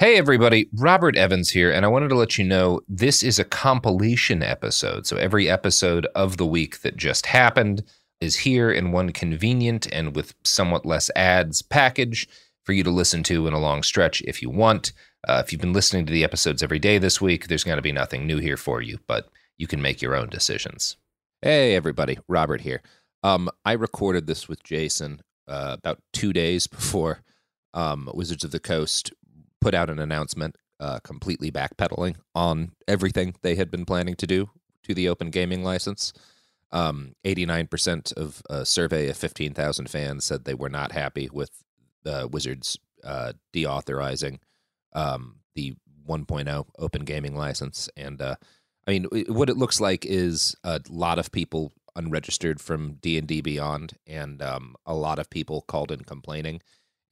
Hey, everybody, Robert Evans here, and I wanted to let you know this is a compilation episode. So every episode of the week that just happened is here in one convenient and with somewhat less ads package for you to listen to in a long stretch if you want. Uh, if you've been listening to the episodes every day this week, there's going to be nothing new here for you, but you can make your own decisions. Hey, everybody, Robert here. Um, I recorded this with Jason uh, about two days before um, Wizards of the Coast put out an announcement uh, completely backpedaling on everything they had been planning to do to the open gaming license. Um, 89% of a survey of 15,000 fans said they were not happy with the Wizards uh, deauthorizing um, the 1.0 open gaming license. And uh, I mean, what it looks like is a lot of people unregistered from D&D Beyond and um, a lot of people called in complaining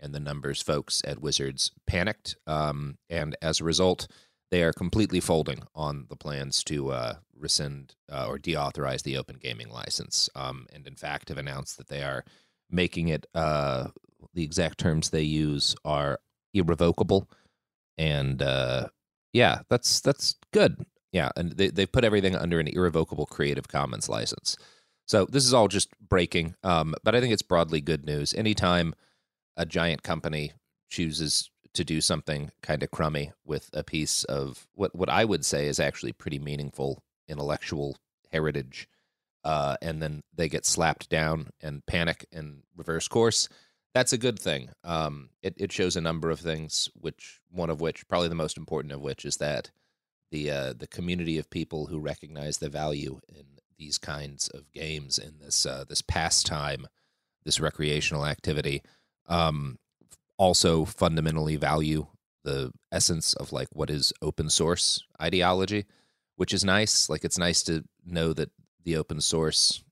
and the numbers folks at Wizards panicked. Um, and as a result, they are completely folding on the plans to uh, rescind uh, or deauthorize the open gaming license. Um, and in fact, have announced that they are making it, uh, the exact terms they use are irrevocable. And uh, yeah, that's that's good. Yeah, and they, they've put everything under an irrevocable Creative Commons license. So this is all just breaking, um, but I think it's broadly good news. Anytime a giant company chooses to do something kind of crummy with a piece of what what I would say is actually pretty meaningful intellectual heritage, uh, and then they get slapped down and panic and reverse course. That's a good thing. Um, it it shows a number of things, which one of which, probably the most important of which, is that the uh, the community of people who recognize the value in these kinds of games in this uh, this pastime, this recreational activity, um, also fundamentally value the essence of like what is open source ideology, which is nice. Like it's nice to know that the open source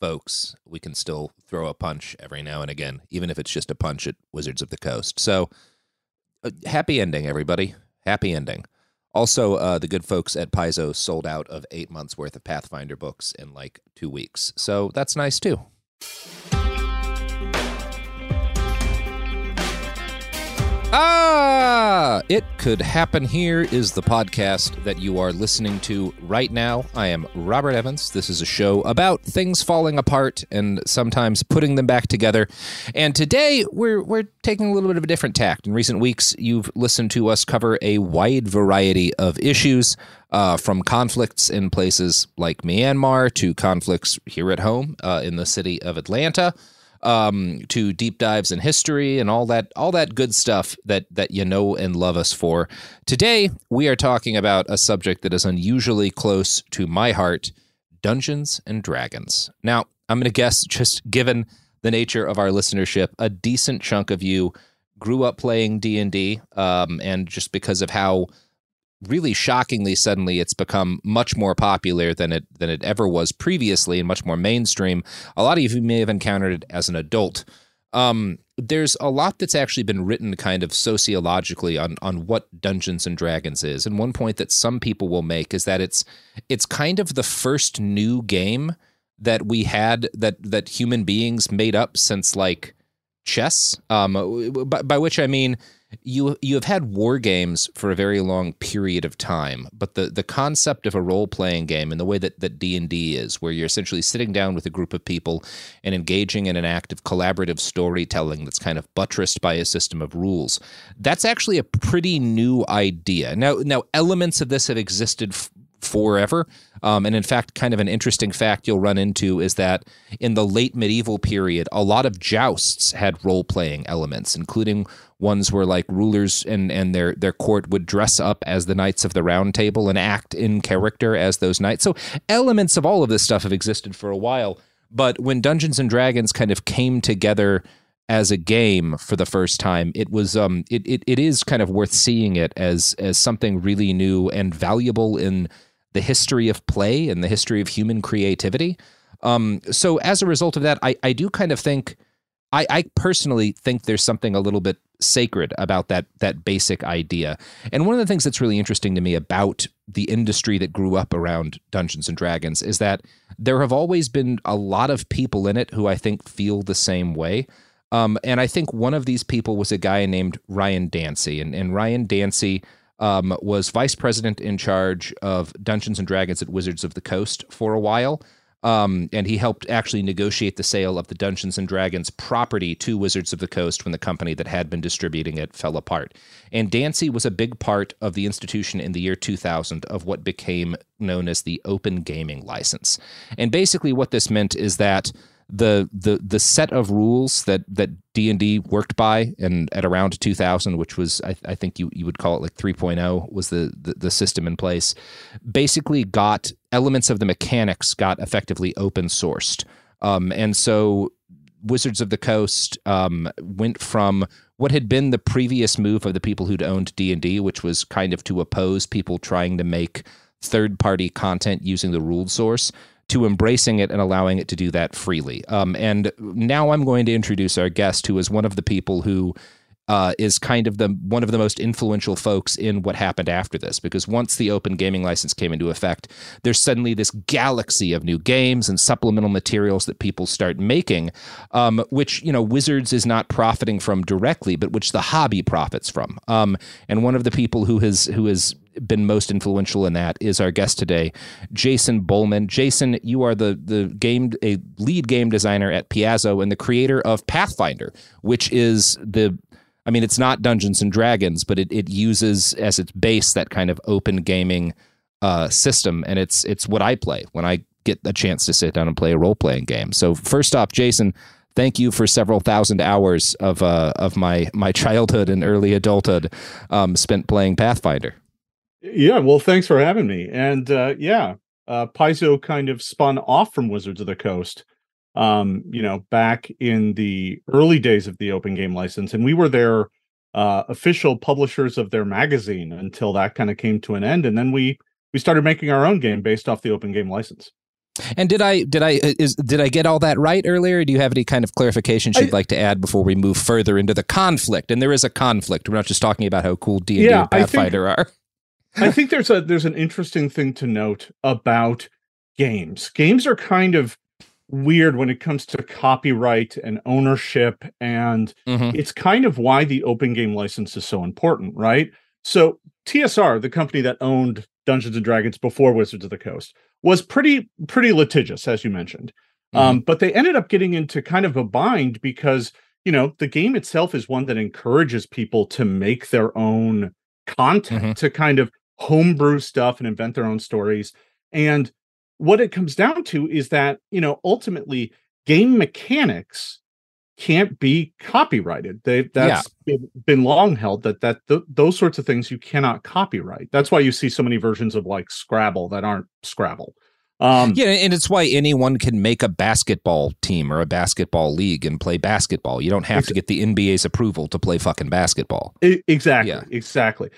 folks we can still throw a punch every now and again, even if it's just a punch at Wizards of the Coast. So uh, happy ending, everybody. Happy ending. Also, uh, the good folks at Paizo sold out of eight months worth of Pathfinder books in like two weeks. So that's nice too. Ah, It Could Happen Here is the podcast that you are listening to right now. I am Robert Evans. This is a show about things falling apart and sometimes putting them back together. And today we're we're taking a little bit of a different tact. In recent weeks, you've listened to us cover a wide variety of issues, uh, from conflicts in places like Myanmar to conflicts here at home uh, in the city of Atlanta. Um, to deep dives in history and all that all that good stuff that that you know and love us for. Today we are talking about a subject that is unusually close to my heart: Dungeons and Dragons. Now, I'm going to guess, just given the nature of our listenership, a decent chunk of you grew up playing D and D, um, and just because of how really shockingly suddenly it's become much more popular than it than it ever was previously and much more mainstream. A lot of you may have encountered it as an adult. Um, there's a lot that's actually been written kind of sociologically on on what Dungeons and Dragons is. And one point that some people will make is that it's it's kind of the first new game that we had that that human beings made up since like chess. Um, by, by which I mean you you have had war games for a very long period of time, but the the concept of a role playing game and the way that that D and D is, where you're essentially sitting down with a group of people and engaging in an act of collaborative storytelling that's kind of buttressed by a system of rules, that's actually a pretty new idea. Now now elements of this have existed f- forever. Um, and in fact, kind of an interesting fact you'll run into is that in the late medieval period, a lot of jousts had role playing elements, including ones where like rulers and, and their, their court would dress up as the knights of the round table and act in character as those knights. So elements of all of this stuff have existed for a while. But when Dungeons and Dragons kind of came together as a game for the first time, it was um it, it, it is kind of worth seeing it as as something really new and valuable in the history of play and the history of human creativity. Um, so as a result of that, I, I do kind of think I, I personally think there's something a little bit sacred about that that basic idea. And one of the things that's really interesting to me about the industry that grew up around Dungeons and Dragons is that there have always been a lot of people in it who I think feel the same way. Um, and I think one of these people was a guy named Ryan Dancey, And, and Ryan Dancey um, was vice president in charge of Dungeons and Dragons at Wizards of the Coast for a while. Um, and he helped actually negotiate the sale of the Dungeons and Dragons property to Wizards of the Coast when the company that had been distributing it fell apart. And Dancey was a big part of the institution in the year 2000 of what became known as the Open Gaming License. And basically, what this meant is that the the the set of rules that that D and D worked by and at around 2000 which was I, I, think you you would call it like 3.0 was the, the the system in place basically got elements of the mechanics got effectively open sourced. Um, and so Wizards of the Coast um, went from what had been the previous move of the people who'd owned D&D which was kind of to oppose people trying to make third party content using the ruled source to embracing it and allowing it to do that freely. Um, and now I'm going to introduce our guest, who is one of the people who uh, is kind of the one of the most influential folks in what happened after this. Because once the open gaming license came into effect, there's suddenly this galaxy of new games and supplemental materials that people start making, um, which you know Wizards is not profiting from directly, but which the hobby profits from. Um, and one of the people who has who has been most influential in that is our guest today, Jason Bulmahn. Jason, you are the the game a lead game designer at Paizo and the creator of Pathfinder, which is the I mean, it's not Dungeons and Dragons, but it, it uses as its base that kind of open gaming uh, system, and it's it's what I play when I get a chance to sit down and play a role playing game. So first off, Jason, thank you for several thousand hours of uh, of my my childhood and early adulthood um, spent playing Pathfinder. Yeah, well, thanks for having me. And uh, yeah, uh, Paizo kind of spun off from Wizards of the Coast, um, you know, back in the early days of the open game license, and we were their uh, official publishers of their magazine until that kind of came to an end, and then we we started making our own game based off the open game license. And did I did I is did I get all that right earlier? do you have any kind of clarifications you'd I, like to add before we move further into the conflict? And there is a conflict. We're not just talking about how cool D and D and Pathfinder are. I think there's a there's an interesting thing to note about games. Games are kind of weird when it comes to copyright and ownership and mm-hmm. it's kind of why the open game license is so important, right? So TSR, the company that owned Dungeons and Dragons before Wizards of the Coast, was pretty pretty litigious as you mentioned. Mm-hmm. Um, but they ended up getting into kind of a bind because you know the game itself is one that encourages people to make their own content mm-hmm. to kind of homebrew stuff and invent their own stories. And what it comes down to is that, you know, ultimately game mechanics can't be copyrighted. They that's yeah. been, been, long held that that th- those sorts of things you cannot copyright. That's why you see so many versions of like Scrabble that aren't Scrabble. Um, yeah, and it's why anyone can make a basketball team or a basketball league and play basketball. You don't have to get the NBA's approval to play fucking basketball. Exactly, yeah. exactly.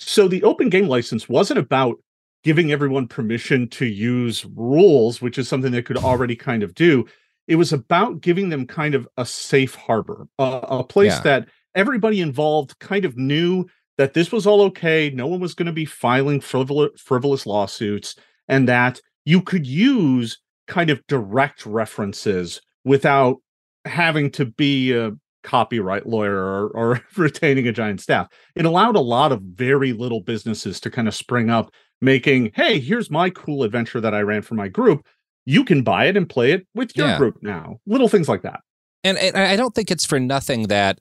So the open game license wasn't about giving everyone permission to use rules, which is something they could already kind of do. It was about giving them kind of a safe harbor, uh, a place yeah. that everybody involved kind of knew that this was all okay. No one was going to be filing frivolous, frivolous lawsuits, and that you could use kind of direct references without having to be a copyright lawyer or, or retaining a giant staff. It allowed a lot of very little businesses to kind of spring up, making, hey, here's my cool adventure that I ran for my group. You can buy it and play it with your yeah. group now. Little things like that. And, and I don't think it's for nothing that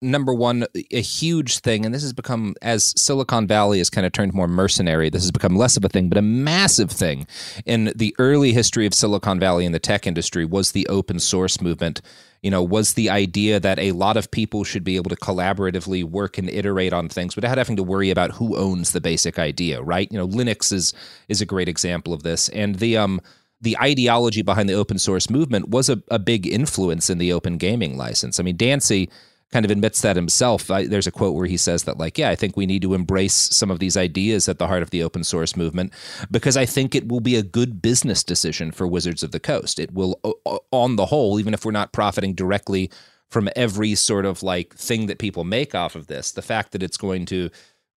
number one, a huge thing, and this has become as Silicon Valley has kind of turned more mercenary, this has become less of a thing, but a massive thing in the early history of Silicon Valley in the tech industry was the open source movement. You know, was the idea that a lot of people should be able to collaboratively work and iterate on things without having to worry about who owns the basic idea, right? You know, Linux is is a great example of this. And the um the ideology behind the open source movement was a, a big influence in the open gaming license. I mean, Dancey kind of admits that himself. I, there's a quote where he says that, like, yeah, I think we need to embrace some of these ideas at the heart of the open source movement because I think it will be a good business decision for Wizards of the Coast. It will, on the whole, even if we're not profiting directly from every sort of like thing that people make off of this, the fact that it's going to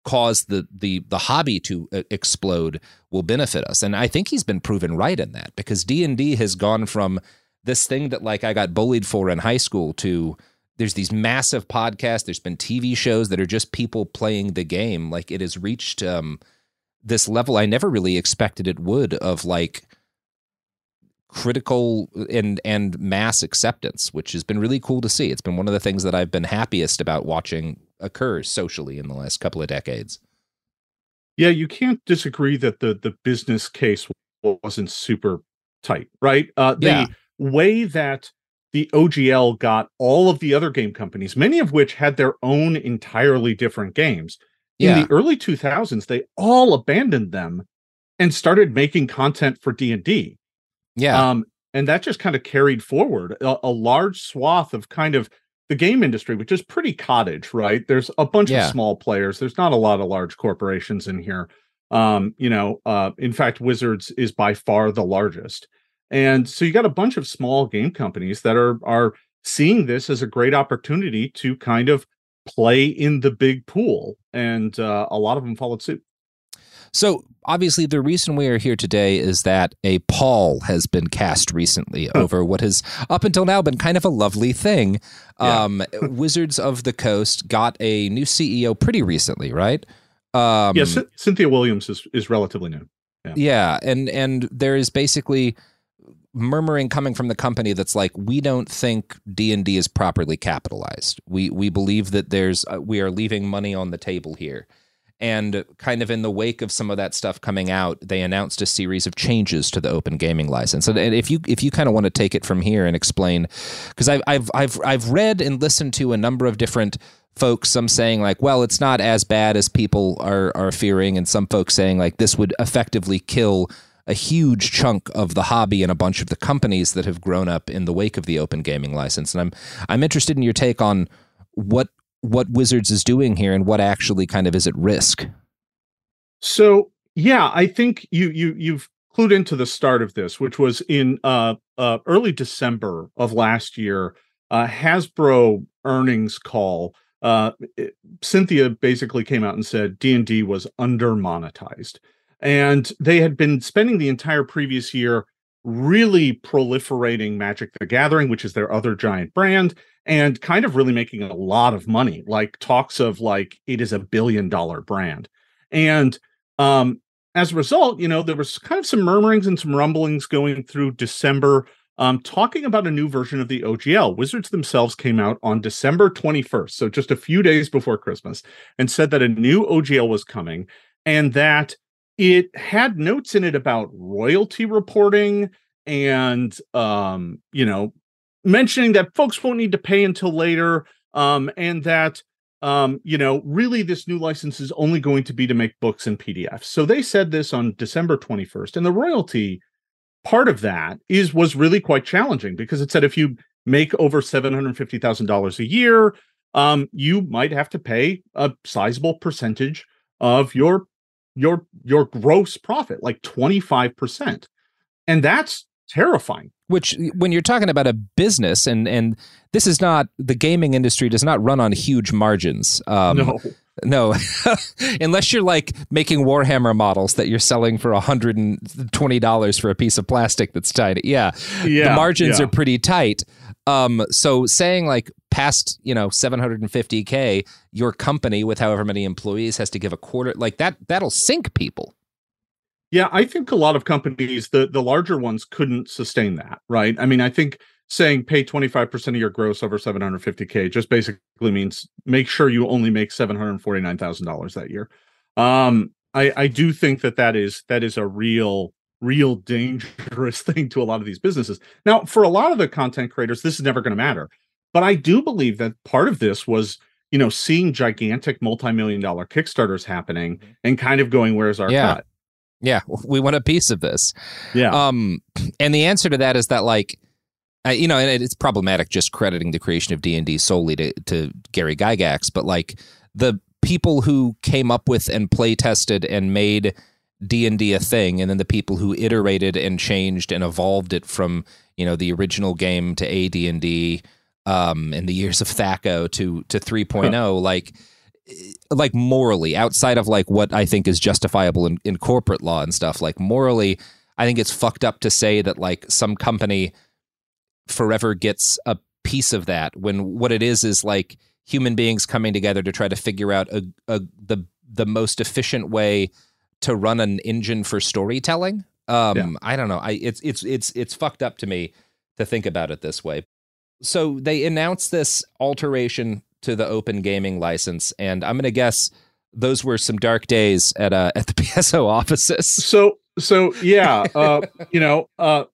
cause the the the hobby to uh, explode will benefit us and i think he's been proven right in that because d&d has gone from this thing that like i got bullied for in high school to there's these massive podcasts there's been tv shows that are just people playing the game. Like it has reached um, this level i never really expected it would of like critical and and mass acceptance which has been really cool to see. It's been one of the things that i've been happiest about watching occur socially in the last couple of decades. Yeah you can't disagree that the the business case wasn't super tight right? Uh the yeah. way that the OGL got all of the other game companies, many of which had their own entirely different games. Yeah. In the early 2000s, they all abandoned them and started making content for D&D. Yeah. Um, and that just kind of carried forward a, a, large swath of kind of the game industry, which is pretty cottage, right? There's a bunch yeah. of small players. There's not a lot of large corporations in here. Um, you know, uh, in fact, Wizards is by far the largest. And so you got a bunch of small game companies that are are seeing this as a great opportunity to kind of play in the big pool, and uh, a lot of them followed suit. So obviously, the reason we are here today is that a pall has been cast recently over what has up until now been kind of a lovely thing. Yeah. Um, Wizards of the Coast got a new CEO pretty recently, right? Um, yes, yeah, C- Cynthia Williams is is relatively new. Yeah. yeah, and and there is basically murmuring coming from the company that's like we don't think D&D is properly capitalized. We we believe that there's uh, we are leaving money on the table here. And kind of in the wake of some of that stuff coming out, they announced a series of changes to the open gaming license. And if you if you kind of want to take it from here and explain, because I've I've I've I've read and listened to a number of different folks, some saying like, well, it's not as bad as people are are fearing, and some folks saying like this would effectively kill a huge chunk of the hobby and a bunch of the companies that have grown up in the wake of the open gaming license. And I'm I'm interested in your take on what what Wizards is doing here and what actually kind of is at risk. So yeah, I think you you you've clued into the start of this, which was in uh, uh, early December of last year. Uh, Hasbro earnings call. Uh, it, Cynthia basically came out and said D and D was under monetized. And they had been spending the entire previous year really proliferating Magic the Gathering, which is their other giant brand, and kind of really making a lot of money. Like talks of like it is a billion dollar brand. And um, as a result, you know, there was kind of some murmurings and some rumblings going through December, um, talking about a new version of the OGL. Wizards themselves came out on December 21st, so just a few days before Christmas, and said that a new OGL was coming and that it had notes in it about royalty reporting and um you know mentioning that folks won't need to pay until later, um, and that um, you know, really this new license is only going to be to make books and PDFs. So they said this on December 21st, and the royalty part of that is was really quite challenging because it said if you make over $750,000 a year, um, you might have to pay a sizable percentage of your your your gross profit, like 25%. And that's terrifying. Which when you're talking about a business and and this is not the gaming industry does not run on huge margins. Um, no. No, unless you're like making Warhammer models that you're selling for $120 for a piece of plastic that's tied. Yeah. yeah the margins yeah. are pretty tight. Um, so saying like past, you know, 750K, your company with however many employees has to give a quarter, like that, that'll sink people. Yeah, I think a lot of companies, the the larger ones, couldn't sustain that, right? I mean, I think saying pay 25% of your gross over 750k just basically means make sure you only make $749,000 that year. Um, I, I do think that that is that is a real real dangerous thing to a lot of these businesses. Now, for a lot of the content creators, this is never going to matter. But I do believe that part of this was, you know, seeing gigantic multi-million dollar Kickstarters happening mm-hmm. and kind of going, "Where's our yeah. cut?" Yeah, we want a piece of this. Yeah. Um, and the answer to that is that like uh, you know, and it's problematic just crediting the creation of D and D solely to, to Gary Gygax, but like the people who came up with and play tested and made D and D a thing, and then the people who iterated and changed and evolved it from you know the original game to AD and D, um, in the years of THAC0 to to 3.0, huh. like like morally outside of like what I think is justifiable in, in corporate law and stuff, like morally, I think it's fucked up to say that like some company forever gets a piece of that when what it is is like human beings coming together to try to figure out a, a the the most efficient way to run an engine for storytelling. Um, yeah. I don't know. I it's it's it's it's fucked up to me to think about it this way. So they announced this alteration to the open gaming license, and I'm gonna guess those were some dark days at uh at the Paizo offices. So so yeah, uh, you know, uh,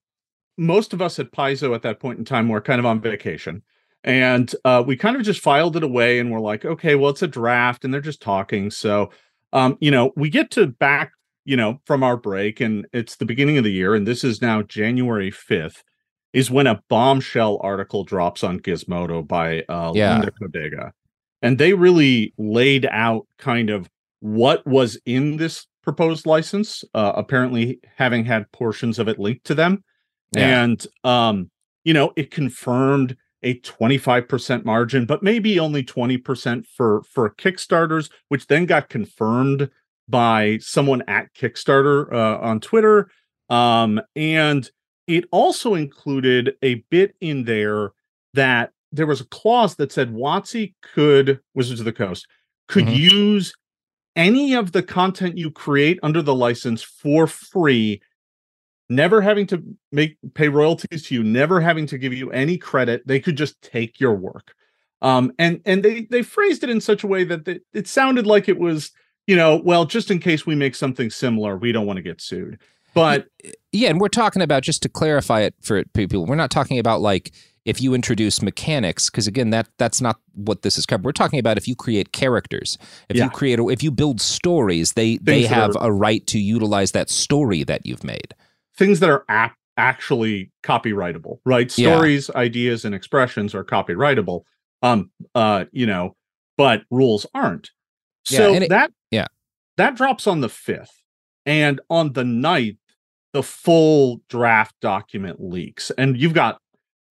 most of us at Paizo at that point in time were kind of on vacation. And uh, we kind of just filed it away and we're like, okay, well, it's a draft and they're just talking. So, um, you know, we get to back, you know, from our break and it's the beginning of the year. And this is now January 5th, is when a bombshell article drops on Gizmodo by uh, yeah. Linda Codega. And they really laid out kind of what was in this proposed license, uh, apparently having had portions of it linked to them yeah. And um, you know, it confirmed a 25% margin, but maybe only 20% for for Kickstarters, which then got confirmed by someone at Kickstarter uh, on Twitter. Um, and it also included a bit in there that there was a clause that said WotC could Wizards of the Coast could mm-hmm. use any of the content you create under the license for free never having to make pay royalties to you, never having to give you any credit. They could just take your work. Um, and and they they phrased it in such a way that they, it sounded like it was, you know, well, just in case we make something similar, we don't want to get sued. But yeah, and we're talking about just to clarify it for people, we're not talking about like if you introduce mechanics because again that that's not what this is covered we're talking about if you create characters if yeah. you create if you build stories they Things they have are, a right to utilize that story that you've made things that are ap- actually copyrightable, right? Stories, yeah. ideas, and expressions are copyrightable. Um, uh, you know, but rules aren't. So yeah, it, that yeah, that drops on the fifth, and on the ninth, the full draft document leaks, and you've got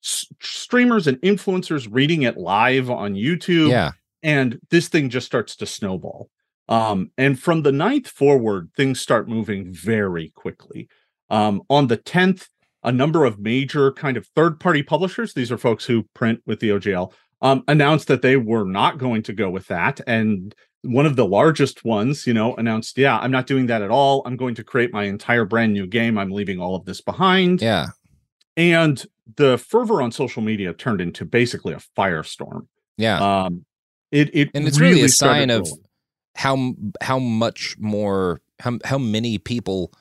s- streamers and influencers reading it live on YouTube. Yeah, and this thing just starts to snowball. Um, and from the ninth forward, things start moving very quickly. Um, on the 10th, a number of major kind of third party publishers, these are folks who print with the OGL, um, announced that they were not going to go with that. And one of the largest ones, you know, announced, yeah, I'm not doing that at all. I'm going to create my entire brand new game. I'm leaving all of this behind. Yeah. And the fervor on social media turned into basically a firestorm. Yeah. Um, it, it and it's really, really a sign of how how much more how how many people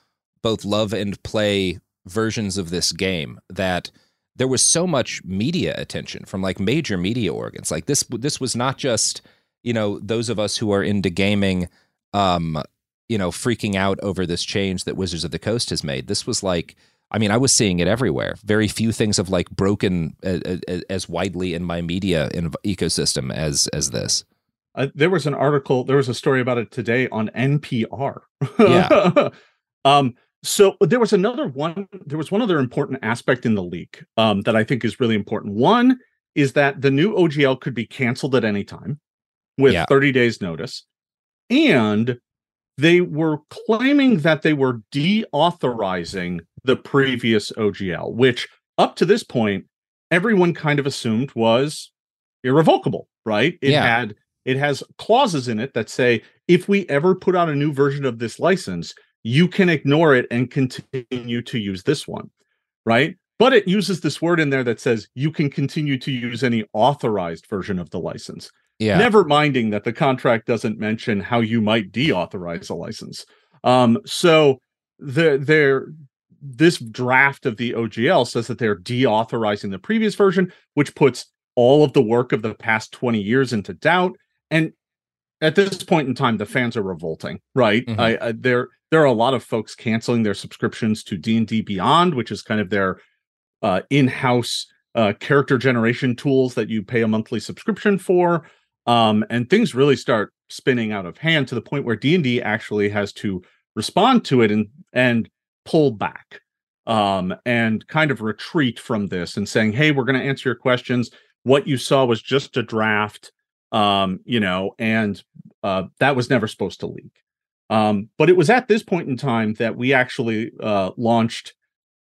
both love and play versions of this game that there was so much media attention from like major media organs. Like this this was not just, you know, those of us who are into gaming um, you know, freaking out over this change that Wizards of the Coast has made. This was like I mean, I was seeing it everywhere. Very few things have like broken as, as widely in my media in ecosystem as as this. Uh, there was an article, there was a story about it today on NPR. Yeah. um, so there was another one. There was one other important aspect in the leak um, that I think is really important. One is that the new OGL could be canceled at any time with yeah. 30 days notice, and they were claiming that they were deauthorizing the previous OGL, which up to this point everyone kind of assumed was irrevocable, right? It yeah. had it has clauses in it that say if we ever put out a new version of this license, you can ignore it and continue to use this one, right? But it uses this word in there that says you can continue to use any authorized version of the license. Yeah. Never minding that the contract doesn't mention how you might deauthorize a license. Um, so the there this draft of the OGL says that they're deauthorizing the previous version, which puts all of the work of the past 20 years into doubt. And at this point in time, the fans are revolting, right? Mm-hmm. I, I, there there are a lot of folks canceling their subscriptions to D and D Beyond, which is kind of their uh, in-house uh, character generation tools that you pay a monthly subscription for. Um, and things really start spinning out of hand to the point where D and D actually has to respond to it and and pull back um, and kind of retreat from this and saying, "Hey, we're going to answer your questions. What you saw was just a draft, um, you know, and uh, that was never supposed to leak." Um, but it was at this point in time that we actually uh, launched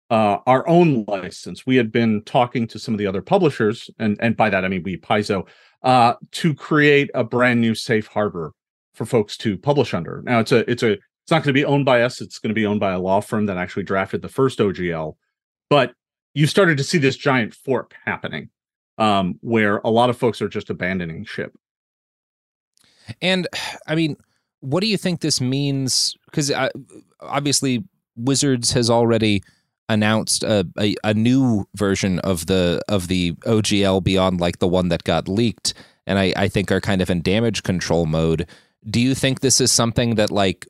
uh, our own license. We had been talking to some of the other publishers, and and by that I mean we Paizo, uh, to create a brand new safe harbor for folks to publish under. Now it's a it's a it's not going to be owned by us. It's going to be owned by a law firm that actually drafted the first OGL. But you started to see this giant fork happening um, where a lot of folks are just abandoning ship. And I mean, what do you think this means? Because obviously, Wizards has already announced a, a, a, new version of the of the OGL beyond like the one that got leaked, and I, I think are kind of in damage control mode. Do you think this is something that like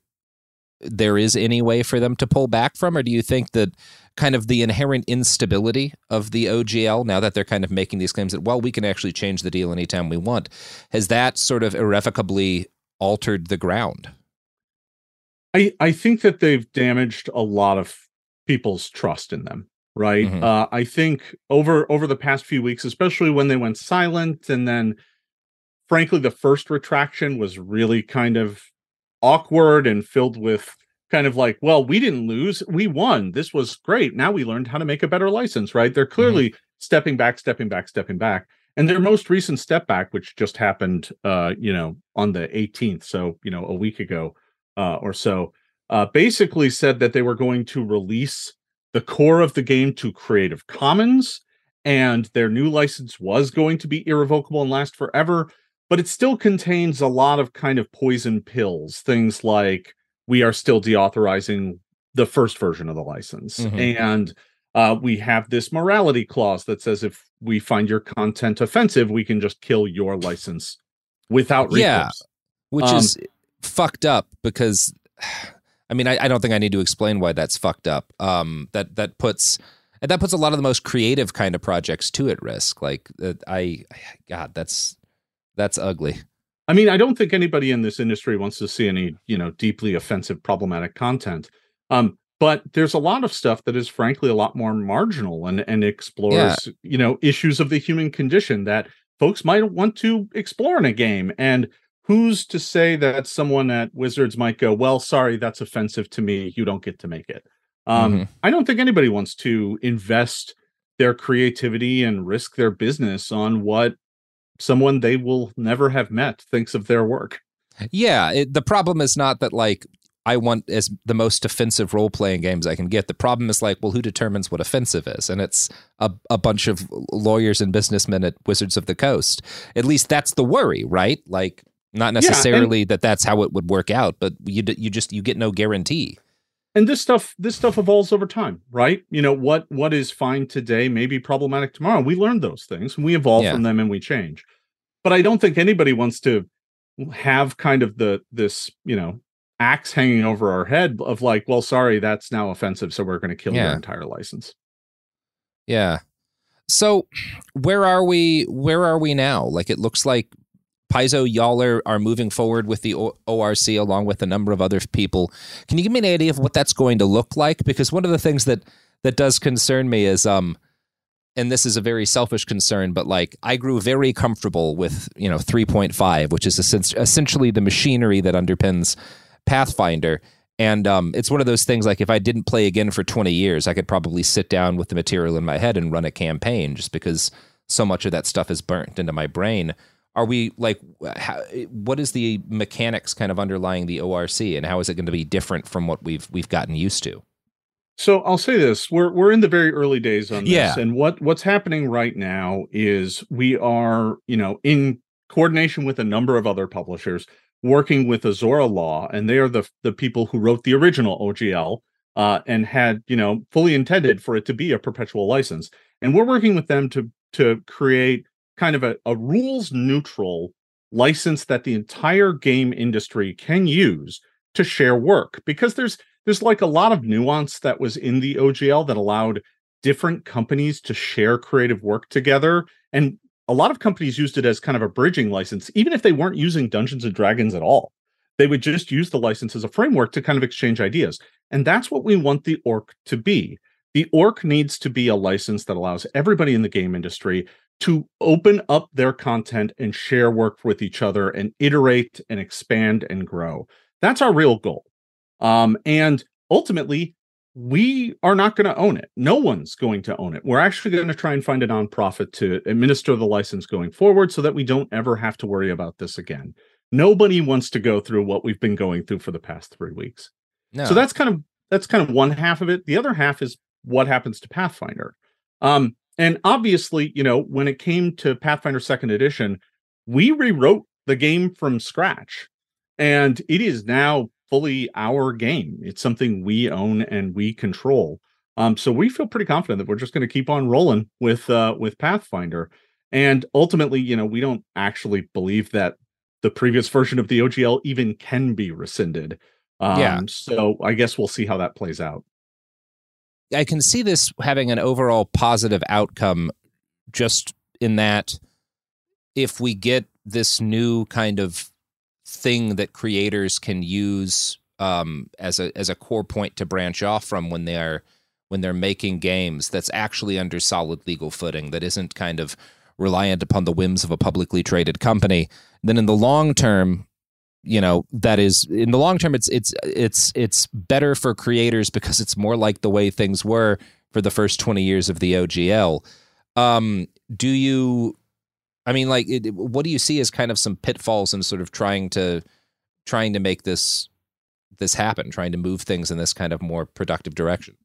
there is any way for them to pull back from, or do you think that kind of the inherent instability of the OGL now that they're kind of making these claims that well we can actually change the deal anytime we want has that sort of irrevocably altered the ground? I I think that they've damaged a lot of people's trust in them right mm-hmm. uh, i think over over the past few weeks especially when they went silent and then frankly the first retraction was really kind of awkward and filled with kind of like, well, we didn't lose, we won. This was great. Now we learned how to make a better license, right? They're mm-hmm. clearly mm-hmm. stepping back, stepping back, stepping back. And their most recent step back, which just happened, uh, you know, on the 18th, so you know, a week ago uh, or so, uh, basically said that they were going to release the core of the game to Creative Commons, and their new license was going to be irrevocable and last forever but it still contains a lot of kind of poison pills, things like we are still deauthorizing the first version of the license. Mm-hmm. And uh, we have this morality clause that says if we find your content offensive, we can just kill your license without recourse. Yeah, which um, is fucked up because, I mean, I, I, don't think I need to explain why that's fucked up. Um, that that puts that puts a lot of the most creative kind of projects too at risk. Like uh, I, God, that's that's ugly. I mean, I don't think anybody in this industry wants to see any, you know, deeply offensive, problematic content. Um, but there's a lot of stuff that is frankly a lot more marginal and and explores, yeah. you know, issues of the human condition that folks might want to explore in a game. And who's to say that someone at Wizards might go, well, sorry, that's offensive to me. You don't get to make it. Um, mm-hmm. I don't think anybody wants to invest their creativity and risk their business on what someone they will never have met thinks of their work. Yeah, it, the problem is not that like I want as the most offensive role playing games I can get. The problem is like, well, who determines what offensive is? And it's a, a bunch of lawyers and businessmen at Wizards of the Coast. At least that's the worry, right? Like, not necessarily yeah, and, that that's how it would work out, but you you just you get no guarantee. and this stuff this stuff evolves over time right you know what what is fine today may be problematic tomorrow we learn those things and we evolve yeah. from them and we change but i don't think anybody wants to have kind of the this you know axe hanging over our head of like well sorry that's now offensive so we're going to kill yeah. your entire license yeah so where are we where are we now like it looks like Paizo, y'all are, are moving forward with the ORC along with a number of other people. Can you give me an idea of what that's going to look like? Because one of the things that that does concern me is um and this is a very selfish concern, but like I grew very comfortable with, you know, 3.5, which is essentially the machinery that underpins Pathfinder. And um, it's one of those things like if I didn't play again for 20 years, I could probably sit down with the material in my head and run a campaign just because so much of that stuff is burnt into my brain are we like how, what is the mechanics kind of underlying the ORC and how is it going to be different from what we've we've gotten used to? So I'll say this: we're we're in the very early days on this, yeah. and what what's happening right now is we are, you know, in coordination with a number of other publishers, working with Azora Law, and they are the the people who wrote the original OGL uh, and had, you know, fully intended for it to be a perpetual license, and we're working with them to to create kind of a, a rules neutral license that the entire game industry can use to share work because there's there's like a lot of nuance that was in the OGL that allowed different companies to share creative work together and a lot of companies used it as kind of a bridging license even if they weren't using Dungeons and Dragons at all they would just use the license as a framework to kind of exchange ideas and that's what we want the orc to be the orc needs to be a license that allows everybody in the game industry to open up their content and share work with each other and iterate and expand and grow. That's our real goal. Um, and ultimately, we are not going to own it. No one's going to own it. We're actually going to try and find a nonprofit to administer the license going forward so that we don't ever have to worry about this again. Nobody wants to go through what we've been going through for the past three weeks. No. So that's kind of that's kind of one half of it. The other half is what happens to Pathfinder. Um, and obviously, you know, when it came to Pathfinder Second Edition, we rewrote the game from scratch. And it is now fully our game. It's something we own and we control. Um, so we feel pretty confident that we're just going to keep on rolling with uh, with Pathfinder. And ultimately, you know, we don't actually believe that the previous version of the OGL even can be rescinded. Um, yeah. So I guess we'll see how that plays out. I can see this having an overall positive outcome just in that if we get this new kind of thing that creators can use um, as a as a core point to branch off from when they are when they're making games that's actually under solid legal footing that isn't kind of reliant upon the whims of a publicly traded company then in the long term you know that is in the long term it's it's it's it's better for creators because it's more like the way things were for the first 20 years of the OGL um do you i mean like it, what do you see as kind of some pitfalls in sort of trying to trying to make this this happen trying to move things in this kind of more productive direction?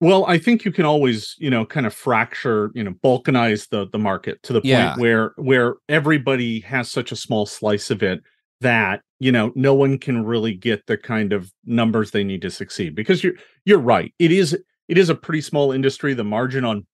Well, I think you can always, you know, kind of fracture, you know, balkanize the the market to the point yeah. where where everybody has such a small slice of it that you know no one can really get the kind of numbers they need to succeed. Because you're you're right. It is it is a pretty small industry. The margin on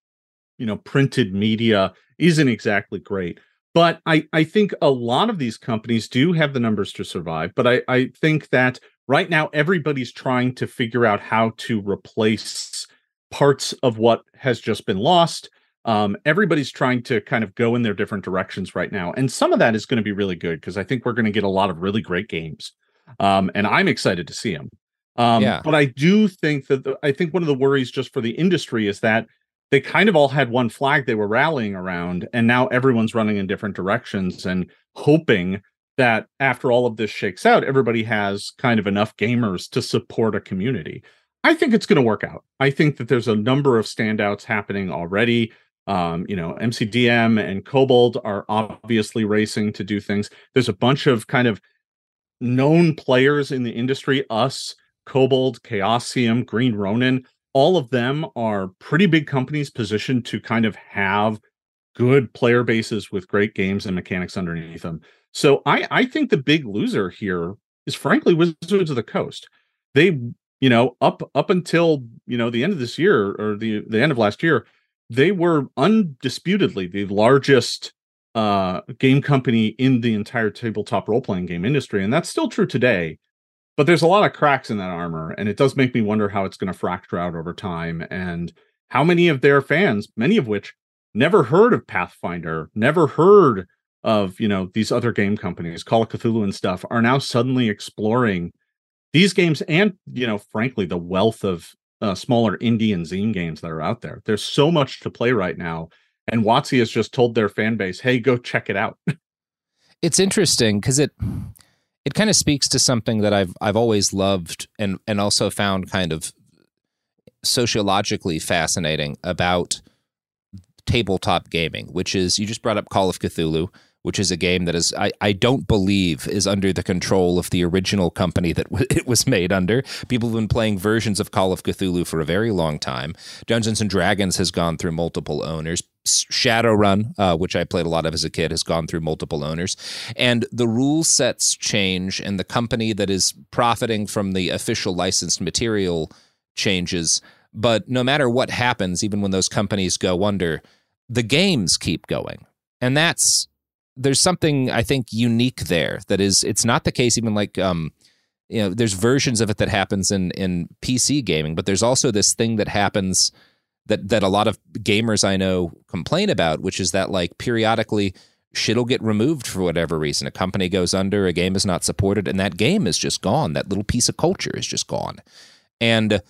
you know printed media isn't exactly great but i i think a lot of these companies do have the numbers to survive but i i think that right now everybody's trying to figure out how to replace parts of what has just been lost um, everybody's trying to kind of go in their different directions right now. And some of that is going to be really good because I think we're going to get a lot of really great games. Um, and I'm excited to see them. Um, yeah. But I do think that the, I think one of the worries just for the industry is that they kind of all had one flag they were rallying around, and now everyone's running in different directions and hoping that after all of this shakes out, everybody has kind of enough gamers to support a community. I think it's going to work out. I think that there's a number of standouts happening already. Um, you know, MCDM and Kobold are obviously racing to do things. There's a bunch of kind of known players in the industry, us, Kobold, Chaosium, Green Ronin, all of them are pretty big companies positioned to kind of have good player bases with great games and mechanics underneath them. So I, I think the big loser here is frankly Wizards of the Coast. They you know, up up until you know the end of this year or the the end of last year, they were undisputedly the largest uh, game company in the entire tabletop role playing game industry, and that's still true today. But there's a lot of cracks in that armor, and it does make me wonder how it's going to fracture out over time, and how many of their fans, many of which never heard of Pathfinder, never heard of you know these other game companies, Call of Cthulhu and stuff, are now suddenly exploring these games, and you know, frankly, the wealth of uh, smaller indie and zine games that are out there. There's so much to play right now, and WotC has just told their fan base, "Hey, go check it out." it's interesting because it it kind of speaks to something that I've I've always loved and and also found kind of sociologically fascinating about tabletop gaming, which is you just brought up Call of Cthulhu, which is a game that is I, I don't believe is under the control of the original company that w- it was made under. People have been playing versions of Call of Cthulhu for a very long time. Dungeons and Dragons has gone through multiple owners. Shadowrun, uh, which I played a lot of as a kid, has gone through multiple owners. And the rule sets change, and the company that is profiting from the official licensed material changes. But no matter what happens, even when those companies go under, the games keep going. And that's there's something I think unique there that is it's not the case even like um you know there's versions of it that happens in in PC gaming but there's also this thing that happens that that a lot of gamers I know complain about which is that like periodically shit'll get removed for whatever reason. A company goes under a game is not supported and that game is just gone. That little piece of culture is just gone. And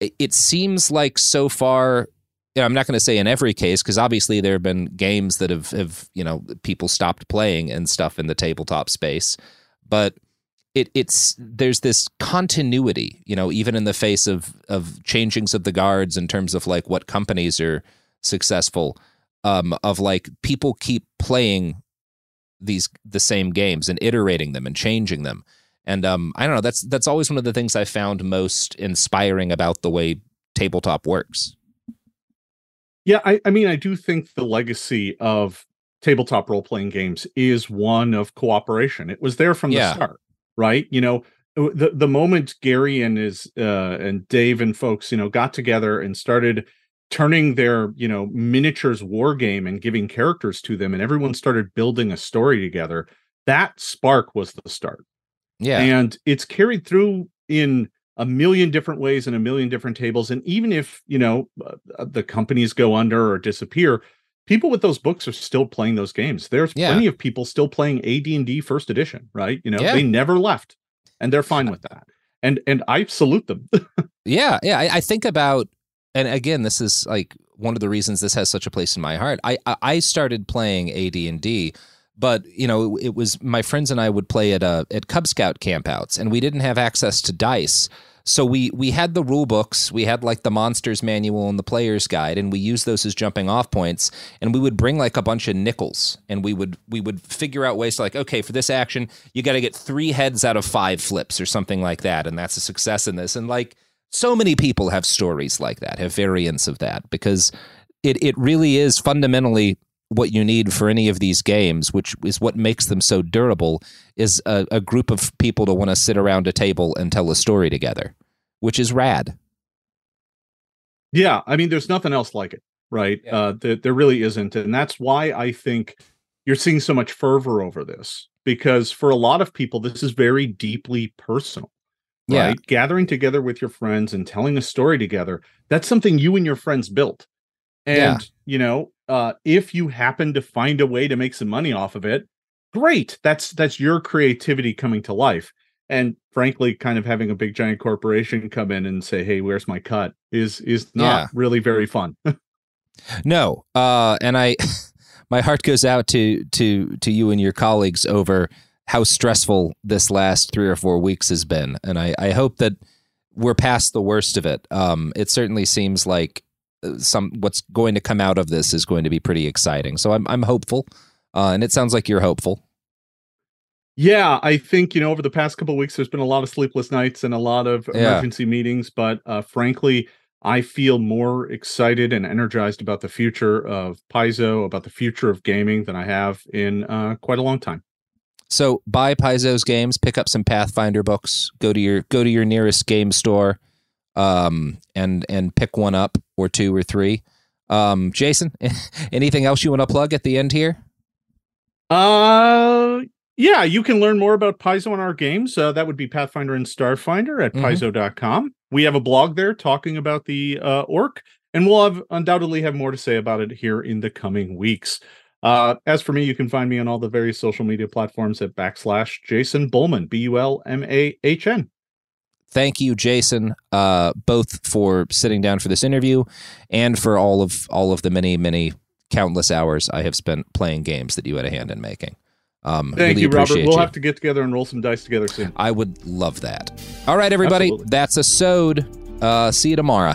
it seems like so far you know, I'm not going to say in every case because obviously there have been games that have, have you know people stopped playing and stuff in the tabletop space, but it it's there's this continuity, you know, even in the face of of changings of the guards in terms of like what companies are successful, um, of like people keep playing these the same games and iterating them and changing them. And um, I don't know. That's that's always one of the things I found most inspiring about the way tabletop works. Yeah, I, I mean, I do think the legacy of tabletop role playing games is one of cooperation. It was there from yeah. the start, right? You know, the the moment Gary and his uh, and Dave and folks, you know, got together and started turning their you know miniatures war game and giving characters to them, and everyone started building a story together. That spark was the start. Yeah, and it's carried through in a million different ways and a million different tables and even if you know uh, uh the companies go under or disappear people with those books are still playing those games there's yeah. plenty of people still playing AD&D first edition right you know yeah. they never left and they're fine with that and and I salute them yeah yeah I, I think about and again this is like one of the reasons this has such a place in my heart I I started playing AD&D but you know it, was my friends and I would play at uh, at Cub Scout campouts, and we didn't have access to dice. So we we had the rule books, we had like the monsters manual and the player's guide, and we used those as jumping off points. And we would bring like a bunch of nickels, and we would we would figure out ways to like, okay, for this action, you got to get three heads out of five flips or something like that, and that's a success in this. And like so many people have stories like that, have variants of that, because it it really is fundamentally what you need for any of these games, which is what makes them so durable, is a, a group of people to want to sit around a table and tell a story together, which is rad. Yeah, I mean, there's nothing else like it, right? Yeah. Uh, there, there really isn't, and that's why I think you're seeing so much fervor over this because for a lot of people, this is very deeply personal. Right? Yeah. Gathering together with your friends and telling a story together, that's something you and your friends built. And, yeah. you know, uh, if you happen to find a way to make some money off of it, great. That's that's your creativity coming to life. And frankly, kind of having a big giant corporation come in and say, "Hey, where's my cut?" is is not yeah. really very fun. no, uh, and I, my heart goes out to to to you and your colleagues over how stressful this last three or four weeks has been, and I I hope that we're past the worst of it. Um, it certainly seems like some what's going to come out of this is going to be pretty exciting. So I'm I'm hopeful, uh, and it sounds like you're hopeful. Yeah, I think you know over the past couple weeks there's been a lot of sleepless nights and a lot of emergency yeah. meetings, but uh, frankly, I feel more excited and energized about the future of Paizo, about the future of gaming than I have in uh, quite a long time. So buy Paizo's games, pick up some Pathfinder books, go to your go to your nearest game store um, and and pick one up or two or three. Um, Jason, anything else you want to plug at the end here? Uh, yeah, you can learn more about Paizo in our games. Uh, that would be Pathfinder and Starfinder at mm-hmm. paizo.com. We have a blog there talking about the uh, orc, and we'll have undoubtedly have more to say about it here in the coming weeks. Uh, as for me, you can find me on all the various social media platforms at backslash Jason Bulmahn, B U L M A H N. Thank you, Jason, uh, both for sitting down for this interview and for all of all of the many, many countless hours I have spent playing games that you had a hand in making. Um, Thank really you, Robert. We'll you. have to get together and roll some dice together soon. I would love that. All right, everybody. Absolutely. That's a sode. Uh, see you tomorrow.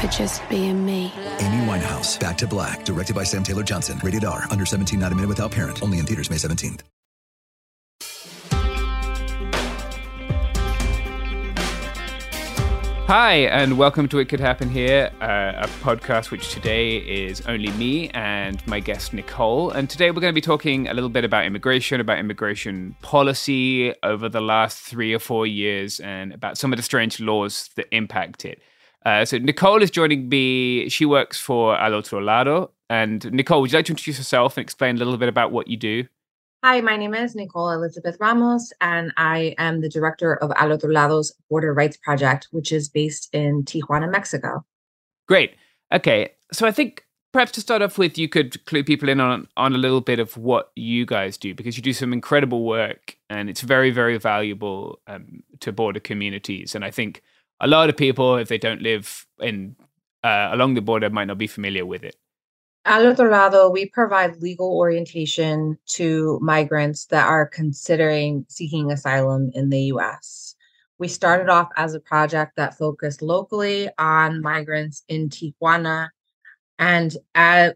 for just being me. Amy Winehouse, Back to Black, directed by Sam Taylor Johnson. Rated R, under 17, not a minute without parent. Only in theaters May 17th. Hi, and welcome to It Could Happen Here, uh, a podcast which today is only me and my guest Nicole. And today we're going to be talking a little bit about immigration, about immigration policy over the last three or four years, and about some of the strange laws that impact it. Uh, so Nicole is joining me. She works for Al Otro Lado. And Nicole, would you like to introduce yourself and explain a little bit about what you do? Hi, my name is Nicole Elizabeth Ramos, and I am the director of Al Otro Lado's Border Rights Project, which is based in Tijuana, Mexico. Great. Okay. So I think perhaps to start off with, you could clue people in on, on a little bit of what you guys do, because you do some incredible work and it's very, very valuable um, to border communities. And I think a lot of people, if they don't live in uh, along the border, might not be familiar with it. Al otro lado, we provide legal orientation to migrants that are considering seeking asylum in the US. We started off as a project that focused locally on migrants in Tijuana and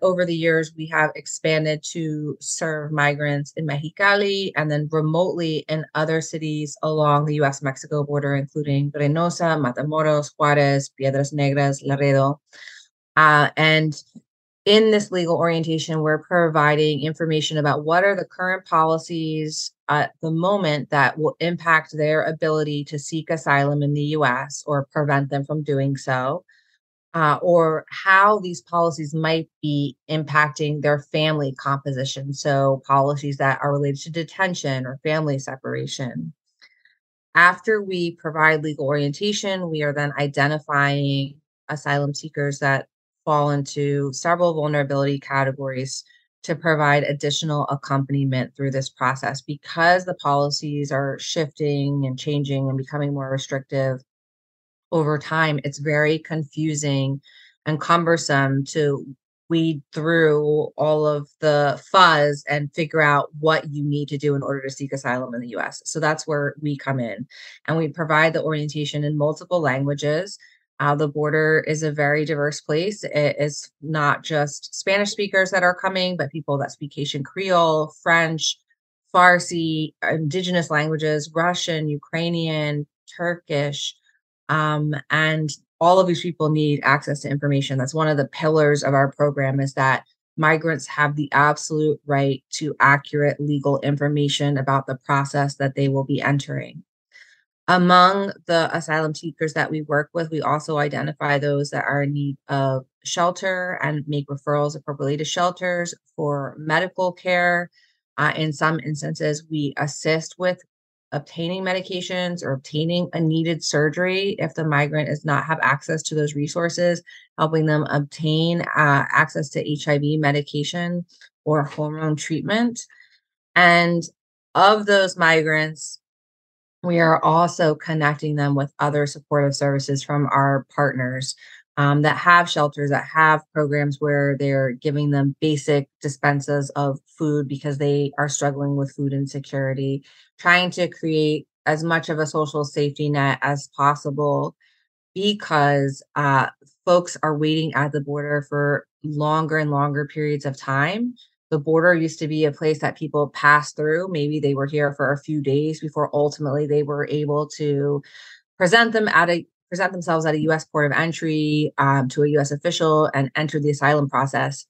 over the years, we have expanded to serve migrants in Mexicali and then remotely in other cities along the US Mexico border, including Reynosa, Matamoros, Juarez, Piedras Negras, Laredo. Uh, and in this legal orientation, we're providing information about what are the current policies at the moment that will impact their ability to seek asylum in the US or prevent them from doing so uh, or how these policies might be impacting their family composition. So, policies that are related to detention or family separation. After we provide legal orientation, we are then identifying asylum seekers that fall into several vulnerability categories to provide additional accompaniment through this process because the policies are shifting and changing and becoming more restrictive over time, it's very confusing and cumbersome to weed through all of the fuzz and figure out what you need to do in order to seek asylum in the US. So that's where we come in. And we provide the orientation in multiple languages. Uh, the border is a very diverse place. It is not just Spanish speakers that are coming, but people that speak Haitian Creole, French, Farsi, indigenous languages, Russian, Ukrainian, Turkish, um, and all of these people need access to information. That's one of the pillars of our program is that migrants have the absolute right to accurate legal information about the process that they will be entering. Among the asylum seekers that we work with, we also identify those that are in need of shelter and make referrals appropriately to shelters for medical care. Uh, in some instances, we assist with obtaining medications or obtaining a needed surgery if the migrant does not have access to those resources, helping them obtain uh, access to HIV medication or hormone treatment. And of those migrants, we are also connecting them with other supportive services from our partners um, that have shelters, that have programs where they're giving them basic dispenses of food because they are struggling with food insecurity, trying to create as much of a social safety net as possible because uh, folks are waiting at the border for longer and longer periods of time. The border used to be a place that people passed through. Maybe they were here for a few days before ultimately they were able to present them at a present themselves at a U.S. port of entry um, to a U.S. official and enter the asylum process.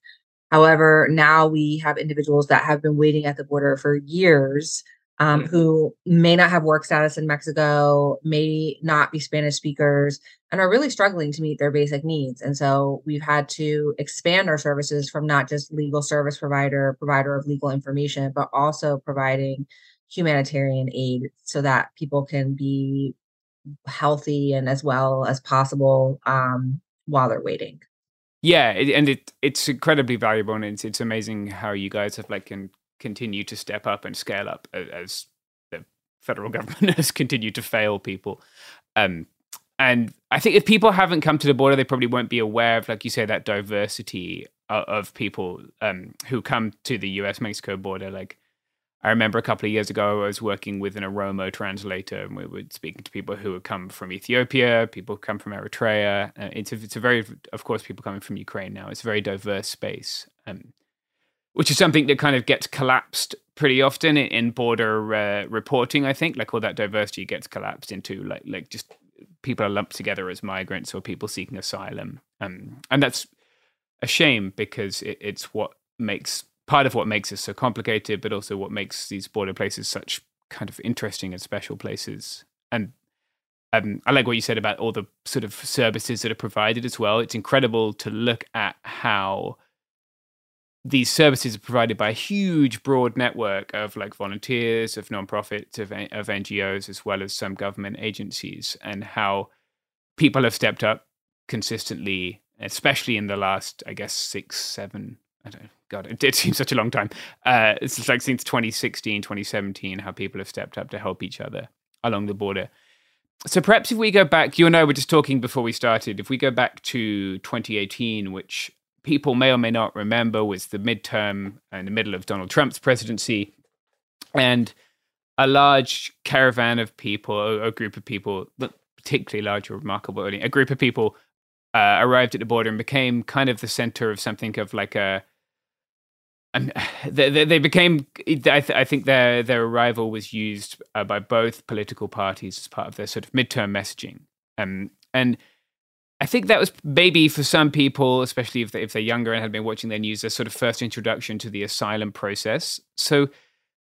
However, now we have individuals that have been waiting at the border for years um, mm. who may not have work status in Mexico, may not be Spanish speakers, and are really struggling to meet their basic needs. And so we've had to expand our services from not just legal service provider, provider of legal information, but also providing humanitarian aid so that people can be healthy and as well as possible um, while they're waiting. Yeah, it, and it it's incredibly valuable, and it's it's amazing how you guys have like can continue to step up and scale up as the federal government has continued to fail people. Um, and I think if people haven't come to the border, they probably won't be aware of, like you say, that diversity of, of people um, who come to the U.S. Mexico border. Like I remember a couple of years ago, I was working with an Oromo translator, and we were speaking to people who had come from Ethiopia, people who come from Eritrea. Uh, it's a, it's a very, of course, people coming from Ukraine now. It's a very diverse space, um, which is something that kind of gets collapsed pretty often in, in border uh, reporting. I think, like all that diversity gets collapsed into like like just people are lumped together as migrants or people seeking asylum, um, and that's a shame because it, it's what makes part of what makes it so complicated, but also what makes these border places such kind of interesting and special places. And um, I like what you said about all the sort of services that are provided as well. It's incredible to look at how these services are provided by a huge, broad network of like volunteers, of nonprofits, of, of NGOs, as well as some government agencies, and how people have stepped up consistently, especially in the last, I guess, six, seven, I don't God, it, it seems such a long time. Uh, it's like since 2016, 2017, how people have stepped up to help each other along the border. So perhaps if we go back, you and I were just talking before we started. If we go back to 2018, which people may or may not remember was the midterm in the middle of Donald Trump's presidency, and a large caravan of people, a, group of people, particularly large or remarkable, a group of people uh, arrived at the border and became kind of the center of something of like a they, they became. I, th- I, think their their arrival was used uh, by both political parties as part of their sort of midterm messaging. Um, and I think that was maybe for some people, especially if they, if they're younger and had been watching their news, their sort of first introduction to the asylum process. So,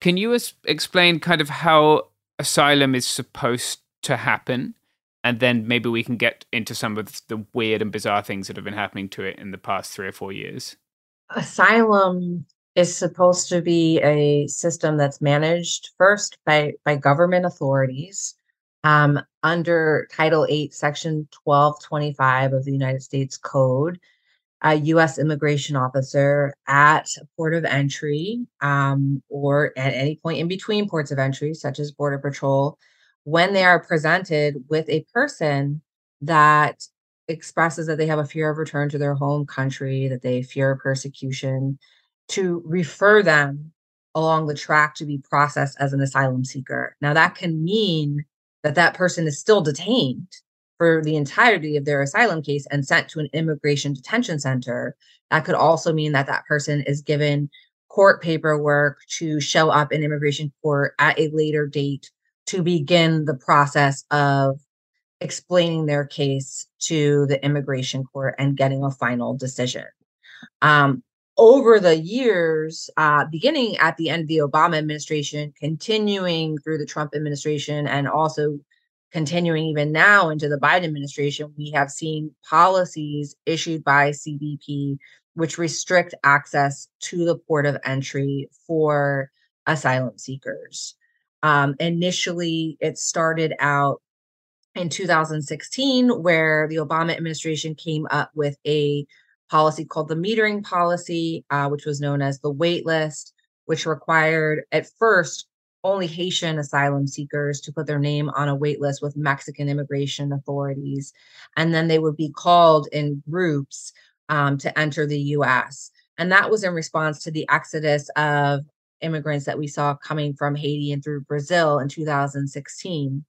can you as- explain kind of how asylum is supposed to happen? And then maybe we can get into some of the weird and bizarre things that have been happening to it in the past three or four years. Asylum is supposed to be a system that's managed first by by government authorities um, under Title 8, Section 1225 of the United States Code. A U.S. immigration officer at a port of entry um, or at any point in between ports of entry, such as Border Patrol, when they are presented with a person that expresses that they have a fear of return to their home country, that they fear persecution, to refer them along the track to be processed as an asylum seeker. Now, that can mean that that person is still detained for the entirety of their asylum case and sent to an immigration detention center. That could also mean that that person is given court paperwork to show up in immigration court at a later date to begin the process of explaining their case to the immigration court and getting a final decision. Um, over the years, uh, beginning at the end of the Obama administration, continuing through the Trump administration, and also continuing even now into the Biden administration, we have seen policies issued by CBP which restrict access to the port of entry for asylum seekers. Um, initially, it started out in 2016, where the Obama administration came up with a policy called the metering policy, uh, which was known as the wait list, which required at first only Haitian asylum seekers to put their name on a wait list with Mexican immigration authorities. And then they would be called in groups um, to enter the US. And that was in response to the exodus of immigrants that we saw coming from Haiti and through Brazil in 2016.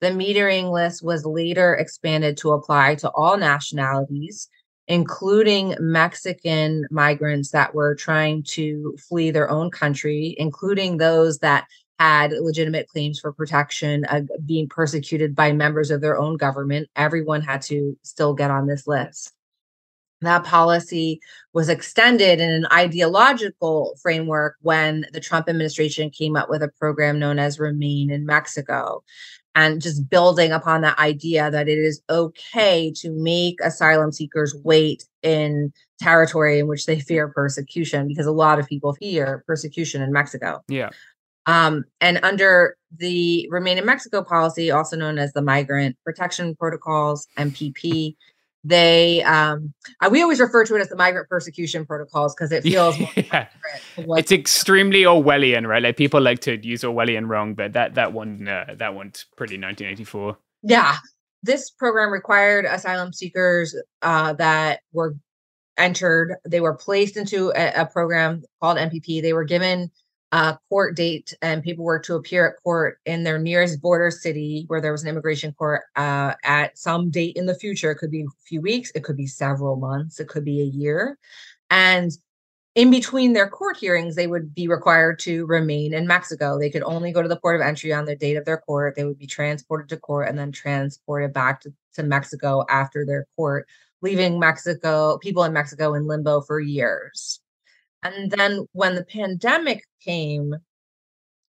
The metering list was later expanded to apply to all nationalities, including Mexican migrants that were trying to flee their own country, including those that had legitimate claims for protection, uh, being persecuted by members of their own government. Everyone had to still get on this list. That policy was extended in an ideological framework when the Trump administration came up with a program known as Remain in Mexico. And just building upon that idea that it is okay to make asylum seekers wait in territory in which they fear persecution, because a lot of people fear persecution in Mexico. Yeah. Um, and under the Remain in Mexico policy, also known as the Migrant Protection Protocols, MPP, they um we always refer to it as the migrant persecution protocols because it feels yeah. it's extremely orwellian right? Like people like to use orwellian wrong but that that one uh, that one's pretty 1984 yeah. This program required asylum seekers uh, that were entered. They were placed into a, a program called mpp they were given uh, court date and paperwork to appear at court in their nearest border city where there was an immigration court uh, at some date in the future. It could be a few weeks, it could be several months, it could be a year. And in between their court hearings, they would be required to remain in Mexico. They could only go to the port of entry on the date of their court. They would be transported to court and then transported back to, to Mexico after their court, leaving Mexico, people in Mexico in limbo for years. And then when the pandemic came,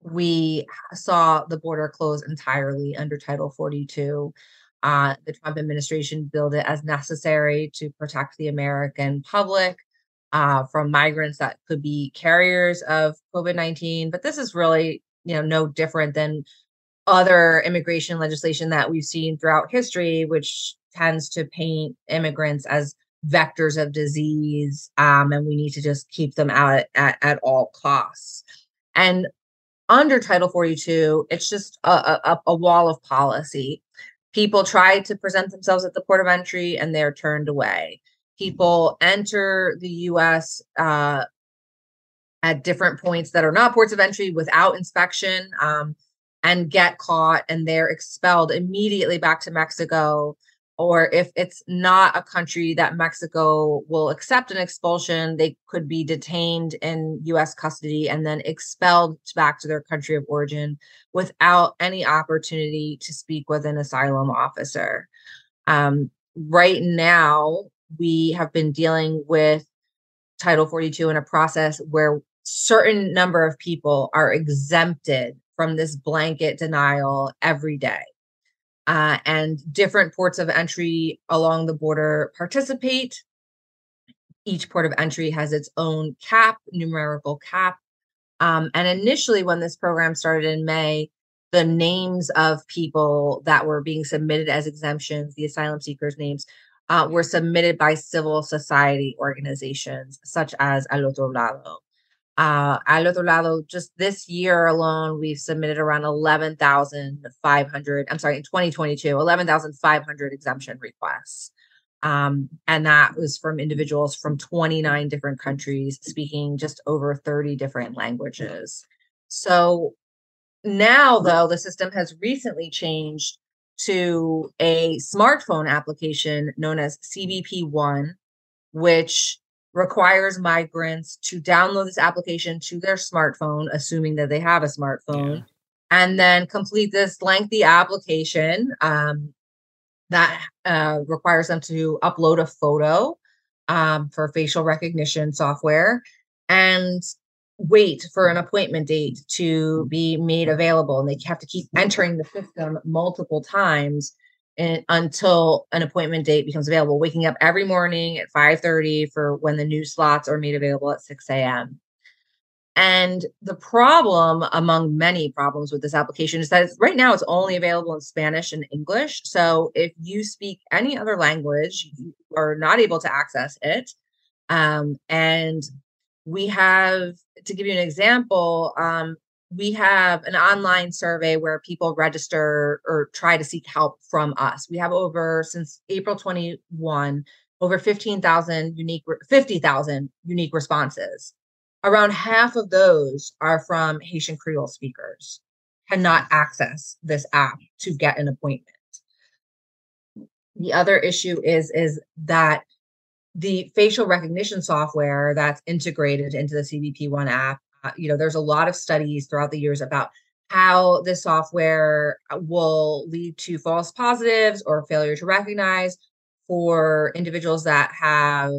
we saw the border close entirely under Title 42. Uh, the Trump administration billed it as necessary to protect the American public uh, from migrants that could be carriers of COVID 19. But this is really, you know, no different than other immigration legislation that we've seen throughout history, which tends to paint immigrants as vectors of disease um, and we need to just keep them out at, at, all costs. And under title 42 it's just a, a, a, wall of policy. People try to present themselves at the port of entry and they're turned away. People enter the us uh, at different points that are not ports of entry without inspection um, and get caught and they're expelled immediately back to mexico or if it's not a country that Mexico will accept an expulsion, they could be detained in US custody and then expelled back to their country of origin without any opportunity to speak with an asylum officer. Um, right now, we have been dealing with Title 42 in a process where certain number of people are exempted from this blanket denial every day uh, and different ports of entry along the border participate. Each port of entry has its own cap, numerical cap. Um, and initially, when this program started in May, the names of people that were being submitted as exemptions, the asylum seekers' names, uh, were submitted by civil society organizations such as Al Otro Lado. Uh, al otro lado, just this year alone, we've submitted around 11,500, I'm sorry, in 2022, 11,500 exemption requests. Um, and that was from individuals from 29 different countries speaking just over 30 different languages. So now, though, the system has recently changed to a smartphone application known as CBP One, which requires migrants to download this application to their smartphone, assuming that they have a smartphone, yeah. and then complete this lengthy application um, that uh, requires them to upload a photo um, for facial recognition software and wait for an appointment date to be made available. And they have to keep entering the system multiple times in, until an appointment date becomes available, waking up every morning at 5:30 for when the new slots are made available at 6 a.m. And the problem, among many problems with this application, is that right now it's only available in Spanish and English. So if you speak any other language, you are not able to access it. Um, and we have, to give you an example, um, we have an online survey where people register or try to seek help from us. We have over, since April 21, over 15,000 unique, 50,000 unique responses around half of those are from Haitian Creole speakers, cannot access this app to get an appointment. The other issue is is that the facial recognition software that's integrated into the CBP One app, uh, you know, there's a lot of studies throughout the years about how the software uh, will lead to false positives or failure to recognize for individuals that have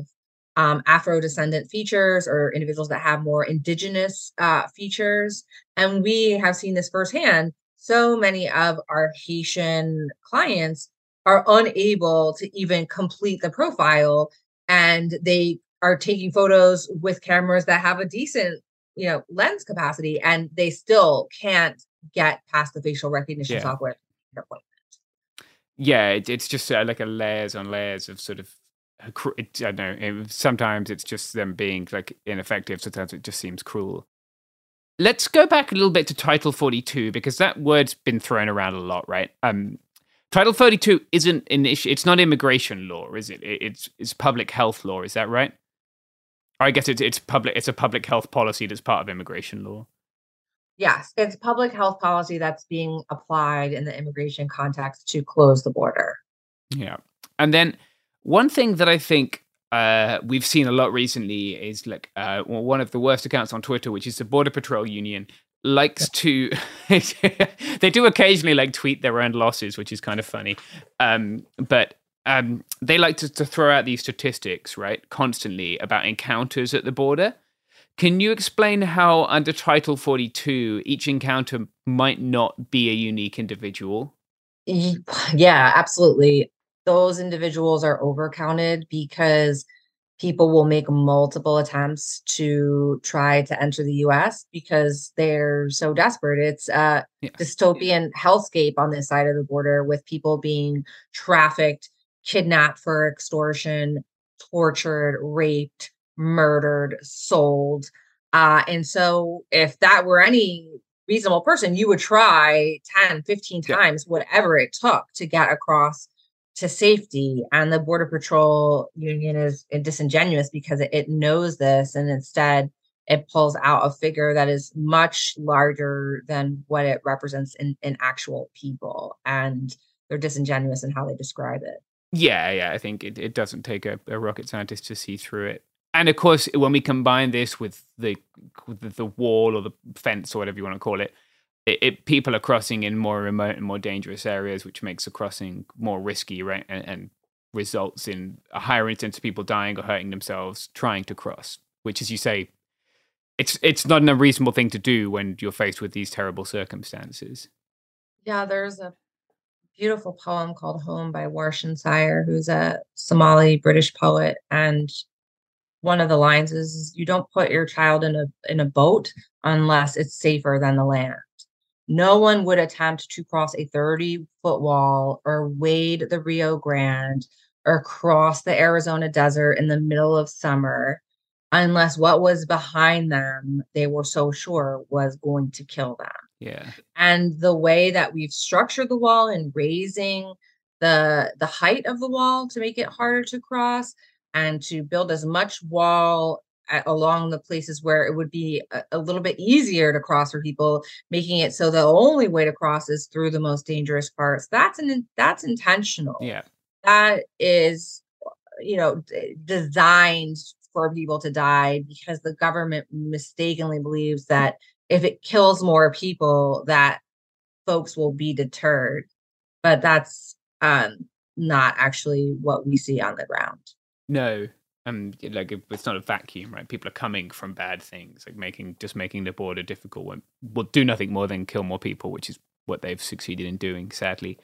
um, Afro descendant features or individuals that have more indigenous uh, features. And we have seen this firsthand. So many of our Haitian clients are unable to even complete the profile and they are taking photos with cameras that have a decent you know lens capacity and they still can't get past the facial recognition yeah. software yeah it, it's just uh, like a layers on layers of sort of I don't know. It, sometimes it's just them being like ineffective. Sometimes it just seems cruel. Let's go back a little bit to Title 42 because that word's been thrown around a lot, right? Um, Title 42 isn't an issue. It's not immigration law, is it? It's it's public health law. Is that right? I guess it's it's public. It's a public health policy that's part of immigration law. Yes, it's public health policy that's being applied in the immigration context to close the border. Yeah, and then one thing that I think uh, we've seen a lot recently is like uh, one of the worst accounts on Twitter, which is the Border Patrol Union, likes to. they do occasionally like tweet their own losses, which is kind of funny. Um, but um, they like to, to throw out these statistics, right, constantly about encounters at the border. Can you explain how, under Title 42, each encounter might not be a unique individual? Yeah, absolutely those individuals are overcounted because people will make multiple attempts to try to enter the US because they're so desperate. It's a yeah. dystopian hellscape on this side of the border with people being trafficked, kidnapped for extortion, tortured, raped, murdered, sold. Uh, and so if that were any reasonable person, you would try 10, 15 times, yeah. whatever it took to get across to safety and the border patrol union is disingenuous because it, it knows this and instead it pulls out a figure that is much larger than what it represents in, in actual people and they're disingenuous in how they describe it yeah yeah i think it, it doesn't take a, a rocket scientist to see through it and of course when we combine this with the the wall or the fence or whatever you want to call it it, it, people are crossing in more remote and more dangerous areas, which makes the crossing more risky, right? And, and, results in a higher incidence of people dying or hurting themselves trying to cross. Which, as you say, it's it's not an unreasonable thing to do when you're faced with these terrible circumstances. Yeah, there's a beautiful poem called Home by Warsan Shire, who's a Somali British poet, and one of the lines is you don't put your child in a in a boat unless it's safer than the land. No one would attempt to cross a 30 foot wall or wade the Rio Grande or cross the Arizona desert in the middle of summer unless what was behind them they were so sure was going to kill them. Yeah. And the way that we've structured the wall and raising the the height of the wall to make it harder to cross and to build as much wall at, along the places where it would be a, a, little bit easier to cross for people, making it so the only way to cross is through the most dangerous parts. That's an that's intentional. Yeah, that is, you know, d- designed for people to die because the government mistakenly believes that if it kills more people, that folks will be deterred. But that's um, not actually what we see on the ground. No, um like it's not a vacuum right people are coming from bad things like making just making the border difficult will, will do nothing more than kill more people which is what they've succeeded in doing sadly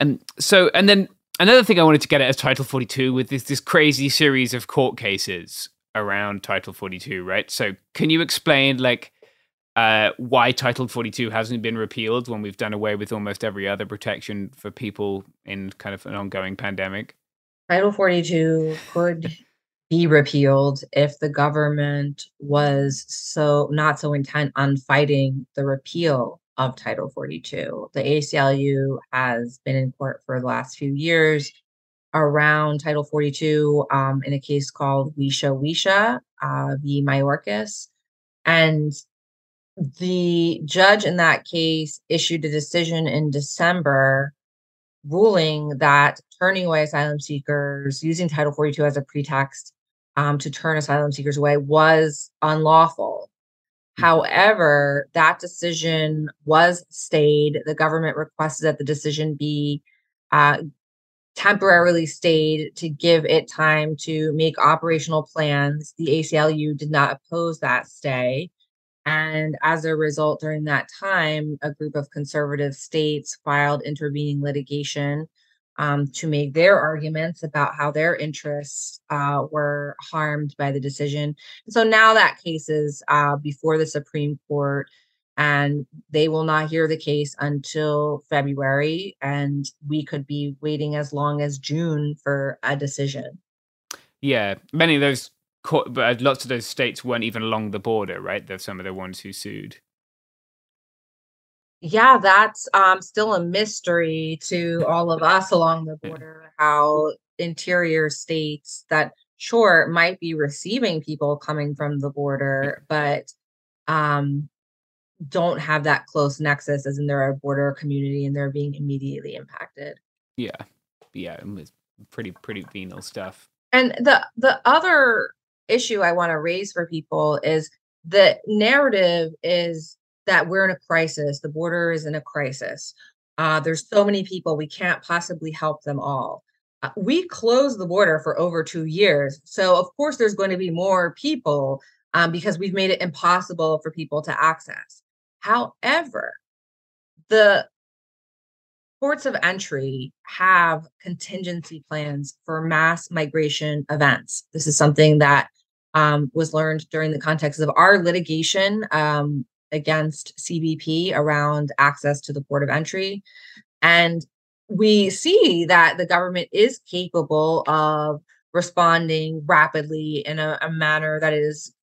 and so and then another thing i wanted to get at is title 42 with this this crazy series of court cases around title 42 right so can you explain like uh, why Title 42 hasn't been repealed when we've done away with almost every other protection for people in kind of an ongoing pandemic? Title 42 could be repealed if the government was so not so intent on fighting the repeal of Title 42. The ACLU has been in court for the last few years around Title 42 um, in a case called Huisha Huisha uh, v. Mayorkas. And the judge in that case issued a decision in December ruling that turning away asylum seekers using Title 42 as a pretext um, to turn asylum seekers away was unlawful. Hmm. However, that decision was stayed. The government requested that the decision be uh, temporarily stayed to give it time to make operational plans. The ACLU did not oppose that stay. And as a result, during that time, a group of conservative states filed intervening litigation um, to make their arguments about how their interests uh, were harmed by the decision. so now that case is uh, before the Supreme Court, and they will not hear the case until February, and we could be waiting as long as June for a decision. Yeah, many of those, but lots of those states weren't even along the border, right? They're some of the ones who sued yeah, that's um, still a mystery to all of us along the border how interior states that sure might be receiving people coming from the border, but um, don't have that close nexus as in they're a border community and they're being immediately impacted. Yeah. Yeah. It's pretty, pretty venal stuff. And the the other issue I want to raise for people is the narrative is that we're in a crisis. The border is in a crisis. Uh, there's so many people, we can't possibly help them all. Uh, we closed the border for over two years. So, of course, there's going to be more people um, because we've made it impossible for people to access. However, the ports of entry have contingency plans for mass migration events. This is something that um, was learned during the context of our litigation um, against CBP around access to the port of entry. And we see that the government is capable of responding rapidly in a, a manner that is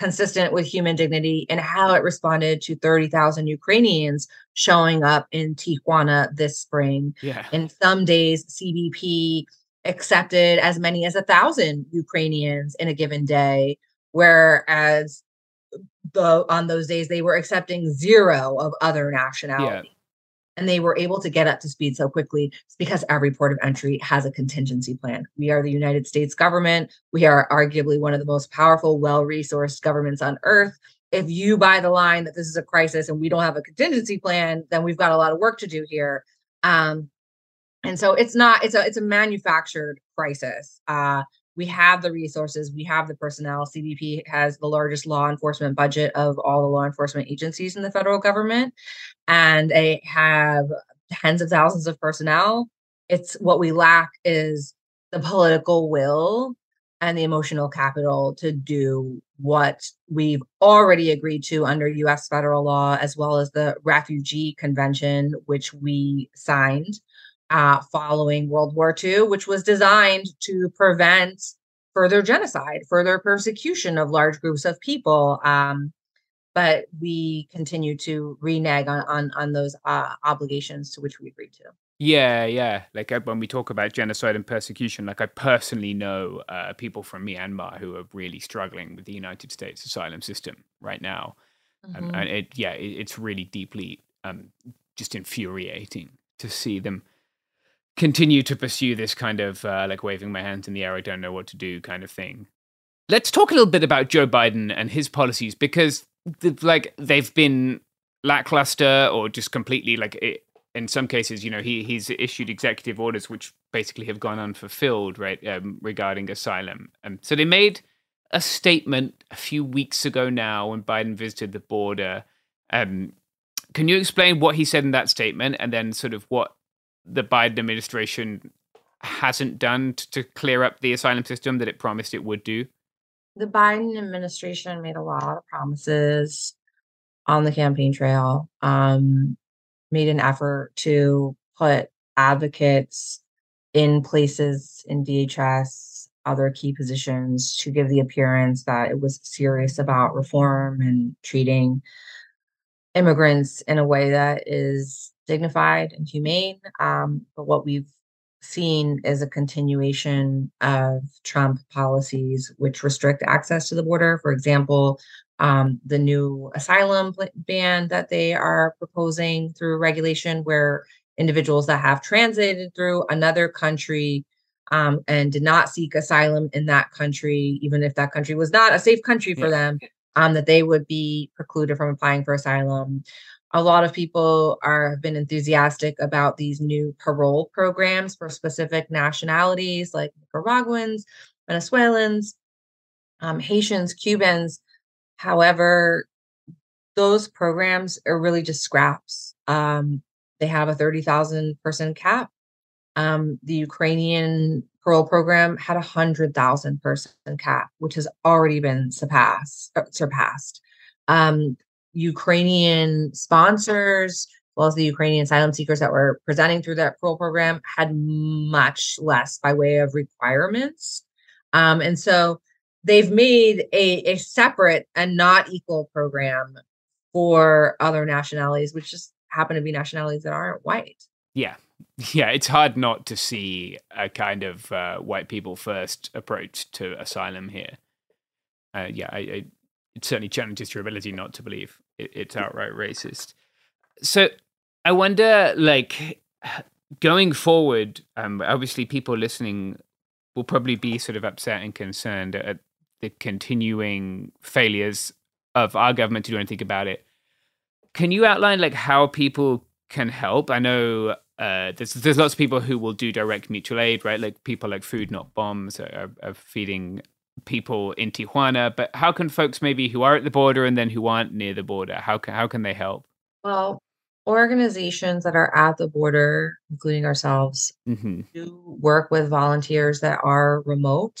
consistent with human dignity and how it responded to 30,000 Ukrainians showing up in Tijuana this spring. Yeah. In some days, CBP accepted as many as a thousand Ukrainians in a given day, whereas uh, the on those days they were accepting zero of other nationalities. Yeah. And they were able to get up to speed so quickly because every port of entry has a contingency plan. We are the United States government. We are arguably one of the most powerful, well resourced governments on earth. If you buy the line that this is a crisis and we don't have a contingency plan, then we've got a lot of work to do here. Um, and so it's not it's a it's a manufactured crisis. Uh, we have the resources, we have the personnel. CBP has the largest law enforcement budget of all the law enforcement agencies in the federal government, and they have tens of thousands of personnel. It's what we lack is the political will and the emotional capital to do what we've already agreed to under US federal law, as well as the Refugee Convention, which we signed uh, following World War II, which was designed to prevent further genocide, further persecution of large groups of people. Um, but we continue to renege on on, on those uh, obligations to which we agreed to. Yeah, yeah. Like when we talk about genocide and persecution, like I personally know uh, people from Myanmar who are really struggling with the United States asylum system right now, mm-hmm. and, and, it, yeah, it, it's really deeply um, just infuriating to see them continue to pursue this kind of uh, like waving my hands in the air, I don't know what to do kind of thing. Let's talk a little bit about Joe Biden and his policies because like they've been lackluster or just completely like it, in some cases, you know, he he's issued executive orders which basically have gone unfulfilled, right, um, regarding asylum. Um, so they made a statement a few weeks ago now when Biden visited the border. Um, can you explain what he said in that statement, and then sort of what the Biden administration hasn't done to clear up the asylum system that it promised it would do? The Biden administration made a lot of promises on the campaign trail, um, made an effort to put advocates in places in DHS, other key positions to give the appearance that it was serious about reform and treating immigrants in a way that is dignified and humane. Um, but what we've seen is a continuation of Trump policies which restrict access to the border. For example, um, the new asylum ban that they are proposing through regulation, where individuals that have transited through another country um, and did not seek asylum in that country, even if that country was not a safe country for yeah. them, um, that they would be precluded from applying for asylum a lot of people are have been enthusiastic about these new parole programs for specific nationalities like Nicaraguans, Venezuelans, um, Haitians, Cubans. However, those programs are really just scraps. Um, they have a 30,000 person cap. Um, the Ukrainian parole program had a 100,000 person cap, which has already been surpassed. Uh, surpassed. Um, Ukrainian sponsors, as well as the Ukrainian asylum seekers that were presenting through that parole program, had much less by way of requirements. Um, and so they've made a, a separate and not equal program for other nationalities, which just happen to be nationalities that aren't white. Yeah. Yeah, it's hard not to see a kind of uh, white people first approach to asylum here. Uh, yeah, I, I, it certainly challenges your ability not to believe it, it's outright racist. So I wonder, like, going forward, um, obviously people listening will probably be sort of upset and concerned at the continuing failures of our government to do anything about it. Can you outline like how people can help? I know uh, there's there's lots of people who will do direct mutual aid, right? Like people like Food Not Bombs are, are feeding people in Tijuana, but how can folks maybe who are at the border and then who aren't near the border, how can how can they help? Well, organizations that are at the border, including ourselves, mm-hmm. do work with volunteers that are remote,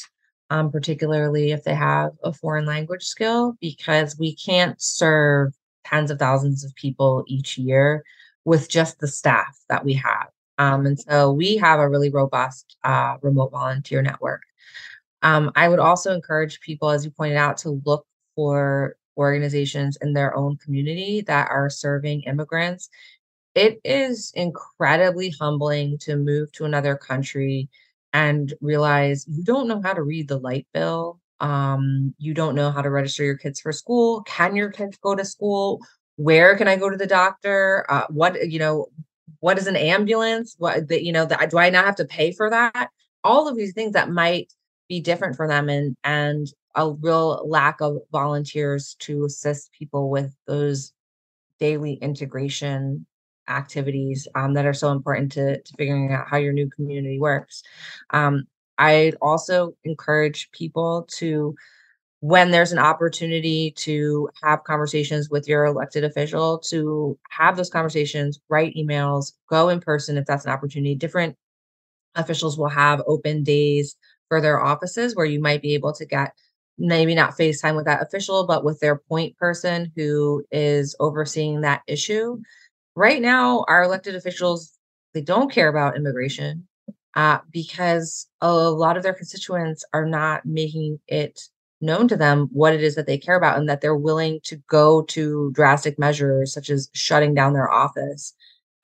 um, particularly if they have a foreign language skill, because we can't serve tens of thousands of people each year with just the staff that we have. Um, and so we have a really robust uh, remote volunteer network. Um, I would also encourage people, as you pointed out, to look for organizations in their own community that are serving immigrants. It is incredibly humbling to move to another country and realize you don't know how to read the light bill. Um, you don't know how to register your kids for school. Can your kids go to school? Where can I go to the doctor? Uh, what you know? What is an ambulance? What that you know? That do I not have to pay for that? All of these things that might be different for them and and a real lack of volunteers to assist people with those daily integration activities um, that are so important to, to figuring out how your new community works. Um, I'd also encourage people to, when there's an opportunity to have conversations with your elected official, to have those conversations, write emails, go in person if that's an opportunity. Different officials will have open days for their offices where you might be able to get maybe not FaceTime with that official, but with their point person who is overseeing that issue. Right now, our elected officials, they don't care about immigration. uh, because a lot of their constituents are not making it known to them what it is that they care about and that they're willing to go to drastic measures such as shutting down their office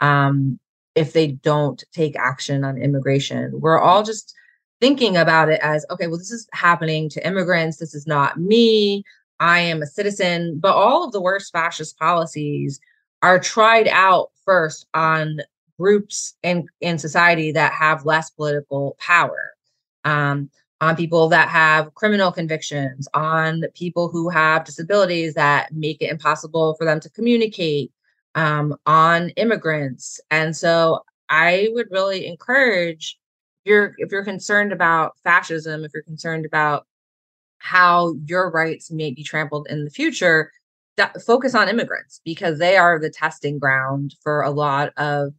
um, if they don't take action on immigration. We're all just thinking about it as okay, well, this is happening to immigrants. This is not me. I am a citizen. But all of the worst fascist policies are tried out first on groups in, in society that have less political power. Um, on people that have criminal convictions, on people who have disabilities that make it impossible for them to communicate, um, on immigrants. And so I would really encourage you're if you're concerned about fascism, if you're concerned about how your rights may be trampled in the future, that, focus on immigrants because they are the testing ground for a lot of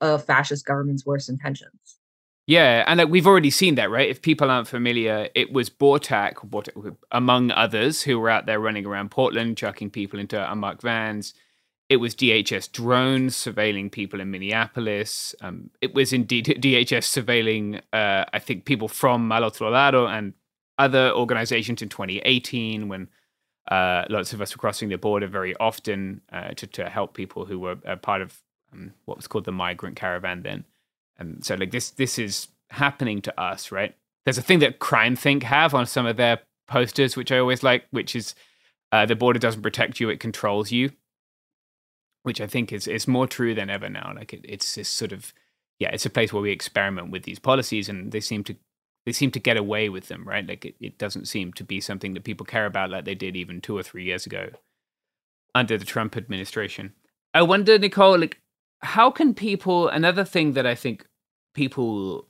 of fascist government's worst intentions. Yeah, and like, we've already seen that, right? If people aren't familiar, it was BORTAC, BORTAC, among others, who were out there running around Portland, chucking people into unmarked vans. It was DHS drones surveilling people in Minneapolis. Um, it was indeed DHS surveilling, uh, I think, people from Al Otro Lado and other organizations in 2018 when uh, lots of us were crossing the border very often uh, to, to help people who were part of um, what was called the migrant caravan then. And so like this this is happening to us, right? There's a thing that CrimethInc have on some of their posters, which I always like, which is uh, the border doesn't protect you, it controls you. Which I think is is more true than ever now. Like it, it's this sort of yeah, it's a place where we experiment with these policies and they seem to they seem to get away with them, right? Like it, it doesn't seem to be something that people care about like they did even two or three years ago under the Trump administration. I wonder, Nicole, like how can people another thing that i think people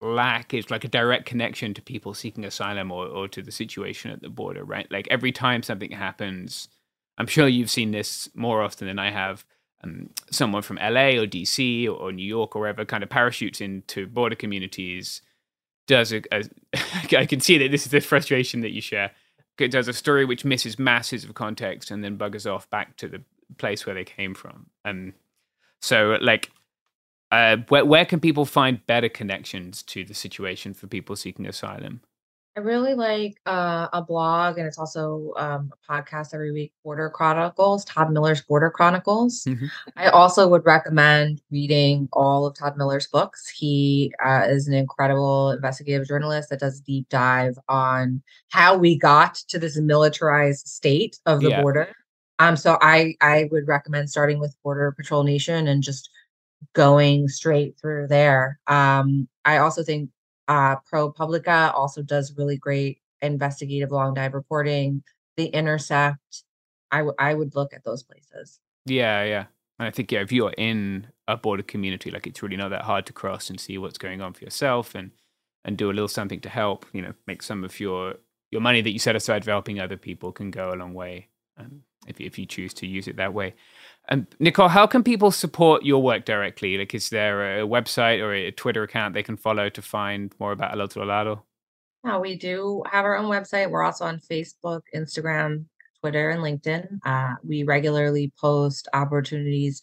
lack is like a direct connection to people seeking asylum or, or to the situation at the border right like every time something happens i'm sure you've seen this more often than i have. Um, someone from la or dc or, new york or wherever kind of parachutes into border communities does a, a I can see that this is the frustration that you share. It does a story which misses masses of context and then buggers off back to the place where they came from. And so, like, uh, where where can people find better connections to the situation for people seeking asylum? I really like uh, a blog, and it's also um, a podcast every week. Border Chronicles, Todd Miller's Border Chronicles. Mm-hmm. I also would recommend reading all of Todd Miller's books. He uh, is an incredible investigative journalist that does deep dive on how we got to this militarized state of the yeah. border um, so I I would recommend starting with Border Patrol Nation and just going straight through there. Um, I also think uh, ProPublica also does really great investigative long dive reporting. The Intercept, I, w- I would look at those places. Yeah, yeah. And I think yeah, if you're in a border community, like it's really not that hard to cross and see what's going on for yourself and and do a little something to help. You know, make some of your your money that you set aside for helping other people can go a long way. Um, if if you choose to use it that way. And Nicole, how can people support your work directly? Like, is there a website or a Twitter account they can follow to find more about El Otro Lado? Yeah, we do have our own website. We're also on Facebook, Instagram, Twitter, and LinkedIn. Uh, we regularly post opportunities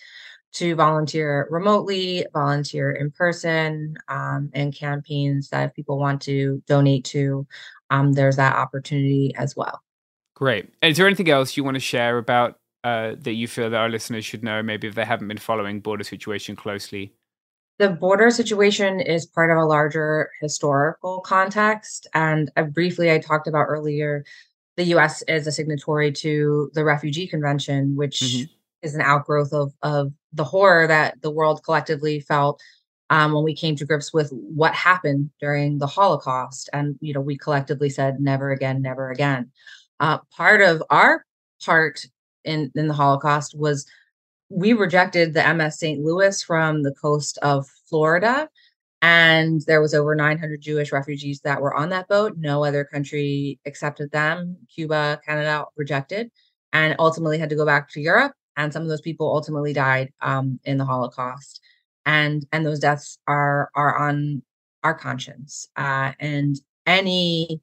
to volunteer remotely, volunteer in person, um, and campaigns that if people want to donate to, um, there's that opportunity as well. Great. is there anything else you want to share about uh, that you feel that our listeners should know, maybe if they haven't been following border situation closely? The border situation is part of a larger historical context. And uh, briefly, I talked about earlier, the US is a signatory to the Refugee Convention, which mm-hmm. is an outgrowth of, of the horror that the world collectively felt um, when we came to grips with what happened during the Holocaust. And, you know, we collectively said, never again, never again. Uh, part of our part in, in the Holocaust was we rejected the MS St. Louis from the coast of Florida. And there was over 900 Jewish refugees that were on that boat. No other country accepted them. Cuba, Canada rejected, and ultimately had to go back to Europe. And some of those people ultimately died um, in the Holocaust. And and those deaths are are on our conscience. Uh, and any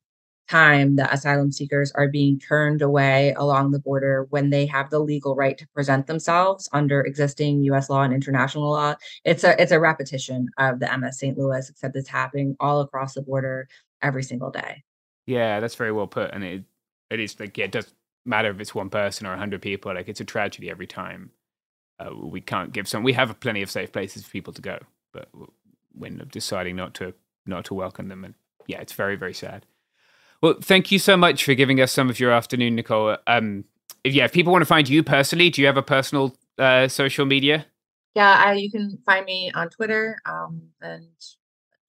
time that asylum seekers are being turned away along the border when they have the legal right to present themselves under existing US law and international law. It's a it's a repetition of the MS St. Louis, except it's happening all across the border every single day. Yeah, that's very well put. And it it is like yeah, it doesn't matter if it's one person or a hundred people, like it's a tragedy every time. Uh, we can't give some we have plenty of safe places for people to go, but when deciding not to not to welcome them and yeah, it's very, very sad. Well, thank you so much for giving us some of your afternoon, Nicole. Um, if, yeah, if people want to find you personally, do you have a personal uh, social media? Yeah, I, you can find me on Twitter, um, and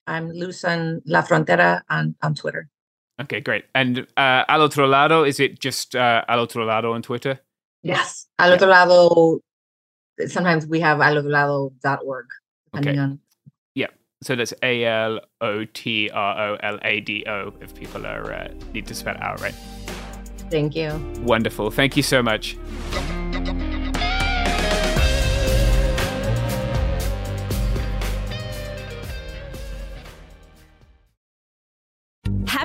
I'm Luz on La Frontera on, on Twitter. Okay, great. And uh, Al Otro Lado, is it just uh, Al Otro Lado on Twitter? Yes, Al Otro Lado. Sometimes we have alotrolado.org, depending Okay. on. So that's A L O T R O L A D O if people are uh, need to spell it out right. Thank you. Wonderful. Thank you so much.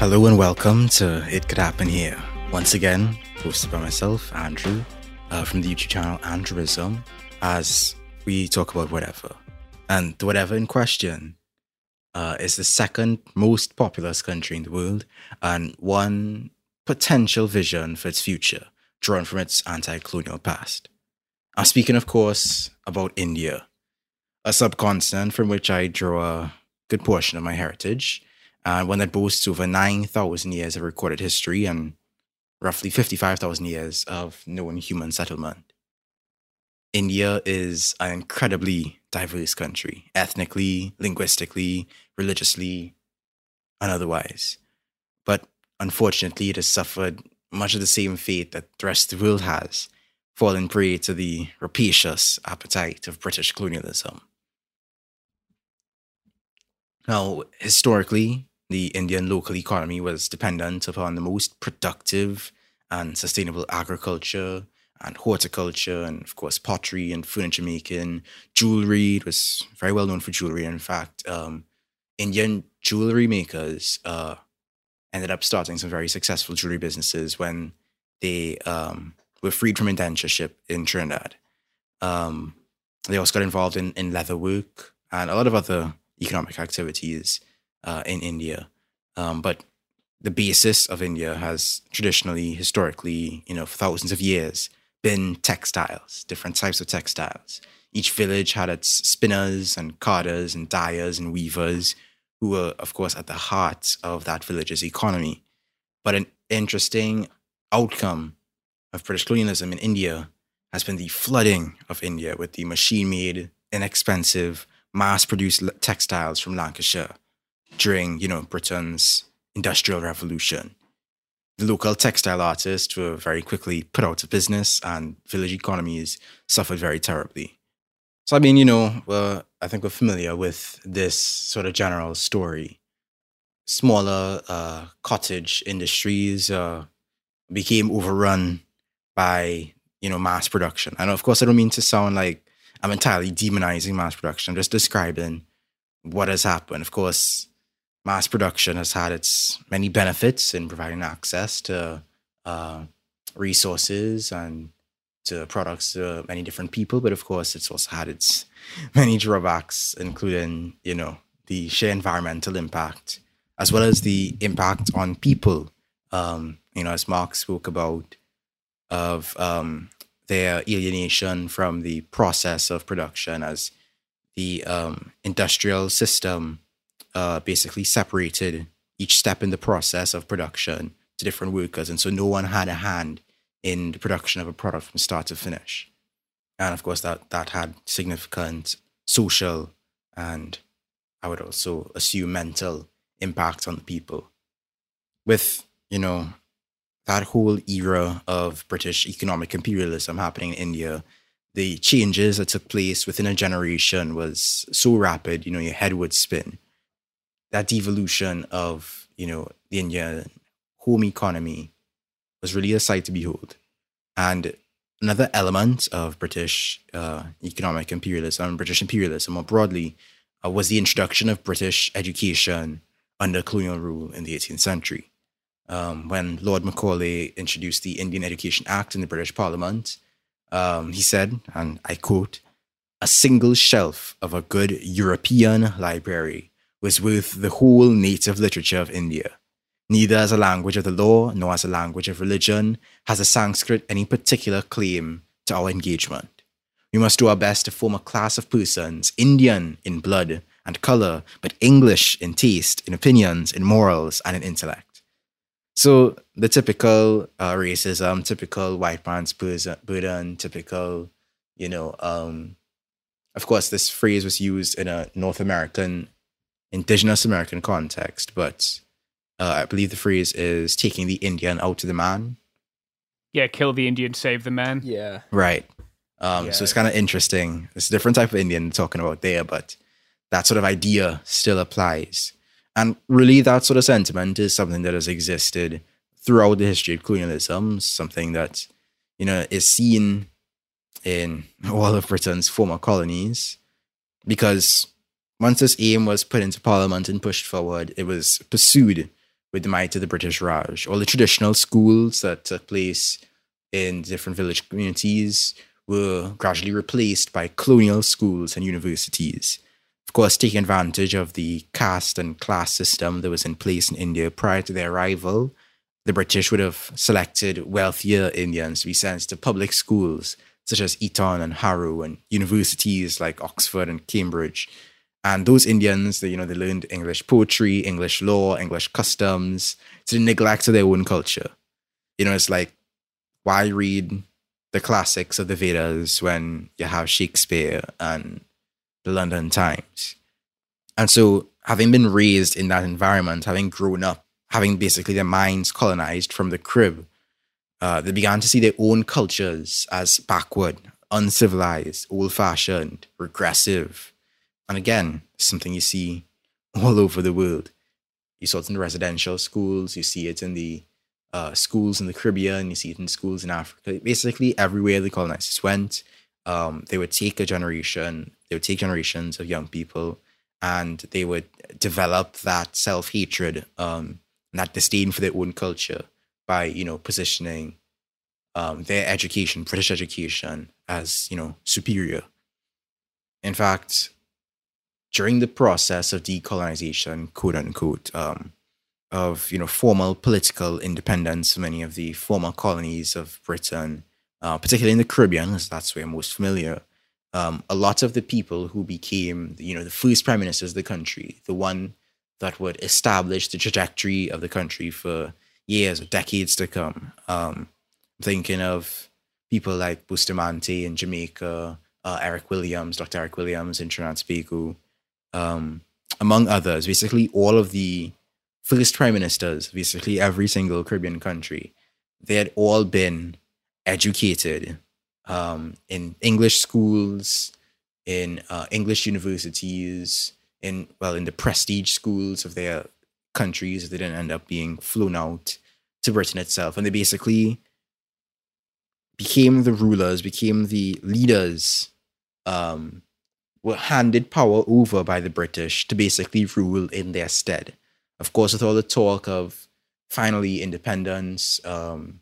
Hello and welcome to It Could Happen Here. Once again, hosted by myself, Andrew, uh, from the YouTube channel Andrewism, as we talk about whatever. And the whatever in question uh, is the second most populous country in the world and one potential vision for its future, drawn from its anti colonial past. I'm speaking, of course, about India, a subcontinent from which I draw a good portion of my heritage Uh, and one that boasts over 9,000 years of recorded history and roughly 55,000 years of known human settlement. India is an incredibly diverse country, ethnically, linguistically, religiously, and otherwise. But unfortunately, it has suffered much of the same fate that the rest of the world has, fallen prey to the rapacious appetite of British colonialism. Now, historically, the Indian local economy was dependent upon the most productive and sustainable agriculture and horticulture, and of course, pottery and furniture making, jewelry. It was very well known for jewelry. In fact, um, Indian jewelry makers uh, ended up starting some very successful jewelry businesses when they um, were freed from indentureship in Trinidad. Um, they also got involved in, in leather work and a lot of other economic activities uh, in India. Um, but the basis of India has traditionally, historically, you know, for thousands of years, been textiles, different types of textiles. Each village had its spinners and carders and dyers and weavers who were, of course, at the heart of that village's economy. But an interesting outcome of British colonialism in India has been the flooding of India with the machine made, inexpensive, mass-produced textiles from Lancashire during, you know, Britain's Industrial Revolution. The local textile artists were very quickly put out of business, and village economies suffered very terribly. So, I mean, you know, well, I think we're familiar with this sort of general story. Smaller uh, cottage industries uh, became overrun by, you know, mass production. And of course, I don't mean to sound like I'm entirely demonizing mass production. I'm just describing what has happened. Of course, mass production has had its many benefits in providing access to uh, resources and to products to many different people, but of course, it's also had its many drawbacks, including you know the sheer environmental impact as well as the impact on people. Um, you know, as Mark spoke about, of um, their alienation from the process of production as the um, industrial system uh, basically separated each step in the process of production to different workers. And so no one had a hand in the production of a product from start to finish. And of course, that, that had significant social and I would also assume mental impact on the people. With, you know, that whole era of British economic imperialism happening in India, the changes that took place within a generation was so rapid, you know, your head would spin. That devolution of, you know, the Indian home economy was really a sight to behold. And another element of British uh, economic imperialism, British imperialism more broadly, uh, was the introduction of British education under colonial rule in the 18th century um, when Lord Macaulay introduced the Indian Education Act in the British Parliament. Um, he said, and I quote, a single shelf of a good European library was with the whole native literature of India. Neither as a language of the law nor as a language of religion has the Sanskrit any particular claim to our engagement. We must do our best to form a class of persons, Indian in blood and color, but English in taste, in opinions, in morals, and in intellect. So the typical uh, racism, typical white man's burden, typical, you know, um, of course, this phrase was used in a North American, indigenous American context, but uh, I believe the phrase is taking the Indian out of the man. Yeah, kill the Indian, save the man. Yeah. Right. Um, yeah. So it's kind of interesting. It's a different type of Indian talking about there, but that sort of idea still applies. And really, that sort of sentiment is something that has existed throughout the history of colonialism, something that, you know, is seen in all of Britain's former colonies. Because once this aim was put into parliament and pushed forward, it was pursued with the might of the British Raj. All the traditional schools that took place in different village communities were gradually replaced by colonial schools and universities of course, taking advantage of the caste and class system that was in place in India prior to their arrival, the British would have selected wealthier Indians to be sent to public schools such as Eton and Harrow and universities like Oxford and Cambridge. And those Indians, they, you know, they learned English poetry, English law, English customs to the neglect of their own culture. You know, it's like, why read the classics of the Vedas when you have Shakespeare and the London Times. And so, having been raised in that environment, having grown up, having basically their minds colonized from the crib, uh, they began to see their own cultures as backward, uncivilized, old fashioned, regressive. And again, something you see all over the world. You saw it in the residential schools, you see it in the uh, schools in the Caribbean, you see it in schools in Africa. Basically, everywhere the colonizers went, um, they would take a generation, they would take generations of young people, and they would develop that self hatred, um, that disdain for their own culture by you know positioning um, their education, British education, as you know superior. In fact, during the process of decolonization, quote unquote, um, of you know formal political independence, many of the former colonies of Britain uh, particularly in the Caribbean, as that's where I'm most familiar, um, a lot of the people who became, you know, the first prime ministers of the country, the one that would establish the trajectory of the country for years or decades to come. Um, thinking of people like Bustamante in Jamaica, uh, Eric Williams, Dr. Eric Williams in Trinidad Tobago, um, among others. Basically, all of the first prime ministers, basically every single Caribbean country, they had all been educated um, in English schools, in uh, English universities, in well, in the prestige schools of their countries. They didn't end up being flown out to Britain itself, and they basically became the rulers, became the leaders, um, were handed power over by the British to basically rule in their stead. Of course, with all the talk of finally independence, um,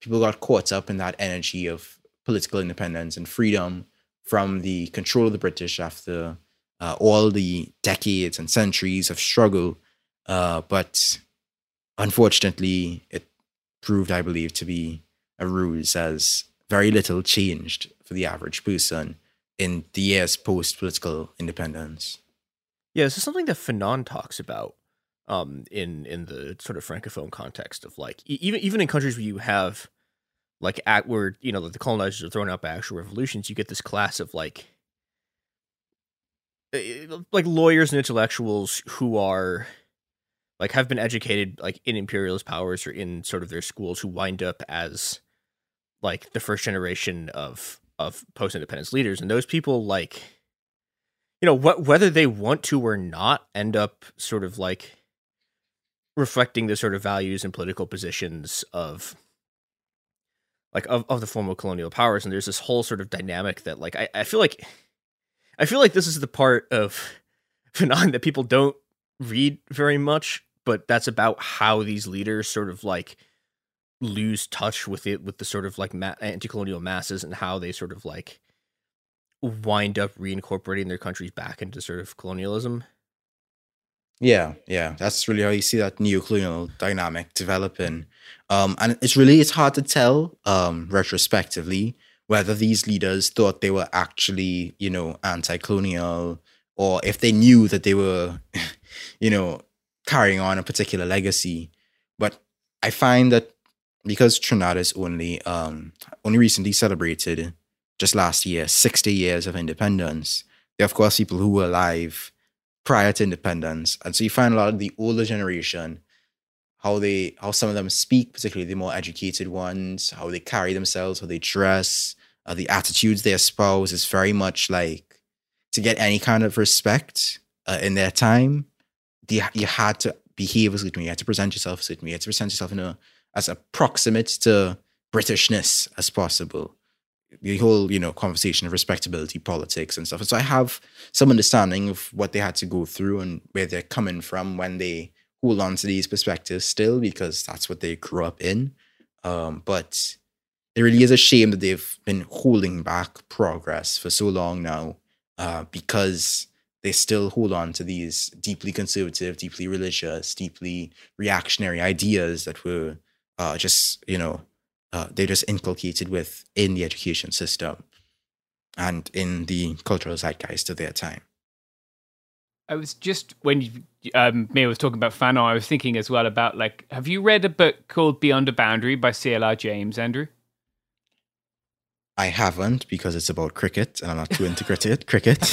people got caught up in that energy of political independence and freedom from the control of the British after uh, all the decades and centuries of struggle. Uh, but unfortunately, it proved, I believe, to be a ruse as very little changed for the average person in the years post political independence. Yeah, this is something that Fanon talks about um, in in the sort of francophone context of like even even in countries where you have like at where you know the colonizers are thrown out by actual revolutions, you get this class of like eh, like lawyers and intellectuals who are like have been educated like in imperialist powers or in sort of their schools who wind up as like the first generation of of post independence leaders and those people like you know what whether they want to or not end up sort of like reflecting the sort of values and political positions of like of, of the former colonial powers. And there's this whole sort of dynamic that like I, I feel like I feel like this is the part of Fanon that people don't read very much, but that's about how these leaders sort of like lose touch with it with the sort of like ma- anti-colonial masses and how they sort of like wind up reincorporating their countries back into sort of colonialism. Yeah, yeah, that's really how you see that neo-colonial dynamic developing, um, and it's really it's hard to tell um, retrospectively whether these leaders thought they were actually, you know, anti-colonial, or if they knew that they were, you know, carrying on a particular legacy. But I find that because Trinidad is only um, only recently celebrated just last year 60 years of independence, there are of course people who were alive prior to independence, and so you find a lot of the older generation how they how some of them speak, particularly the more educated ones, how they carry themselves, how they dress, uh, the attitudes they espouse is very much like to get any kind of respect uh, in their time. You, had to behave as me. You had to present yourself as me. You had to present yourself in a as approximate to Britishness as possible. The whole, you know, conversation of respectability, politics, and stuff. And so I have some understanding of what they had to go through and where they're coming from when they hold on to these perspectives still, because that's what they grew up in. Um, but it really is a shame that they've been holding back progress for so long now, uh, because they still hold on to these deeply conservative, deeply religious, deeply reactionary ideas that were uh, just you know uh, they're just inculcated with in the education system and in the cultural zeitgeist of their time. I was just when you, um, Mia was talking about Fanon, I was thinking as well about like, have you read a book called Beyond a Boundary by C.L.R. James, Andrew? I haven't because it's about cricket and I'm not too into cricket. cricket.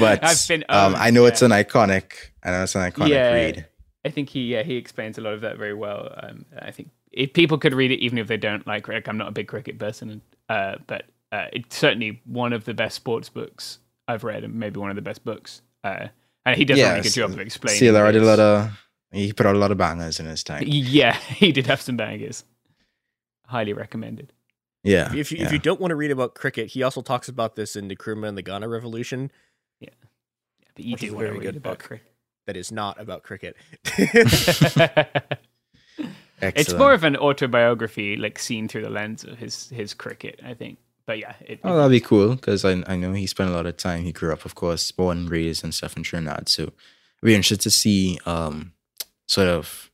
but been, um, um, I know yeah. it's an iconic. I know it's an iconic yeah. read. I think he yeah he explains a lot of that very well. Um, I think if people could read it, even if they don't like cricket, I'm not a big cricket person, uh, but uh, it's certainly one of the best sports books I've read, and maybe one of the best books. Uh, and he does yes. a really good job of explaining. See, there, I did a lot of he put out a lot of bangers in his time. Yeah, he did have some bangers. Highly recommended. Yeah. If you, yeah. if you don't want to read about cricket, he also talks about this in the Nkrumah and the Ghana Revolution. Yeah. yeah but you do want to read about cricket that is not about cricket. it's more of an autobiography, like seen through the lens of his his cricket, I think. But yeah, it, oh, that'd be cool because I I know he spent a lot of time. He grew up, of course, born, raised, and stuff in Trinidad. So, I'd be interested to see, um, sort of,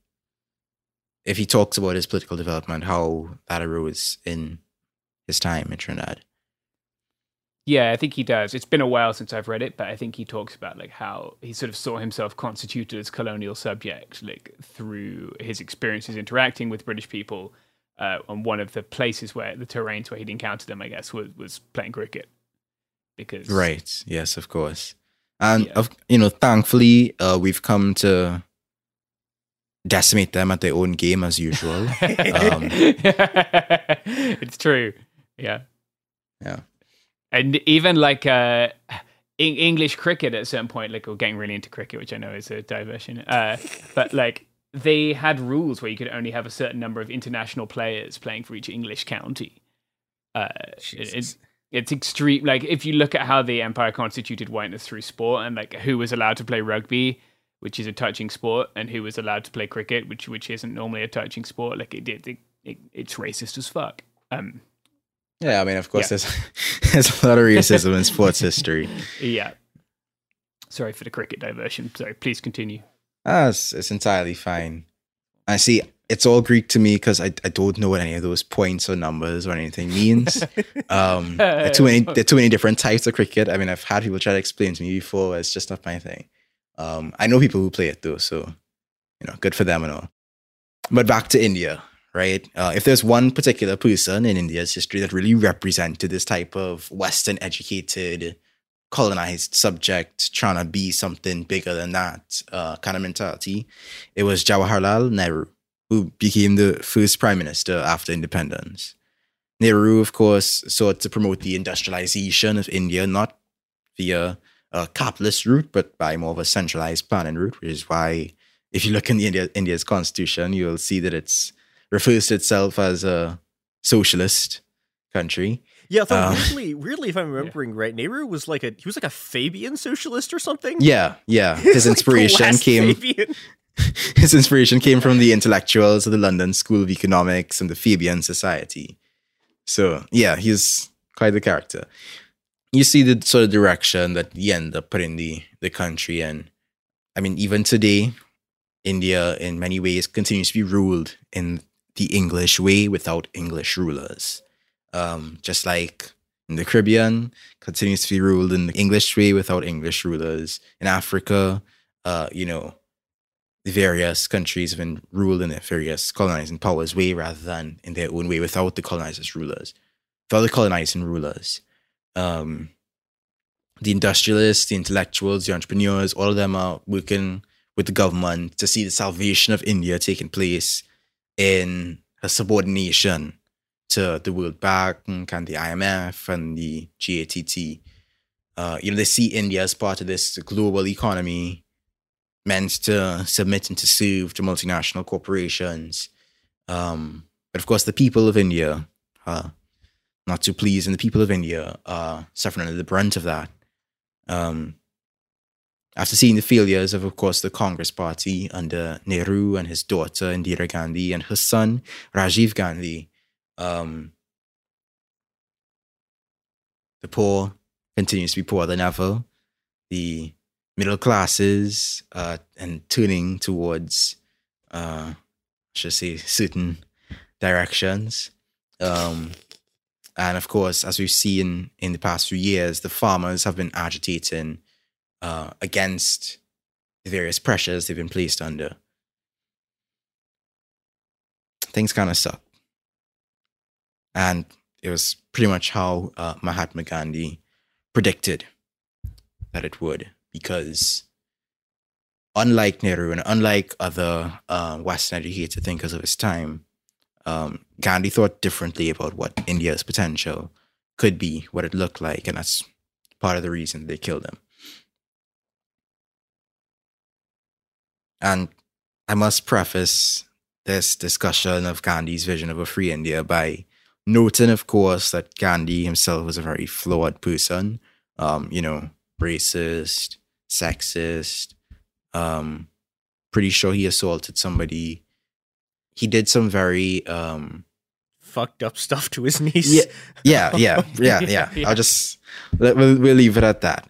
if he talks about his political development, how that arose in his time in Trinidad. Yeah, I think he does. It's been a while since I've read it, but I think he talks about like how he sort of saw himself constituted as colonial subject, like through his experiences interacting with British people, Uh, and one of the places where the terrains where he'd encountered them, I guess, was was playing cricket. Because right, yes, of course, and yeah. of you know, thankfully, uh, we've come to decimate them at their own game as usual. um, it's true, yeah, yeah, and even like uh, English cricket at a certain point, like we're getting really into cricket, which I know is a diversion, uh, but like they had rules where you could only have a certain number of international players playing for each English county. Uh, it's it's extreme. Like if you look at how the empire constituted whiteness through sport, and like who was allowed to play rugby, which is a touching sport, and who was allowed to play cricket, which which isn't normally a touching sport. Like it, it, it it's racist as fuck. Um, yeah, I mean, of course, yeah. there's there's a lot of racism in sports history. Yeah. Sorry for the cricket diversion. Sorry, please continue. Ah, it's, it's entirely fine. I see it's all Greek to me because I, I don't know what any of those points or numbers or anything means. um, there are too many there are too many different types of cricket. I mean, I've had people try to explain to me before. It's just not my thing. Um, I know people who play it though, so you know, good for them and all. But back to India, right? Uh, if there's one particular person in India's history that really represented this type of Western educated colonized subject trying to be something bigger than that uh, kind of mentality. It was Jawaharlal Nehru, who became the first prime minister after independence. Nehru, of course, sought to promote the industrialization of India, not via a capitalist route, but by more of a centralized planning route, which is why, if you look in the India, India's constitution, you'll see that it refers to itself as a socialist country. Yeah, I um, weirdly, weirdly, if I'm remembering yeah. right, Nehru was like a he was like a Fabian socialist or something. Yeah, yeah. His inspiration like came. his inspiration came from the intellectuals of the London School of Economics and the Fabian Society. So yeah, he's quite the character. You see the sort of direction that he ended up putting the the country in. I mean, even today, India in many ways continues to be ruled in the English way without English rulers um, just like in the Caribbean, continues to be ruled in the English way without English rulers. In Africa, uh, you know, the various countries have been ruled in their various colonizing powers way rather than in their own way without the colonizers' rulers, without the colonizing rulers. Um, the industrialists, the intellectuals, the entrepreneurs, all of them are working with the government to see the salvation of India taking place in a subordination to the World Bank and the IMF and the GATT. Uh, you know, they see India as part of this global economy meant to submit and to serve to multinational corporations. Um, but of course, the people of India are not too pleased, and the people of India are suffering under the brunt of that. Um, after seeing the failures of, of course, the Congress Party under Nehru and his daughter Indira Gandhi and her son Rajiv Gandhi, um, the poor continues to be poorer than ever. The middle classes uh, and turning towards, uh, I should say, certain directions. Um, and of course, as we've seen in the past few years, the farmers have been agitating uh, against the various pressures they've been placed under. Things kind of suck. And it was pretty much how uh, Mahatma Gandhi predicted that it would, because unlike Nehru and unlike other uh, Western educated thinkers of his time, um, Gandhi thought differently about what India's potential could be, what it looked like, and that's part of the reason they killed him. And I must preface this discussion of Gandhi's vision of a free India by noting, of course, that Gandhi himself was a very flawed person. Um, you know, racist, sexist. Um, pretty sure he assaulted somebody. He did some very um, fucked up stuff to his niece. Yeah, yeah, yeah, yeah, yeah. I'll just we'll, we'll leave it at that.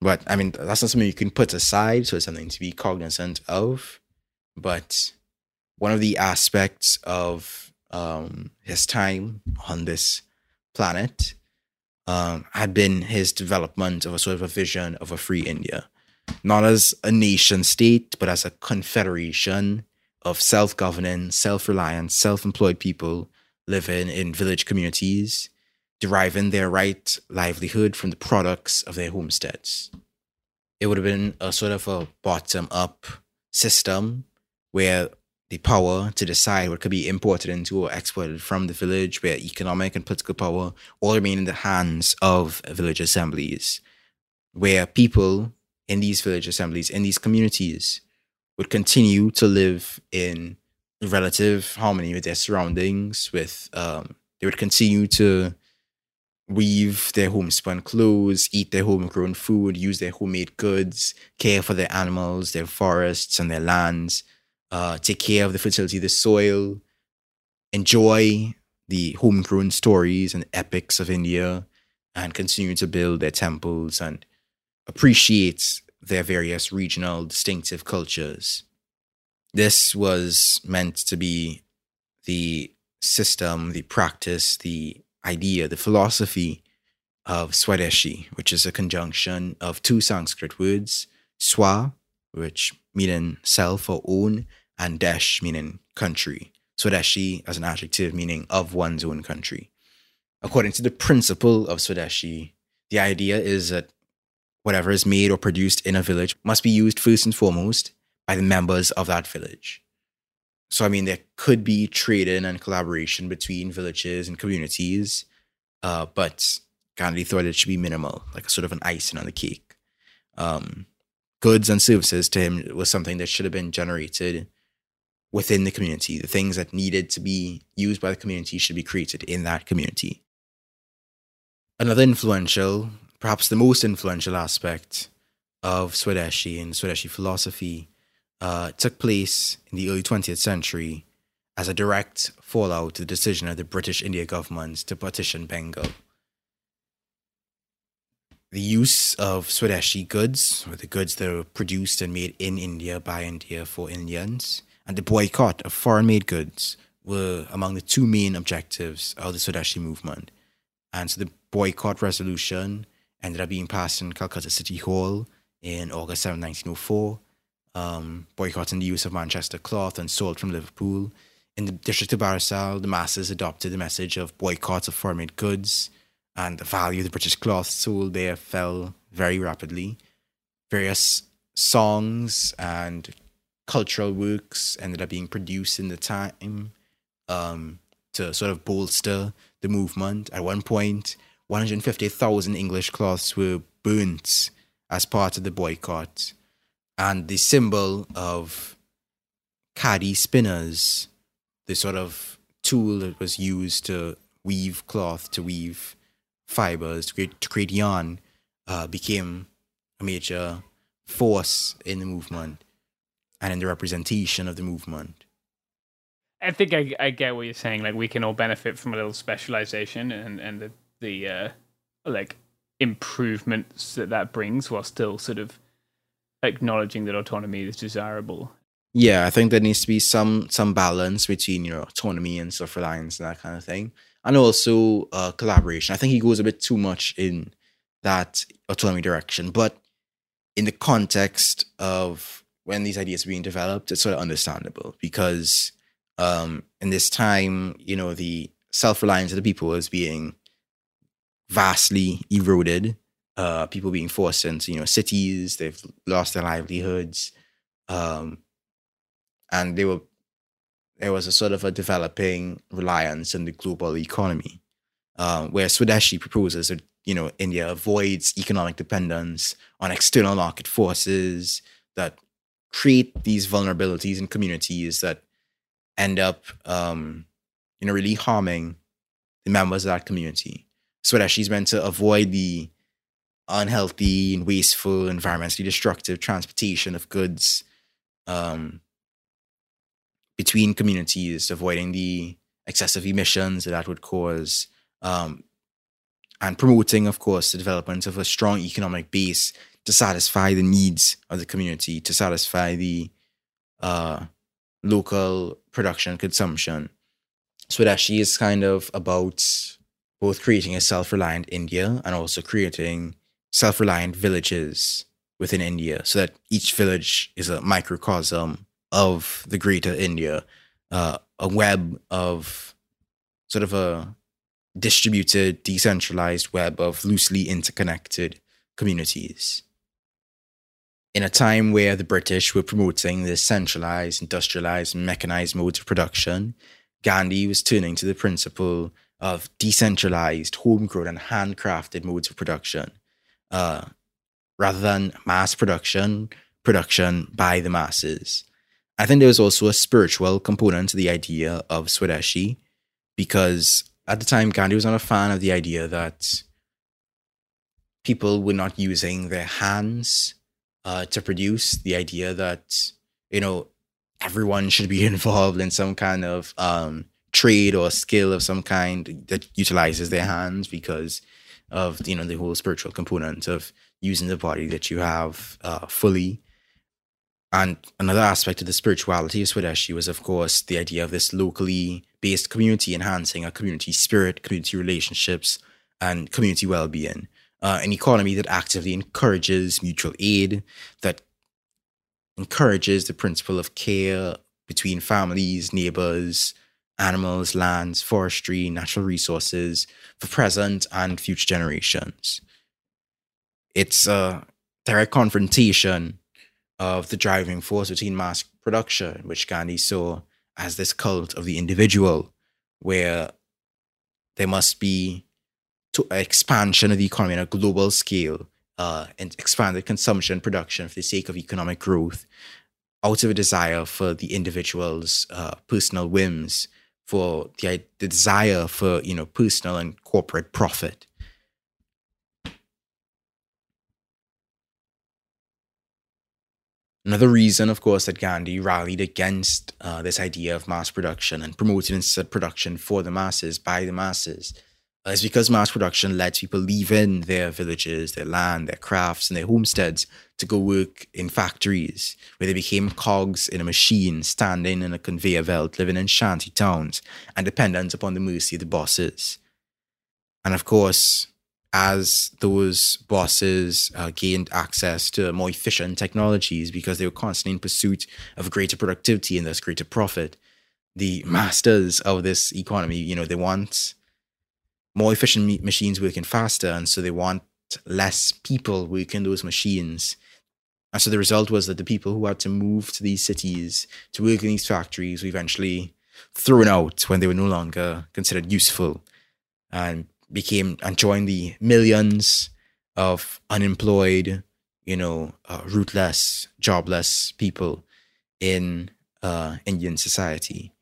But I mean, that's not something you can put aside. So it's something to be cognizant of. But one of the aspects of um, his time on this planet um, had been his development of a sort of a vision of a free India, not as a nation state, but as a confederation of self governing, self reliant, self employed people living in village communities, deriving their right livelihood from the products of their homesteads. It would have been a sort of a bottom up system where the power to decide what could be imported into or exported from the village, where economic and political power all remain in the hands of village assemblies, where people in these village assemblies, in these communities, would continue to live in relative harmony with their surroundings. With um, they would continue to weave their homespun clothes, eat their homegrown food, use their homemade goods, care for their animals, their forests, and their lands, uh, take care of the fertility of the soil, enjoy the homegrown stories and epics of India, and continue to build their temples and appreciate their various regional distinctive cultures. This was meant to be the system, the practice, the idea, the philosophy of Swadeshi, which is a conjunction of two Sanskrit words, swa, which meaning self or own, and desh, meaning country. Swadeshi as an adjective meaning of one's own country. According to the principle of Swadeshi, the idea is that whatever is made or produced in a village must be used first and foremost by the members of that village. So, I mean, there could be trading and collaboration between villages and communities, uh, but Gandhi thought it should be minimal, like a sort of an icing on the cake. Um, goods and services to him was something that should have been generated within the community. The things that needed to be used by the community should be created in that community. Another influential, perhaps the most influential aspect of Swadeshi and Swadeshi philosophy uh, took place in the early 20th century as a direct fallout to the decision of the British India government to partition Bengal. The use of Swadeshi goods, or the goods that were produced and made in India by India for Indians, and the boycott of foreign made goods were among the two main objectives of the Swadeshi movement. And so the boycott resolution ended up being passed in Calcutta City Hall in August 7, 1904, um, boycotting the use of Manchester cloth and sold from Liverpool. In the district of Barisal, the masses adopted the message of boycott of foreign made goods, and the value of the British cloth sold there fell very rapidly. Various songs and cultural works ended up being produced in the time um, to sort of bolster the movement. At one point, 150,000 English cloths were burnt as part of the boycott and the symbol of caddy spinners, the sort of tool that was used to weave cloth, to weave fibers, to create, to create yarn, uh, became a major force in the movement and in the representation of the movement. I think I, I get what you're saying. Like we can all benefit from a little specialization and and the the uh, like improvements that that brings, while still sort of acknowledging that autonomy is desirable. Yeah, I think there needs to be some some balance between you know autonomy and self reliance and that kind of thing, and also uh, collaboration. I think he goes a bit too much in that autonomy direction, but in the context of when these ideas are being developed, it's sort of understandable because um, in this time, you know, the self reliance of the people is being vastly eroded uh, people being forced into you know cities. They've lost their livelihoods, um, and they were there was a sort of a developing reliance on the global economy, um, where Swadeshi proposes that you know India avoids economic dependence on external market forces that create these vulnerabilities in communities that end up um, you know really harming the members of that community. Swadeshi is meant to avoid the unhealthy and wasteful, environmentally destructive transportation of goods um, between communities, avoiding the excessive emissions that that would cause, um, and promoting, of course, the development of a strong economic base to satisfy the needs of the community, to satisfy the uh, local production consumption. Swadeshi is kind of about both creating a self-reliant India and also creating self reliant villages within India so that each village is a microcosm of the greater India, uh, a web of sort of a distributed, decentralized web of loosely interconnected communities. In a time where the British were promoting the centralized, industrialized, mechanized modes of production, Gandhi was turning to the principle of decentralized, homegrown, and handcrafted modes of production, uh, rather than mass production, production by the masses. I think there was also a spiritual component to the idea of Swadeshi, because at the time, Gandhi was not a fan of the idea that people were not using their hands uh, to produce. The idea that you know everyone should be involved in some kind of um, trade or skill of some kind that utilizes their hands because of you know the whole spiritual component of using the body that you have uh, fully. And another aspect of the spirituality of Swadeshi was, of course, the idea of this locally based community enhancing a community spirit, community relationships, and community well being. Uh, an economy that actively encourages mutual aid, that encourages the principle of care between families, neighbors, animals, lands, forestry, natural resources for present and future generations. It's a direct confrontation of the driving force between mass production, which Gandhi saw as this cult of the individual, where there must be to expansion of the economy on a global scale uh, and expanded consumption production for the sake of economic growth out of a desire for the individual's uh, personal whims for the, the desire for you know personal and corporate profit. Another reason, of course, that Gandhi rallied against uh, this idea of mass production and promoted instead production for the masses, by the masses, uh, is because mass production led people leaving their villages, their land, their crafts, and their homesteads to go work in factories, where they became cogs in a machine, standing in a conveyor belt, living in shanty towns, and dependent upon the mercy of the bosses. And of course, as those bosses uh, gained access to more efficient technologies because they were constantly in pursuit of greater productivity and thus greater profit, the masters of this economy, you know, they want more efficient machines working faster, and so they want less people working those machines. And so the result was that the people who had to move to these cities to work in these factories were eventually thrown out when they were no longer considered useful and became and joined the millions of unemployed, you know, uh, rootless, jobless people in uh, Indian society.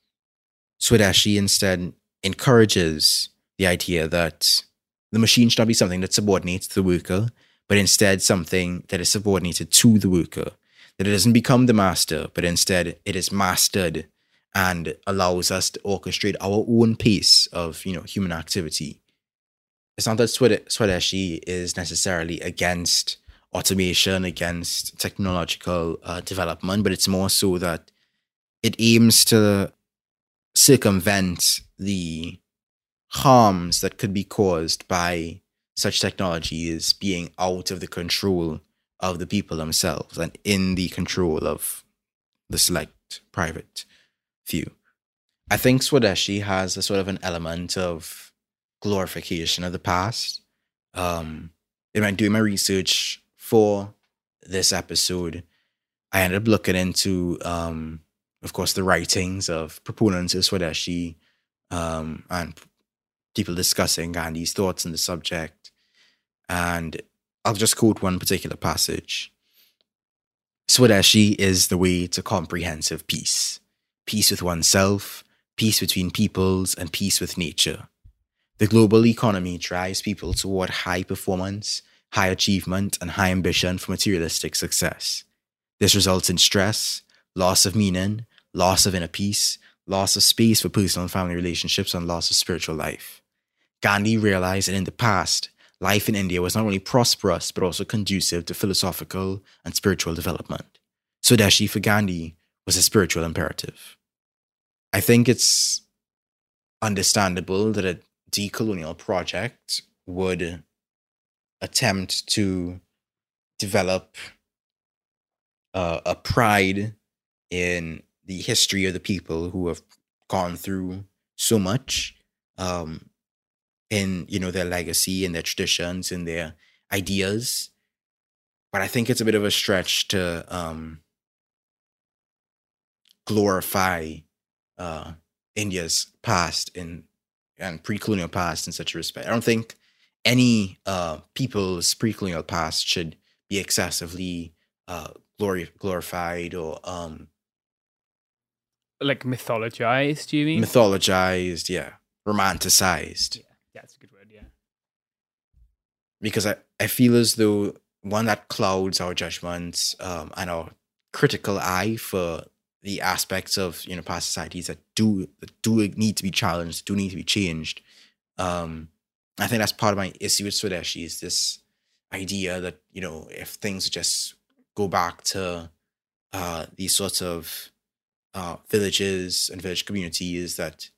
Swadeshi instead encourages the idea that the machine should not be something that subordinates the worker, but instead something that is subordinated to the worker. That it doesn't become the master, but instead it is mastered and allows us to orchestrate our own pace of, you know, human activity it's not that Swadeshi is necessarily against automation, against technological uh, development, but it's more so that it aims to circumvent the harms that could be caused by such technology is being out of the control of the people themselves and in the control of the select private few. I think Swadeshi has a sort of an element of glorification of the past. Um, in my doing my research for this episode, I ended up looking into, um, of course, the writings of proponents of Swadeshi um, and people discussing Gandhi's thoughts on the subject. And I'll just quote one particular passage. Swadeshi is the way to comprehensive peace peace with oneself, peace between peoples, and peace with nature. The global economy drives people toward high performance, high achievement, and high ambition for materialistic success. This results in stress, loss of meaning, loss of inner peace, loss of space for personal and family relationships, and loss of spiritual life. Gandhi realized that in the past, life in India was not only prosperous, but also conducive to philosophical and spiritual development. Swadeshi for Gandhi was a spiritual imperative. I think it's understandable that a decolonial project would attempt to develop uh, a pride in the history of the people who have gone through so much um, in you know their legacy and their traditions and their ideas but i think it's a bit of a stretch to um, glorify uh, india's past in and pre-colonial past in such a respect i don't think any uh, people's pre-colonial past should be excessively uh, glori- glorified or um, like mythologized. Do you mean mythologized? Yeah, romanticized. Yeah, yeah, that's a good word. Yeah, because I I feel as though one that clouds our judgments um, and our critical eye for the aspects of you know past societies that do that do need to be challenged, do need to be changed. Um, I think that's part of my issue with Swadeshi is this idea that you know if things just go back to uh, these sorts of uh, villages and village communities that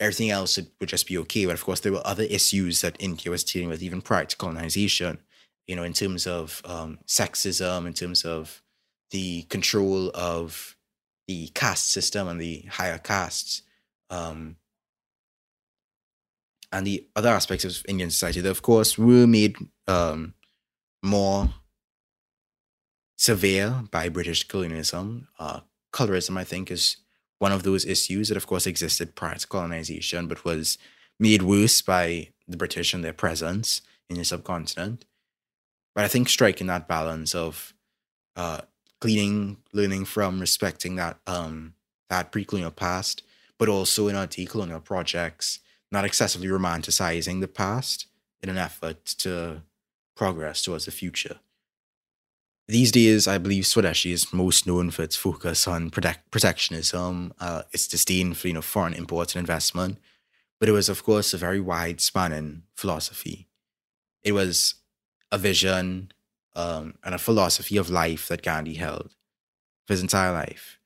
everything else would, just be okay. But of course, there were other issues that India was dealing with, even prior to colonization. You know, in terms of um, sexism, in terms of the control of the caste system and the higher castes, um, and the other aspects of Indian society that, of course, were made um, more severe by British colonialism. Uh, colorism, I think, is one of those issues that, of course, existed prior to colonization, but was made worse by the British and their presence in the subcontinent. But I think striking that balance of uh, cleaning, learning from, respecting that um, that pre-colonial past, but also in our decolonial projects, not excessively romanticizing the past in an effort to progress towards the future. These days, I believe Swadeshi is most known for its focus on protect- protectionism, uh, its disdain for you know foreign imports and investment, but it was of course a very wide spanning philosophy. It was a vision um, and a philosophy of life that Gandhi held for his entire life,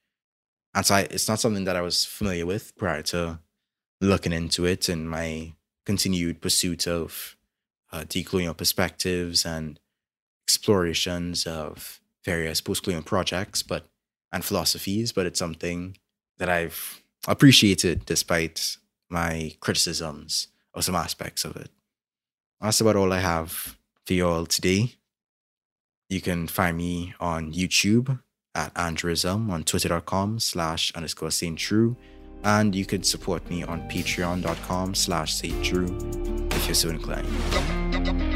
and so I, it's not something that I was familiar with prior to looking into it and my continued pursuit of uh, decolonial perspectives and explorations of various post-colonial projects, but and philosophies. But it's something that I've appreciated despite my criticisms of some aspects of it. That's about all I have for you all today. You can find me on YouTube at Andrewism, on twitter.com slash underscore SaintAndrew, and you can support me on patreon.com slash SaintAndrew if you're so inclined.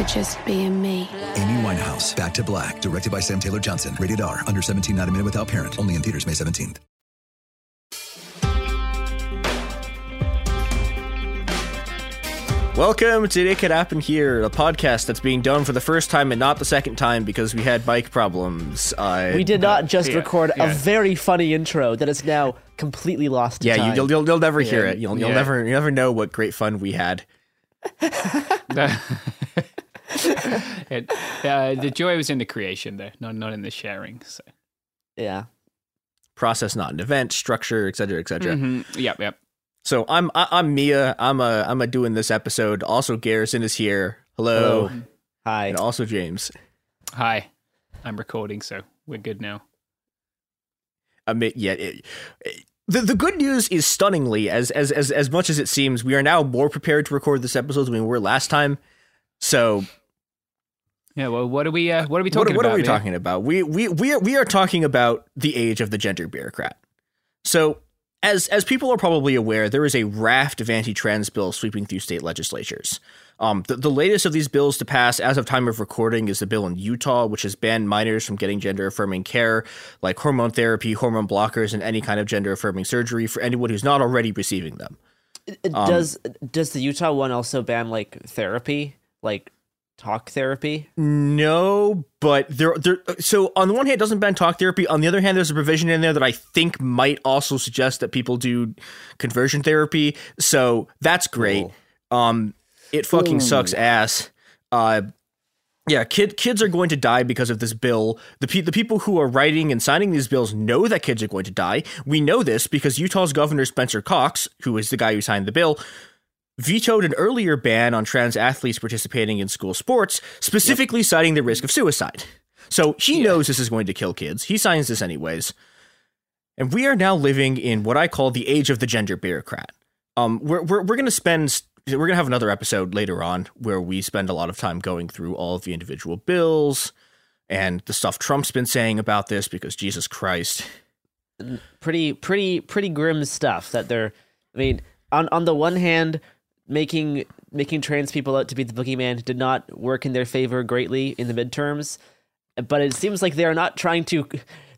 for for just being me. Amy Winehouse, Back to Black, directed by Sam Taylor Johnson. Rated R, under 17, not a minute without parent. Only in theaters May 17th. Welcome to It Could Happen Here, a podcast that's being done for the first time and not the second time because we had mic problems. Uh, we did not just yeah, record yeah. a very funny intro that is now completely lost. Yeah, time. you, will you'll, you'll never hear it. You'll, you'll Yeah. never you never know what great fun we had. It, uh, the joy was in the creation, though, not not in the sharing. So. Yeah. Process, not an event, structure, etc., cetera, et cetera. Mhm. Yep, yep. So I'm I, I'm Mia. I'm a I'm a doing this episode. Also, Garrison is here. Hello. Hello. Hi. And also James. Hi, I'm recording, so we're good now. admit yet. It, it- the, the good news is stunningly, as, as as as much as it seems, we are now more prepared to record this episode than we were last time. So Yeah. Well, what are we? Uh, what are we what, talking what about? are we Mia? talking about? We we we are we are talking about the age of the gender bureaucrat. So as as people are probably aware, there is a raft of anti-trans bills sweeping through state legislatures. Um, the, the latest of these bills to pass as of time of recording is the bill in Utah, which has banned minors from getting gender affirming care like hormone therapy, hormone blockers, and any kind of gender affirming surgery for anyone who's not already receiving them. Um, does does the Utah one also ban like therapy, like talk therapy? No, but there, there. So on the one hand, doesn't ban talk therapy. On the other hand, there's a provision in there that I think might also suggest that people do conversion therapy. So that's great. Um, it fucking Ooh. sucks ass. Uh, yeah, kid kids are going to die because of this bill. The pe- the people who are writing and signing these bills know that kids are going to die. We know this because Utah's governor Spencer Cox, who is the guy who signed the bill, vetoed an earlier ban on trans athletes participating in school sports, specifically citing the risk of suicide. So he knows this is going to kill kids. He signs this anyways. And we are now living in what I call the age of the gender bureaucrat. Um, we're we're, we're going to spend we're going to have another episode later on where we spend a lot of time going through all of the individual bills and the stuff Trump's been saying about this because Jesus Christ. Pretty pretty pretty grim stuff that they're. I mean, on on the one hand, making making trans people out to be the boogeyman did not work in their favor greatly in the midterms, but it seems like they are not trying to.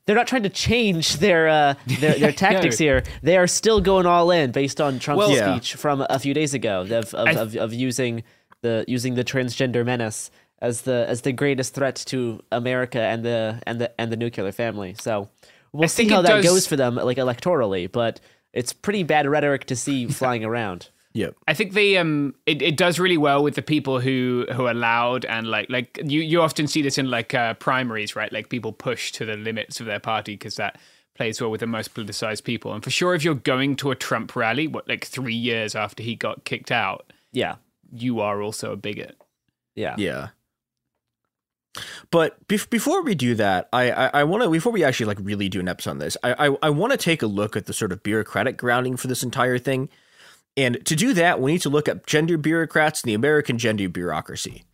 They're not trying to change their uh, their, their tactics No. here. They are still going all in based on Trump's Well- Yeah. speech from a few days ago of of, I- of, of using the using the transgender menace as the as the greatest threat to America and the and the and the nuclear family. So we'll I see how that does- goes for them, like electorally. But it's pretty bad rhetoric to see flying around. Yep. I think they um it, it does really well with the people who who are loud and like like you you often see this in like uh, primaries right? Like people push to the limits of their party because that plays well with the most politicized people. And for sure if you're going to a Trump rally what like three years after he got kicked out Yeah, you are also a bigot. Yeah, Yeah. But bef- before we do that, I I, I want to before we actually like really do an episode on this, I I, I want to take a look at the sort of bureaucratic grounding for this entire thing, and to do that, we need to look at gender bureaucrats and the American gender bureaucracy.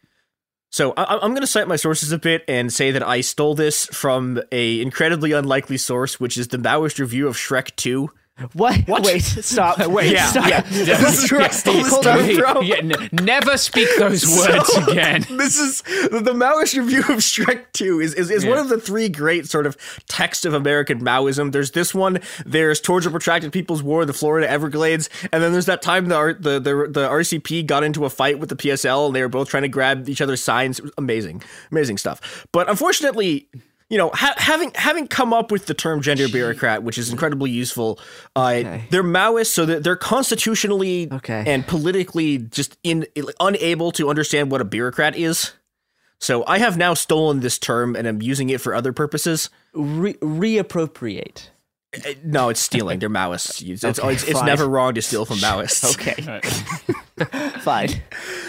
So I, I'm going to cite my sources a bit and say that I stole this from a incredibly unlikely source, which is the Maoist review of Shrek Two. What? Wait, stop. Wait, Yeah, stop. yeah. This is I stole this Hold on. from. yeah, n- never speak those words So, again This is the, Maoist review of Shrek 2 is, is, is one of the three great sort of texts of American Maoism. There's this one, there's Towards a Protracted People's War the Florida Everglades, and then there's that time the, R- the, the, the RCP got into a fight with the PSL and they were both trying to grab each other's signs. Amazing, amazing stuff. But unfortunately, you know, ha- having having come up with the term gender bureaucrat, which is incredibly useful, uh, they're Maoists, so that they're constitutionally Okay. and politically just in unable to understand what a bureaucrat is. So I have now stolen this term and I'm using it for other purposes. Re- reappropriate. Uh, No, it's stealing. They're Maoists. It's, it's, Okay, it's, it's never wrong to steal from Maoists. Okay, fine.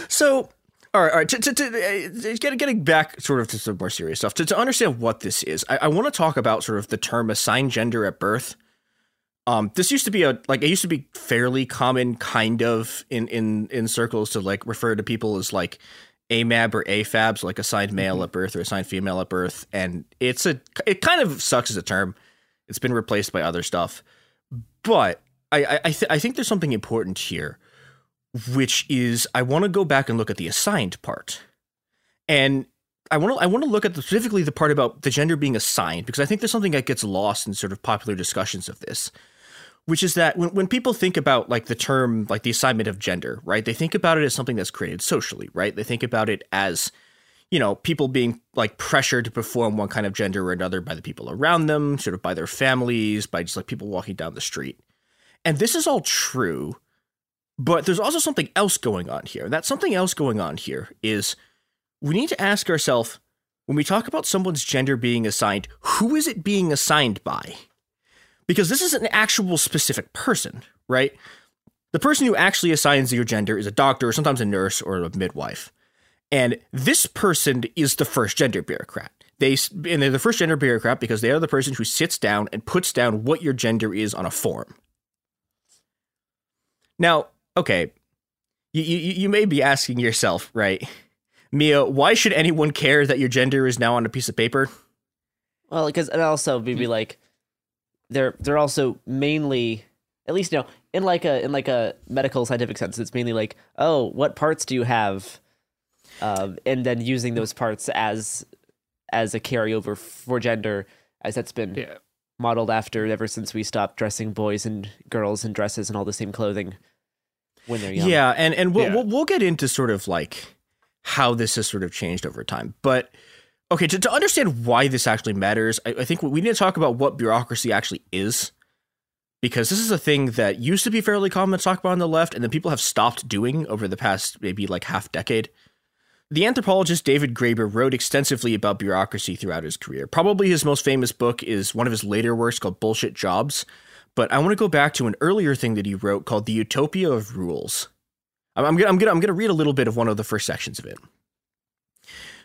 So, all right, all right. To, to, to, uh, get, getting back sort of to some more serious stuff, to, to understand what this is, I, I want to talk about sort of the term assigned gender at birth. Um, this used to be a like it used to be fairly common, kind of in in in circles to like refer to people as like AMAB or AFABs, so like assigned male at birth or assigned female at birth, and it's a it kind of sucks as a term. It's been replaced by other stuff, but I I I, th- I think there's something important here which is I want to go back and look at the assigned part. And I want to I want to look at the, specifically the part about the gender being assigned because I think there's something that gets lost in sort of popular discussions of this, which is that when when people think about like the term like the assignment of gender, right? They think about it as something that's created socially, right? They think about it as you know, people being like pressured to perform one kind of gender or another by the people around them, sort of by their families, by just like people walking down the street. And this is all true, but there's also something else going on here. That something else going on here is we need to ask ourselves when we talk about someone's gender being assigned, who is it being assigned by? Because this is an actual specific person, right? The person who actually assigns your gender is a doctor, or sometimes a nurse, or a midwife. And this person is the first gender bureaucrat. They and they're the first gender bureaucrat because they are the person who sits down and puts down what your gender is on a form. Now, okay, you you, you may be asking yourself, right, Mia, why should anyone care that your gender is now on a piece of paper? Well, because and also be like, they're they're also mainly, at least you know, in like a in like a medical scientific sense, it's mainly like, oh, what parts do you have? um, and then using those parts as as a carryover for gender, as that's been yeah. modeled after ever since we stopped dressing boys and girls in dresses and all the same clothing when they're young. Yeah, and and we'll, yeah. we'll, we'll get into sort of like how this has sort of changed over time, but. Okay, to, to understand why this actually matters, I, I think we need to talk about what bureaucracy actually is because this is a thing that used to be fairly common to talk about on the left, and then people have stopped doing over the past maybe like half decade. The anthropologist David Graeber wrote extensively about bureaucracy throughout his career. Probably his most famous book is one of his later works called Bullshit Jobs. But I want to go back to an earlier thing that he wrote called The Utopia of Rules. I'm, I'm going I'm to read a little bit of one of the first sections of it.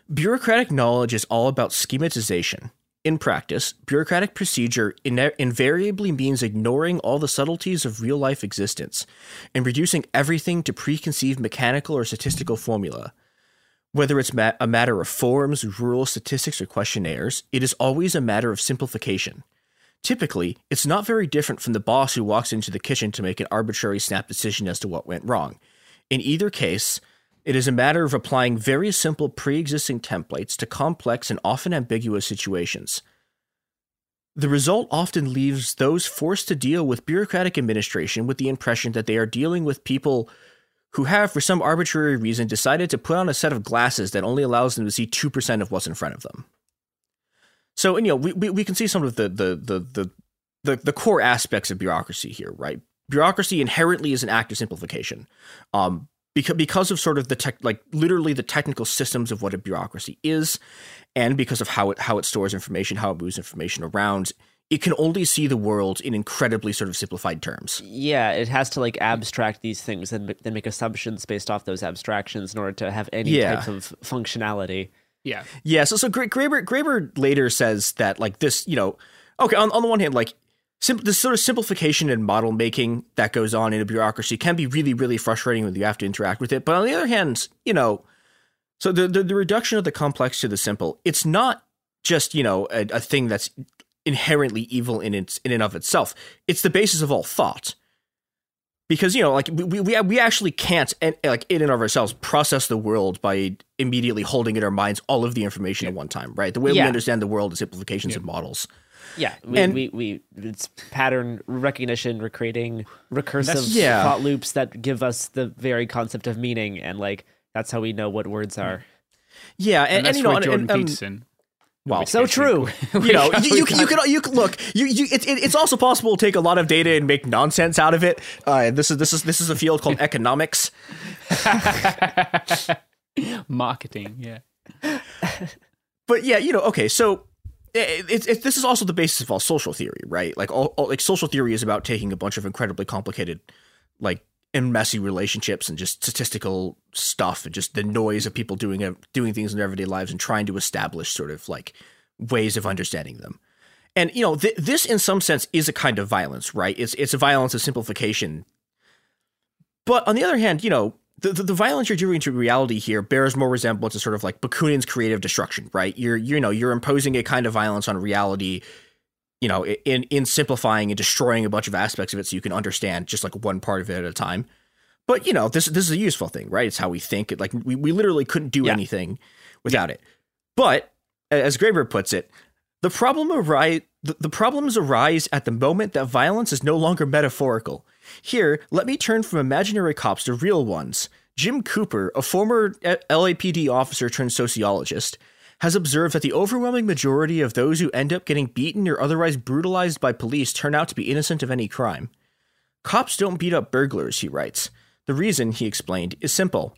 Bureaucratic knowledge is all about schematization. In practice, bureaucratic procedure in- invariably means ignoring all the subtleties of real life existence and reducing everything to preconceived mechanical or statistical formula. Whether it's ma- a matter of forms, rules, statistics, or questionnaires, it is always a matter of simplification. Typically, it's not very different from the boss who walks into the kitchen to make an arbitrary snap decision as to what went wrong. In either case, it is a matter of applying very simple pre existing templates to complex and often ambiguous situations. The result often leaves those forced to deal with bureaucratic administration with the impression that they are dealing with people who have, for some arbitrary reason, decided to put on a set of glasses that only allows them to see 2% of what's in front of them. So, and, you know, we, we, we can see some of the, the, the, the, the, the core aspects of bureaucracy here, right? Bureaucracy inherently is an act of simplification. Um, because, because of sort of the tech, like literally the technical systems of what a bureaucracy is, and because of how it, how it stores information, how it moves information around, it can only see the world in incredibly sort of simplified terms. Yeah, it has to like abstract these things and then make assumptions based off those abstractions in order to have any yeah. type of functionality. Yeah. Yeah. So, so Graeber, Graeber later says that like this, you know, okay, on, on the one hand, like sim- this sort of simplification and model making that goes on in a bureaucracy can be really, really frustrating when you have to interact with it. But on the other hand, you know, so the, the, the reduction of the complex to the simple, it's not just, you know, a, a thing that's inherently evil in its in and of itself. It's the basis of all thought. Because you know, like we we we actually can't and like in and of ourselves process the world by immediately holding in our minds all of the information yeah. at one time, right? The way yeah. we understand the world is simplifications yeah. of models. Yeah, we, and, we, we it's pattern recognition, we're recursive yeah. thought loops that give us the very concept of meaning, and like that's how we know what words are. Yeah, and, and, and you know, Jordan and, um, Peterson Wow, so true. you know, you, you, you, can you can look. You, you it, it, it's also possible to take a lot of data and make nonsense out of it. Uh, this is this is this is a field called economics. Marketing, yeah. but yeah, you know, okay, so it's it, this is also the basis of all social theory, right? Like all, all like social theory is about taking a bunch of incredibly complicated, like and messy relationships and just statistical stuff and just the noise of people doing doing things in their everyday lives and trying to establish sort of like ways of understanding them. And you know, th- this in some sense is a kind of violence, right? It's it's a violence of simplification. But on the other hand, you know, the, the, the, violence you're doing to reality here bears more resemblance to sort of like Bakunin's creative destruction, right? You're you know you're imposing a kind of violence on reality you know, in in simplifying and destroying a bunch of aspects of it so you can understand just like one part of it at a time. But you know, this this is a useful thing, right? It's how we think. Like we, we literally couldn't do yeah. anything without it. But as Graeber puts it, the problem arise the, the problems arise at the moment that violence is no longer metaphorical. Here, let me turn from imaginary cops to real ones. Jim Cooper, a former uh, LAPD officer turned sociologist, has observed that the overwhelming majority of those who end up getting beaten or otherwise brutalized by police turn out to be innocent of any crime. Cops don't beat up burglars, he writes. The reason, he explained, is simple.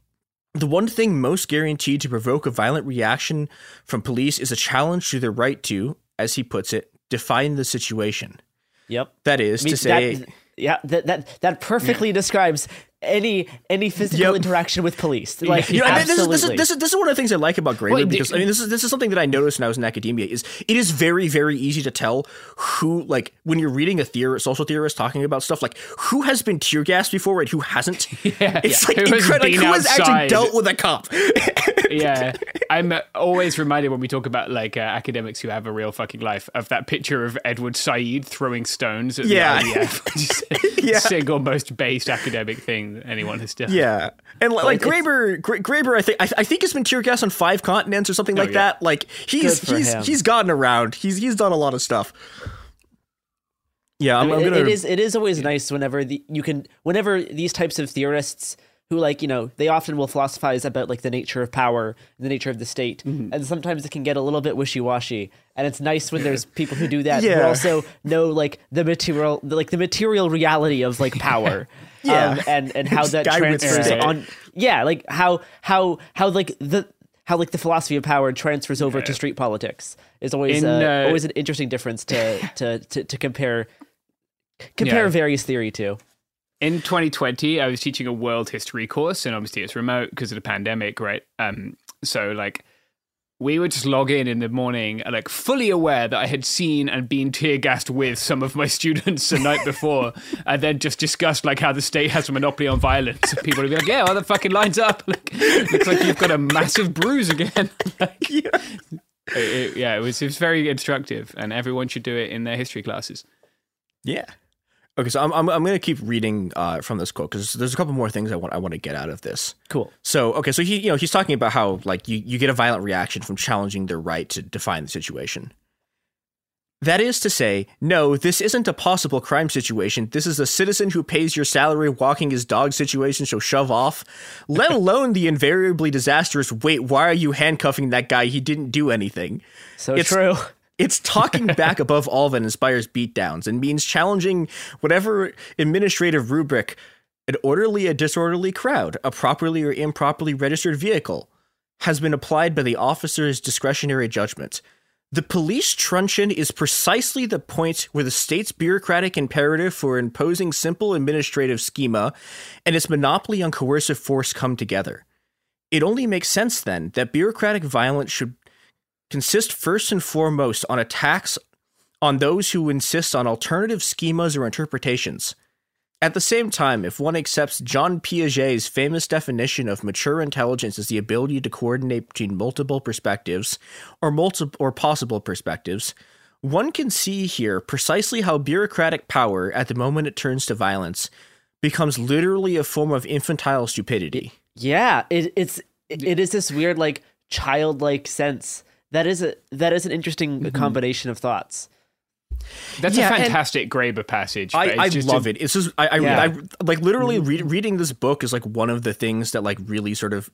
The one thing most guaranteed to provoke a violent reaction from police is a challenge to their right to, as he puts it, define the situation. Yep. That is I mean, to say. That, yeah, that that that perfectly describes any any physical yep. interaction with police. Like you know, absolutely. This is, this, is, this, is, this is one of the things I like about Graeber well, because I mean this is this is something that I noticed when I was in academia is it is very very easy to tell who like when you're reading a theorist, social theorist talking about stuff like who has been tear gassed before and who hasn't. Yeah, it's yeah. like who incredible. Has who has actually dealt with a cop? yeah, I'm always reminded when we talk about like uh, academics who have a real fucking life of that picture of Edward Said throwing stones at yeah. the IDF. yeah. Single most based academic thing anyone has done. Yeah, and like, like Graeber, Graeber, I think I, I, think has been tear gas on five continents or something oh, like yeah. that. Like he's he's him. he's gotten around. He's he's done a lot of stuff. Yeah, I'm, I am gonna. It is it is always nice whenever the, you can whenever these types of theorists who like you know they often will philosophize about like the nature of power and the nature of the state mm-hmm. and sometimes it can get a little bit wishy-washy and it's nice when there's people who do that yeah. who also know like the material like the material reality of like power yeah um, and and how that transfers on yeah like how how how like the how like the philosophy of power transfers over yeah. to street politics is always In, uh, uh, always an interesting difference to to to, to compare compare yeah. various theory to in 2020 i was teaching a world history course and obviously it's remote because of the pandemic right um so like we would just log in in the morning uh, like fully aware that i had seen and been tear gassed with some of my students the night before and then just discussed like how the state has a monopoly on violence. And people would be like yeah well that fucking lines up. Like, looks like you've got a massive bruise again. Like, yeah. It, it, yeah it was, it was very instructive and everyone should do it in their history classes. Yeah Okay, so I'm I'm, I'm going to keep reading uh, from this quote because there's a couple more things I want I want to get out of this. Cool. So okay, so he you know he's talking about how like you you get a violent reaction from challenging their right to define the situation. That is to say, no, this isn't a possible crime situation. This is a citizen who pays your salary walking his dog situation, so shove off. Let alone the invariably disastrous, wait, why are you handcuffing that guy? He didn't do anything. So it's, true. It's talking back above all that inspires beatdowns and means challenging whatever administrative rubric an orderly, a disorderly crowd, a properly or improperly registered vehicle, has been applied by the officer's discretionary judgment. The police truncheon is precisely the point where the state's bureaucratic imperative for imposing simple administrative schema and its monopoly on coercive force come together. It only makes sense then that bureaucratic violence should consist first and foremost on attacks on those who insist on alternative schemas or interpretations. At the same time, if one accepts John Piaget's famous definition of mature intelligence as the ability to coordinate between multiple perspectives or multiple or possible perspectives, one can see here precisely how bureaucratic power at the moment it turns to violence becomes literally a form of infantile stupidity. Yeah, it, it's it is this weird like childlike sense that is a that is an interesting mm-hmm. combination of thoughts. That's yeah, a fantastic Graeber passage. I, I love a, it. It's just I, I, yeah. I like literally mm-hmm. re- reading this book is like one of the things that like really sort of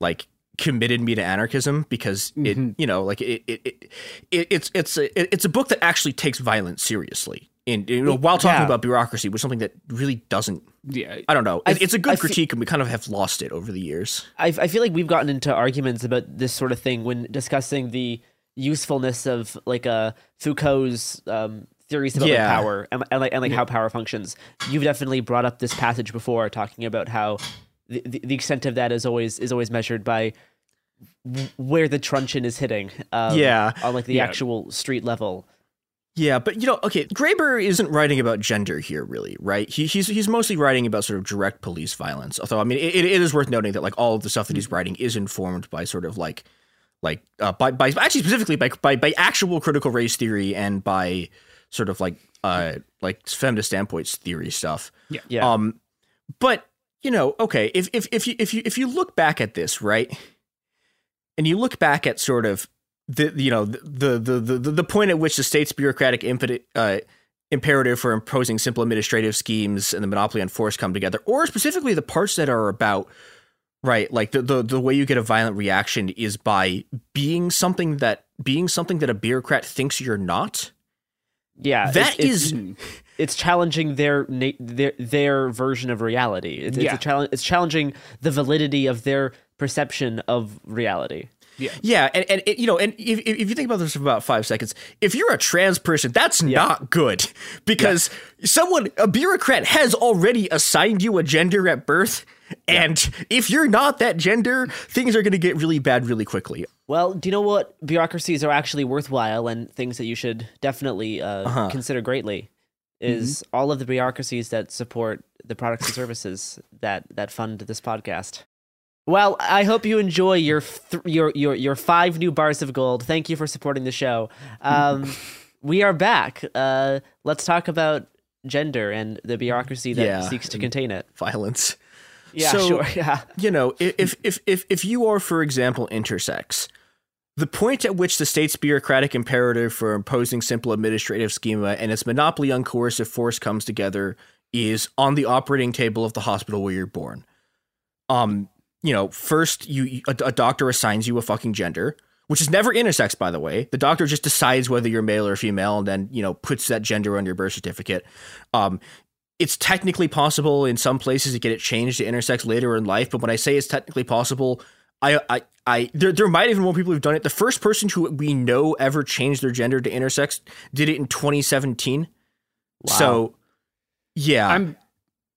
like committed me to anarchism because it mm-hmm. you know like it, it, it, it it's it's a, it's a book that actually takes violence seriously in you know while talking yeah. about bureaucracy was something that really doesn't yeah. I don't know. I, it's a good I critique fe- and we kind of have lost it over the years. I, I feel like we've gotten into arguments about this sort of thing when discussing the usefulness of like uh foucault's um theories about yeah. like, power and, and like and like yeah. how power functions. You've definitely brought up this passage before talking about how the, the, the extent of that is always is always measured by where the truncheon is hitting um, yeah. on like the actual street level yeah, but you know, okay, Graeber isn't writing about gender here, really, right? He, he's he's mostly writing about sort of direct police violence. Although, I mean, it, it is worth noting that like all of the stuff that he's writing is informed by sort of like like uh, by by actually specifically by by by actual critical race theory and by sort of like uh like feminist standpoints theory stuff. Yeah. Yeah. Um, but you know, okay, if if if you if you if you look back at this, right? and you look back at sort of the you know the the the the, point at which the state's bureaucratic impetus. Uh, imperative for imposing simple administrative schemes and the monopoly on force come together, or specifically the parts that are about right, like the, the the way you get a violent reaction is by being something that being something that a bureaucrat thinks you're not. Yeah, that it's, is it's, it's challenging their their their version of reality. It's, Yeah. it's a challenge. It's challenging the validity of their perception of reality. Yeah. Yeah, and, and it, you know, and if, if you think about this for about five seconds, if you're a trans person, that's not good because someone, a bureaucrat, has already assigned you a gender at birth, and if you're not that gender, things are going to get really bad really quickly. Well, do you know what bureaucracies are actually worthwhile and things that you should definitely uh, Uh-huh. consider greatly? Is all of the bureaucracies that support the products and services that that fund this podcast. Well, I hope you enjoy your th- your your your five new bars of gold. Thank you for supporting the show. Um, we are back. Uh, let's talk about gender and the bureaucracy that Yeah, seeks to contain it. Violence. Yeah, So, sure. Yeah. You know, if if if if you are, for example, intersex, the point at which the state's bureaucratic imperative for imposing simple administrative schema and its monopoly on coercive force comes together is on the operating table of the hospital where you're born. Um, you know, first you a, a doctor assigns you a fucking gender, which is never intersex, by the way. The doctor just decides whether you're male or female, and then you know puts that gender on your birth certificate. Um, it's technically possible in some places to get it changed to intersex later in life, but when I say it's technically possible, I I I there there might even more people who've done it. The first person who we know ever changed their gender to intersex did it in 2017. So yeah, I'm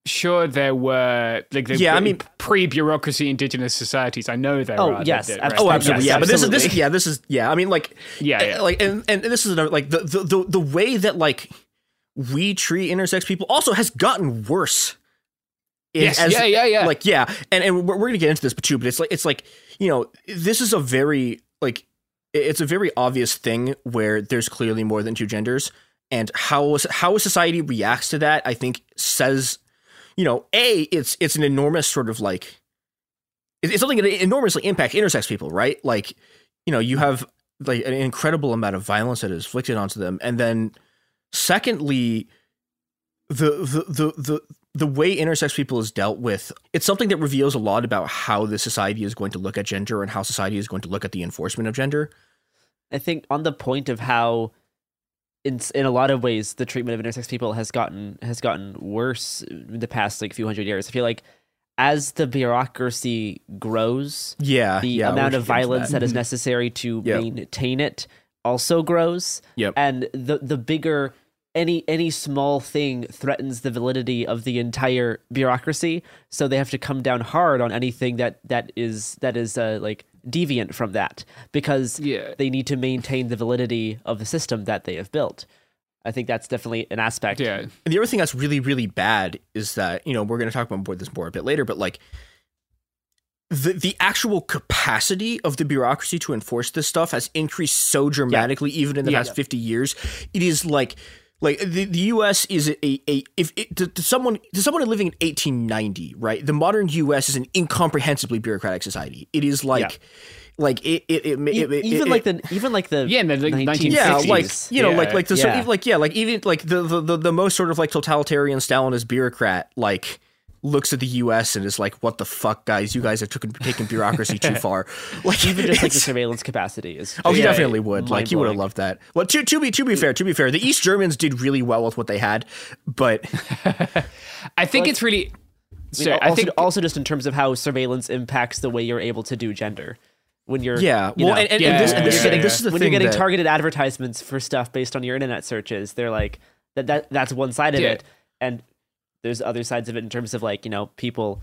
sure there were like the, Yeah, I mean- pre-bureaucracy indigenous societies. I know there Oh, are. that yes, absolutely. Oh, absolutely. Yes, yeah, but this is this. Yeah, this is. Yeah, I mean, like, Yeah, eh, yeah. like, and, and this is another like the, the the the way that like we treat intersex people also has gotten worse. Yes, yeah, yeah, yeah. Like, yeah, and and we're, we're gonna get into this, but too, but it's like it's like you know, this is a very like it's a very obvious thing where there's clearly more than two genders, and how how a society reacts to that, I think, says, you know, a it's it's an enormous sort of like it's something that enormously impacts intersex people, right? Like, you know, you have like an incredible amount of violence that is inflicted onto them, and then secondly, the the the the the way intersex people is dealt with, it's something that reveals a lot about how the society is going to look at gender and how society is going to look at the enforcement of gender. I think on the point of how, in in a lot of ways, the treatment of intersex people has gotten has gotten worse in the past like few hundred years. I feel like as the bureaucracy grows, Yeah, the yeah, amount of violence that. that is necessary to Yep. maintain it also grows. Yep. And the the bigger any any small thing threatens the validity of the entire bureaucracy, so they have to come down hard on anything that that is that is uh, like deviant from that because Yeah. they need to maintain the validity of the system that they have built. I think that's definitely an aspect. Yeah. And the other thing that's really, really bad is that, you know, we're going to talk about this more a bit later, but like the the actual capacity of the bureaucracy to enforce this stuff has increased so dramatically, even in the Yeah. past 50 years. It is like like the, the US is a, a if it, to, to someone to someone living in 1890, right? The modern US is an incomprehensibly bureaucratic society. It is like like it it, it, it, it even it- like the even like the Yeah, in the, like, 1960s. yeah, like you know, like Yeah. like the Yeah. like yeah, like even like the, the the the most sort of like totalitarian Stalinist bureaucrat like looks at the U.S. and is like, "What the fuck, guys? You guys are taken taking bureaucracy too far." Like even just like the surveillance capacity is. Oh, he Yeah, definitely would. Like he would have loved that. Well, to to be to be fair, to be fair, the East Germans did really well with what they had, but I think Like- it's really. I mean, So also, I think also just in terms of how surveillance impacts the way you're able to do gender. When you're yeah. you Well, know, and, and, Yeah, and this and this, yeah, is the- yeah, this is the when thing you're getting that- targeted advertisements for stuff based on your internet searches, they're like that that that's one side of Yeah. it, and there's other sides of it in terms of like you know people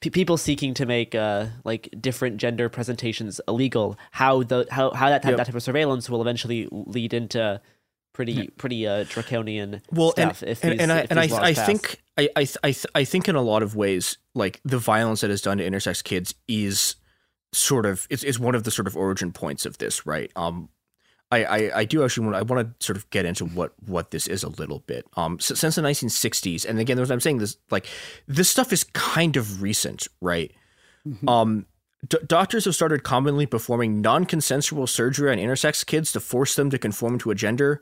pe- people seeking to make uh like different gender presentations illegal. How the how how that Yep. that type of surveillance will eventually lead into pretty pretty uh draconian well stuff. and, if and, these, and I if and I, I think I I th- I, th- I think in a lot of ways like the violence that is done to intersex kids is sort of it's, it's one of the sort of origin points of this right um I, I, I do actually want I want to sort of get into what what this is a little bit um s- since the 1960s and again I'm saying this like this stuff is kind of recent right um D- doctors have started commonly performing non-consensual surgery on intersex kids to force them to conform to a gender.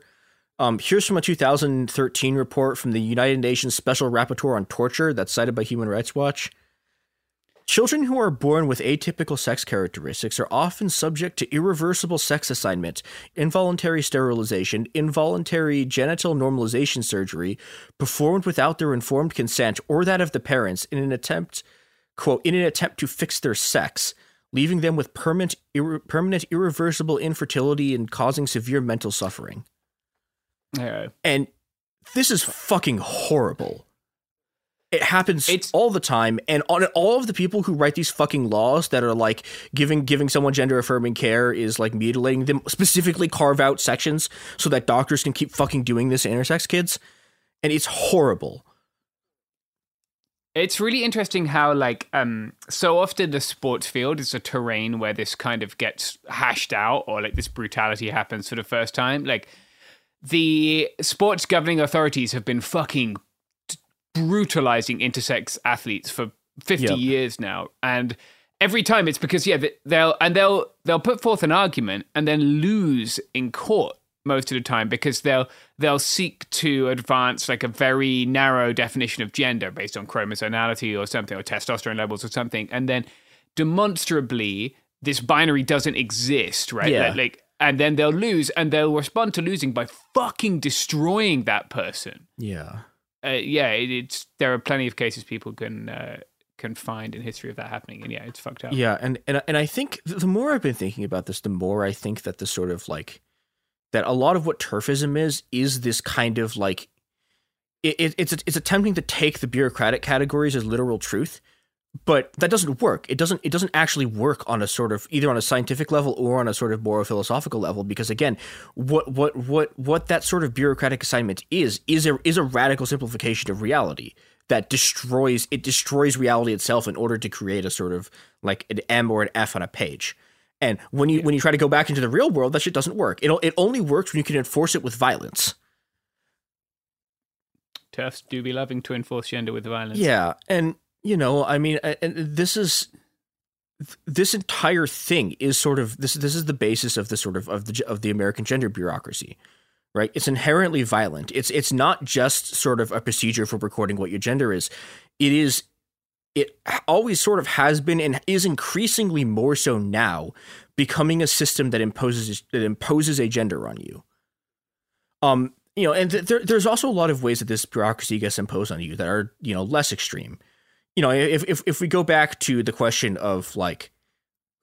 Um, here's from a 2013 report from the United Nations Special Rapporteur on Torture that's cited by Human Rights Watch. Children who are born with atypical sex characteristics are often subject to irreversible sex assignment, involuntary sterilization, involuntary genital normalization surgery performed without their informed consent or that of the parents in an attempt, quote, in an attempt to fix their sex, leaving them with permanent, irre- permanent irreversible infertility and causing severe mental suffering. Yeah. And this is fucking horrible. It happens all the time, and on all of the people who write these fucking laws that are like giving giving someone gender affirming care is like mutilating them. Specifically, carve out sections so that doctors can keep fucking doing this to intersex kids, and it's horrible. It's really interesting how, like, um, so often the sports field is a terrain where this kind of gets hashed out, or like this brutality happens for the first time. Like, the sports governing authorities have been fucking brutalizing intersex athletes for 50 Yep. years now and every time it's because yeah they'll and they'll they'll put forth an argument and then lose in court most of the time because they'll they'll seek to advance like a very narrow definition of gender based on chromosomality or something or testosterone levels or something and then demonstrably this binary doesn't exist right Yeah. like, like and then they'll lose and they'll respond to losing by fucking destroying that person Yeah. Uh, yeah, it, it's there are plenty of cases people can uh, can find in history of that happening, and yeah, it's fucked up. Yeah, and and and I think the more I've been thinking about this, the more I think that the sort of like that a lot of what turfism is is this kind of like it, it, it's it's attempting to take the bureaucratic categories as literal truth, but that doesn't work. It doesn't it doesn't actually work on a sort of either on a scientific level or on a sort of moral philosophical level because again, what what what what that sort of bureaucratic assignment is is a is a radical simplification of reality that destroys it destroys reality itself in order to create a sort of like an M or an F on a page. And when you when you try to go back into the real world, that shit doesn't work. It it only works when you can enforce it with violence. Turfs do be loving to enforce gender with violence. Yeah, and you know, I mean, and this is this entire thing is sort of this. This is the basis of the sort of of the of the American gender bureaucracy, right? It's inherently violent. It's it's not just sort of a procedure for recording what your gender is. It is. It always sort of has been and is increasingly more so now, becoming a system that imposes that imposes a gender on you. Um, you know, and th- there, there's also a lot of ways that this bureaucracy gets imposed on you that are, you know, less extreme. You know, if if if we go back to the question of like,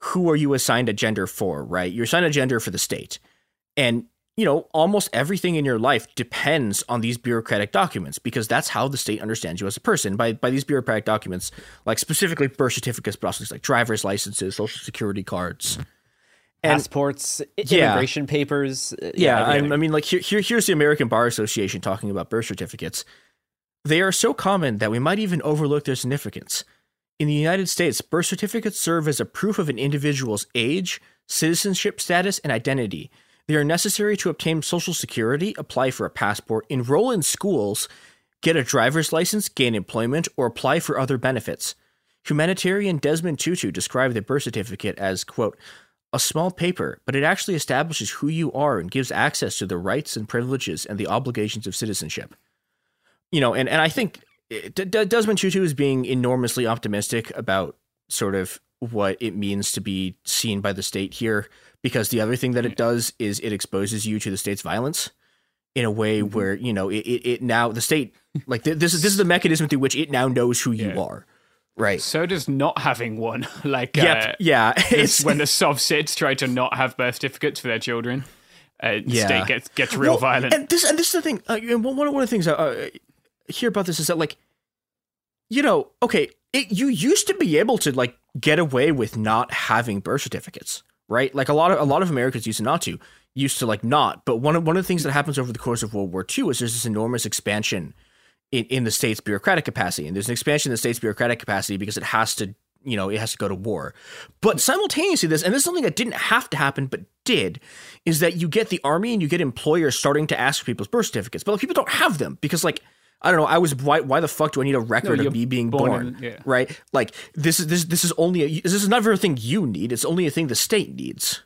who are you assigned a gender for, right? You're assigned a gender for the state, and you know, almost everything in your life depends on these bureaucratic documents because that's how the state understands you as a person by by these bureaucratic documents, like specifically birth certificates, but also things like driver's licenses, social security cards. And- Passports, Yeah. immigration papers. uh, yeah, everything. I, I mean, like here, here, here's the American Bar Association talking about birth certificates. They are so common that we might even overlook their significance. In the United States, birth certificates serve as a proof of an individual's age, citizenship status, and identity. They are necessary to obtain Social Security, apply for a passport, enroll in schools, get a driver's license, gain employment, or apply for other benefits. Humanitarian Desmond Tutu described the birth certificate as, quote, a small paper, but it actually establishes who you are and gives access to the rights and privileges and the obligations of citizenship. You know, and, and I think D- D- Desmond Tutu is being enormously optimistic about sort of what it means to be seen by the state here, because the other thing that it does is it exposes you to the state's violence in a way where you know it, it, it now the state like th- this is this is the mechanism through which it now knows who you are. Right. So does not having one. like, Yep, uh, yeah, it's- when the Sov Sits try to not have birth certificates for their children, uh, Yeah. state gets gets real Well, violent. And this and this is the thing. Uh, and one one of the things I uh, hear about this is that like, you know, okay, it, you used to be able to like get away with not having birth certificates, right? Like a lot of a lot of Americans used to not to, used to like not. But one of one of the things that happens over the course of World War II is there's this enormous expansion in, in the state's bureaucratic capacity, and there's an expansion in the state's bureaucratic capacity because it has to you know, it has to go to war. But simultaneously, this, and this is something that didn't have to happen, but did, is that you get the army and you get employers starting to ask for people's birth certificates. But like, people don't have them because, like, I don't know. I was why why the fuck do I need a record No, of me being born, born? yeah. Right? Like this is this this is only a, this is never a thing you need. It's only a thing the state needs.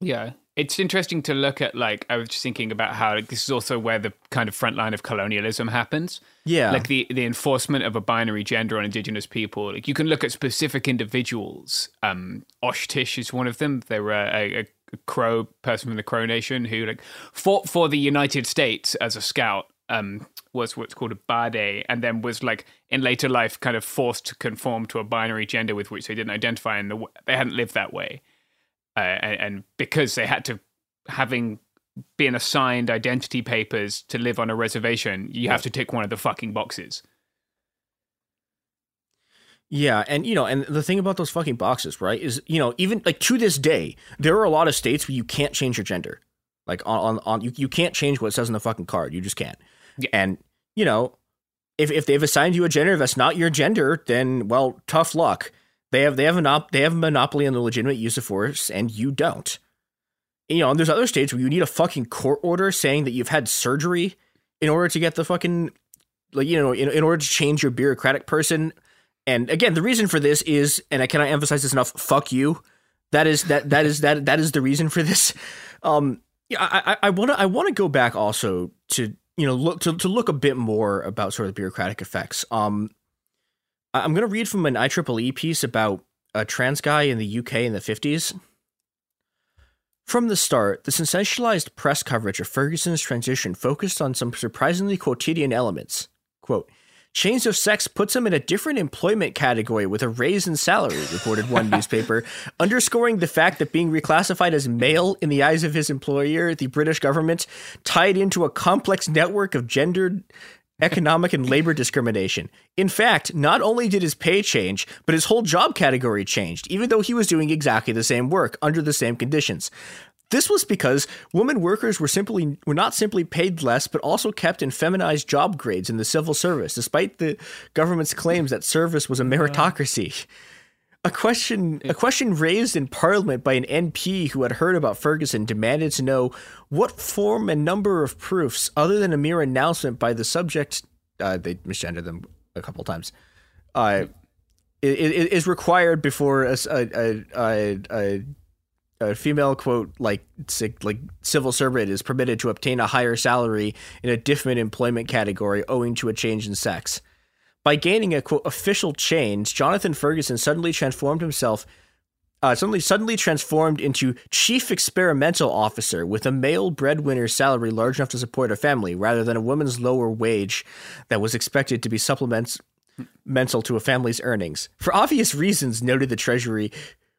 Yeah. It's interesting to look at like I was just thinking about how like, this is also where the kind of front line of colonialism happens. Yeah. Like the the enforcement of a binary gender on indigenous people. Like you can look at specific individuals. Um Osh-Tisch is one of them. They were a, a, a crow person from the Crow Nation who like fought for the United States as a scout. Um was what's called a baté and then was like in later life kind of forced to conform to a binary gender with which they didn't identify and the, they hadn't lived that way uh, and, and because they had to having been assigned identity papers to live on a reservation you have to tick one of the fucking boxes Yeah, and you know, and the thing about those fucking boxes, right, is you know, even like to this day, there are a lot of states where you can't change your gender. Like on on, on you, you can't change what it says on the fucking card. You just can't. And you know, if if they've assigned you a gender that's not your gender, then well, tough luck. They have they have an op- they have a monopoly on the legitimate use of force, and you don't. You know, and there's other states where you need a fucking court order saying that you've had surgery in order to get the fucking like you know in, in order to change your bureaucratic person and again, the reason for this is, and I cannot emphasize this enough. Fuck you. That is that that is that that is the reason for this. Um, yeah, I I want to I want to go back also to you know look to to look a bit more about sort of the bureaucratic effects. Um, I'm going to read from an IEEE piece about a trans guy in the UK in the 50s. From the start, the sensationalized press coverage of Ferguson's transition focused on some surprisingly quotidian elements. Quote, Change of sex puts him in a different employment category with a raise in salary, reported one newspaper, underscoring the fact that being reclassified as male in the eyes of his employer, the British government, tied into a complex network of gendered economic and labor discrimination. In fact, not only did his pay change, but his whole job category changed, even though he was doing exactly the same work under the same conditions. This was because women workers were simply were not simply paid less, but also kept in feminized job grades in the civil service, despite the government's claims that service was a meritocracy. A question a question raised in Parliament by an MP who had heard about Ferguson demanded to know what form and number of proofs, other than a mere announcement by the subject, uh, they misgendered them a couple times, uh, is required before a, a- a- a- a- female quote like like civil servant is permitted to obtain a higher salary in a different employment category owing to a change in sex. By gaining a quote official change, Jonathan Ferguson suddenly transformed himself uh, suddenly suddenly transformed into chief experimental officer with a male breadwinner's salary large enough to support a family rather than a woman's lower wage that was expected to be supplements mental to a family's earnings. For obvious reasons, noted the Treasury,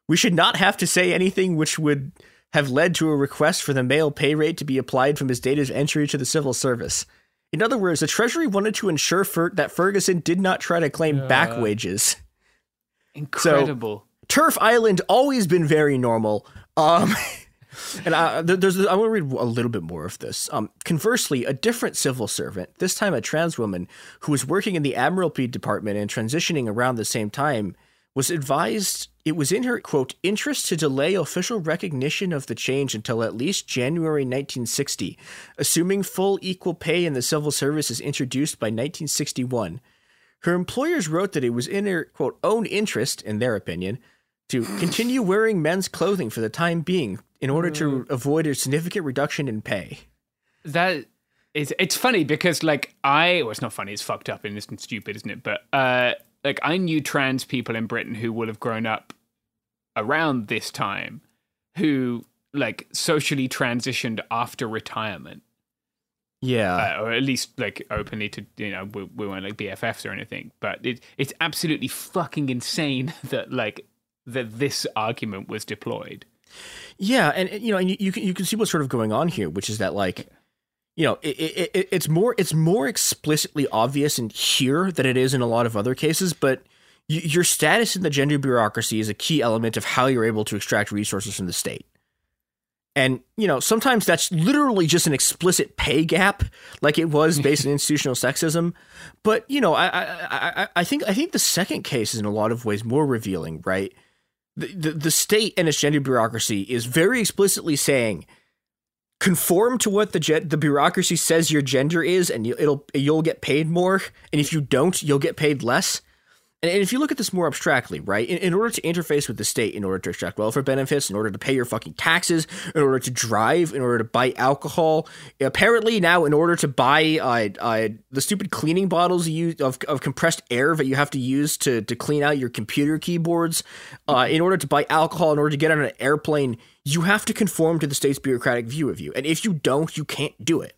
we should not have to say anything which would have led to a request for the male pay rate to be applied from his date of entry to the civil service. In other words, the Treasury wanted to ensure Fer- that Ferguson did not try to claim back wages. incredible Turf Island always been very normal. Um, and I, there's, I want to read a little bit more of this. Um, conversely, a different civil servant, this time a trans woman who was working in the Admiralty Department and transitioning around the same time, was advised it was in her quote interest to delay official recognition of the change until at least January 1960, assuming full equal pay in the civil service is introduced by 1961. Her employers wrote that it was in her quote own interest, in their opinion, to continue wearing men's clothing for the time being in order to avoid a significant reduction in pay. that is it's funny because like i well it's not funny it's fucked up and it's stupid isn't it but uh like i knew trans people in britain who would have grown up around this time who like socially transitioned after retirement Yeah. uh, or at least like openly to you know we, we weren't like bffs or anything but it, it's absolutely fucking insane that like that this argument was deployed Yeah, and you know, and you, you can you can see what's sort of going on here, which is that like, you know, it, it, it, it's more it's more explicitly obvious in here than it is in a lot of other cases, but your status in the gender bureaucracy is a key element of how you're able to extract resources from the state. And you know, sometimes that's literally just an explicit pay gap, like it was based on institutional sexism. But you know, I, I I I think I think the second case is in a lot of ways more revealing, right? the, the, the state and its gender bureaucracy is very explicitly saying conform to what the ge- the bureaucracy says your gender is, and you, it'll you'll get paid more, and if you don't, you'll get paid less. And, and if you look at this more abstractly, right, in, in, order to interface with the state, in order to extract welfare benefits, in order to pay your fucking taxes, in order to drive, in order to buy alcohol, apparently now in order to buy uh, uh, the stupid cleaning bottles you use of, of compressed air that you have to use to, to clean out your computer keyboards, uh, in order to buy alcohol, in order to get on an airplane, you have to conform to the state's bureaucratic view of you. And if you don't, you can't do it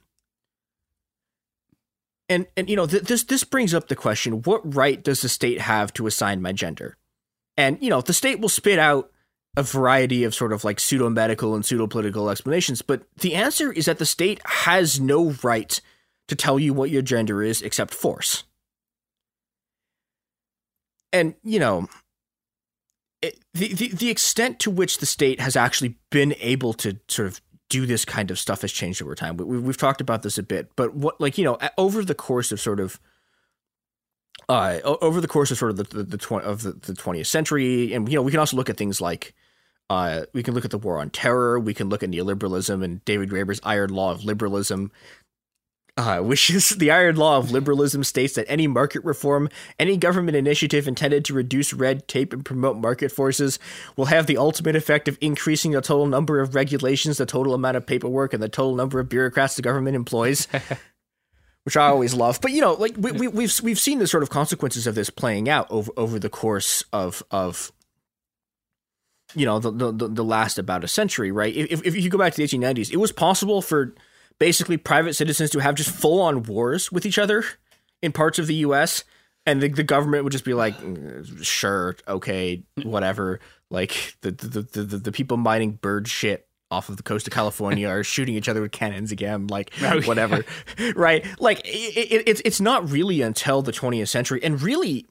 and and you know th- this this brings up the question: What right does the state have to assign my gender? And you know the state will spit out a variety of sort of like pseudo medical and pseudo political explanations, but the answer is that the state has no right to tell you what your gender is except force. And you know. It, the, the the extent to which the state has actually been able to sort of do this kind of stuff has changed over time. We, we've talked about this a bit, but what like you know over the course of sort of uh, over the course of sort of the the, the tw- of the, 20th century, and you know we can also look at things like uh, we can look at the war on terror, we can look at neoliberalism and David Graeber's iron law of liberalism, uh, which is the iron law of liberalism states that any market reform, any government initiative intended to reduce red tape and promote market forces will have the ultimate effect of increasing the total number of regulations, the total amount of paperwork, and the total number of bureaucrats the government employs. which I always love, but you know, like we, we, we've we've seen the sort of consequences of this playing out over over the course of of you know the the, the last about a century, right? If if you go back to the 1890s, it was possible for basically private citizens to have just full on wars with each other in parts of the US and the, the government would just be like mm, sure okay whatever like the the, the the the people mining bird shit off of the coast of California are shooting each other with cannons again, like oh, whatever, right? Like it, it, it's it's not really until the 20th century, and really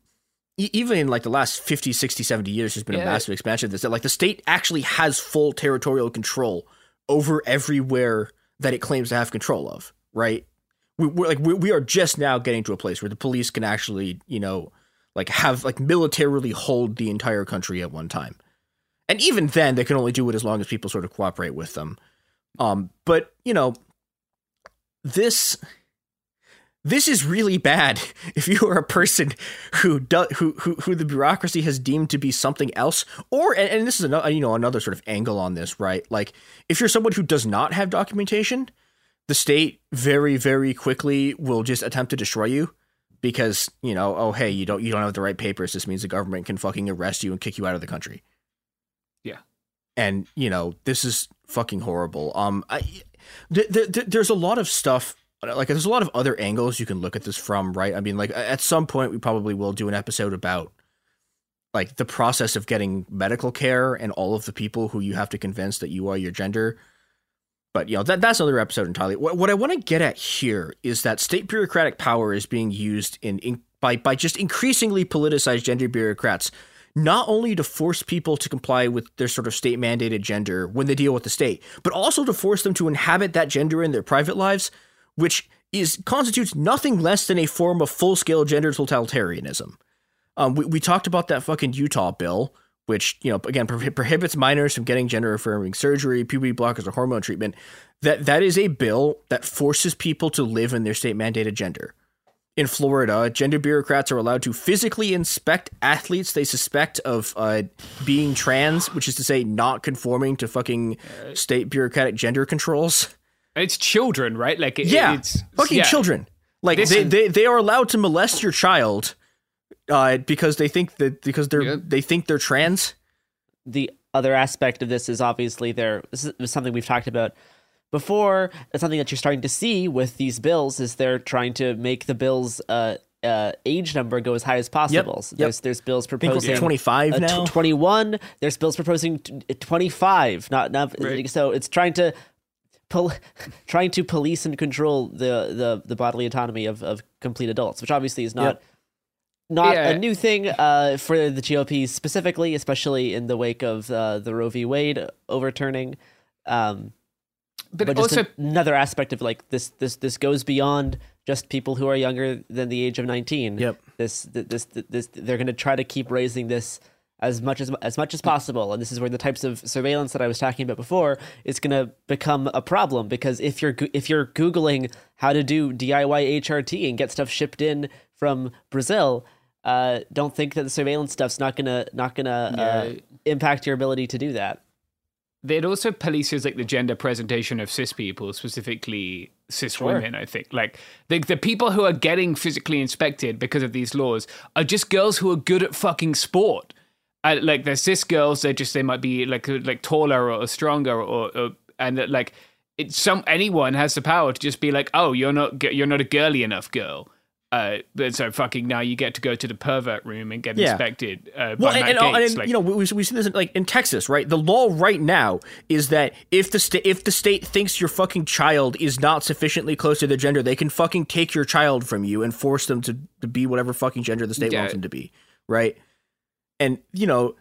even in like the last 50, 60, 70 years, there's been yeah. a massive expansion of this. That like the state actually has full territorial control over everywhere that it claims to have control of, right? We, we're like we, we are just now getting to a place where the police can actually, you know, like have like militarily hold the entire country at one time. And even then they can only do it as long as people sort of cooperate with them. Um but, you know, this this is really bad if you are a person who do, who, who who the bureaucracy has deemed to be something else or and, and this is another you know another sort of angle on this right? Like if you're someone who does not have documentation the state very very quickly will just attempt to destroy you because you know oh hey you don't you don't have the right papers. This means the government can fucking arrest you and kick you out of the country. Yeah. And you know this is fucking horrible. Um i th- th- th- there's a lot of stuff Uh, like there's a lot of other angles you can look at this from, right? I mean, like at some point we probably will do an episode about like the process of getting medical care and all of the people who you have to convince that you are your gender. But you know that that's another episode entirely. What, what I want to get at here is that state bureaucratic power is being used in, in by by just increasingly politicized gender bureaucrats, not only to force people to comply with their sort of state mandated gender when they deal with the state, but also to force them to inhabit that gender in their private lives which is constitutes nothing less than a form of full scale gender totalitarianism. Um, we, we talked about that fucking Utah bill, which you know again pro- prohibits minors from getting gender affirming surgery, puberty blockers, or hormone treatment. That that is a bill that forces people to live in their state mandated gender. In Florida, gender bureaucrats are allowed to physically inspect athletes they suspect of uh, being trans, which is to say, not conforming to fucking state bureaucratic gender controls. It's children, right? Like, yeah, it's fucking yeah. children. Like this they, they they are allowed to molest your child, uh, because they think that because they're yeah. they think they're trans. The other aspect of this is obviously there. This is something we've talked about before. It's something that you're starting to see with these bills is they're trying to make the bills uh, uh, age number go as high as possible. Yep. So there's yep. there's bills proposing 25 now, 21. There's bills proposing 25. Not not right. so it's trying to pol- trying to police and control the, the, the bodily autonomy of, of complete adults, which obviously is not yep. not yeah. a new thing uh, for the GOP specifically, especially in the wake of uh, the Roe v. Wade overturning. Um, but, but also another aspect of like this this this goes beyond just people who are younger than the age of 19 yep this this this, this they're going to try to keep raising this as much as as much as possible. And this is where the types of surveillance that I was talking about before is going to become a problem because if you're if you're googling how to do DIY HRT and get stuff shipped in from Brazil, uh, don't think that the surveillance stuff's not gonna not gonna uh, impact your ability to do that. It also polices like the gender presentation of cis people, specifically cis Sure. women. I think like the the people who are getting physically inspected because of these laws are just girls who are good at fucking sport. Uh, like they're cis girls. They just they might be like like taller or stronger or, or and that, like it's some anyone has the power to just be like, oh, you're not you're not a girly enough girl. Uh, but so fucking now you get to go to the pervert room and get Yeah. inspected uh, Well, by and, and, Gaetz. and, like, you know, we, we see this in, like in Texas, right? The law right now is that if the state if the state thinks your fucking child is not sufficiently close to their gender, they can fucking take your child from you and force them to, to be whatever fucking gender the state Yeah. wants them to be, right? And you know,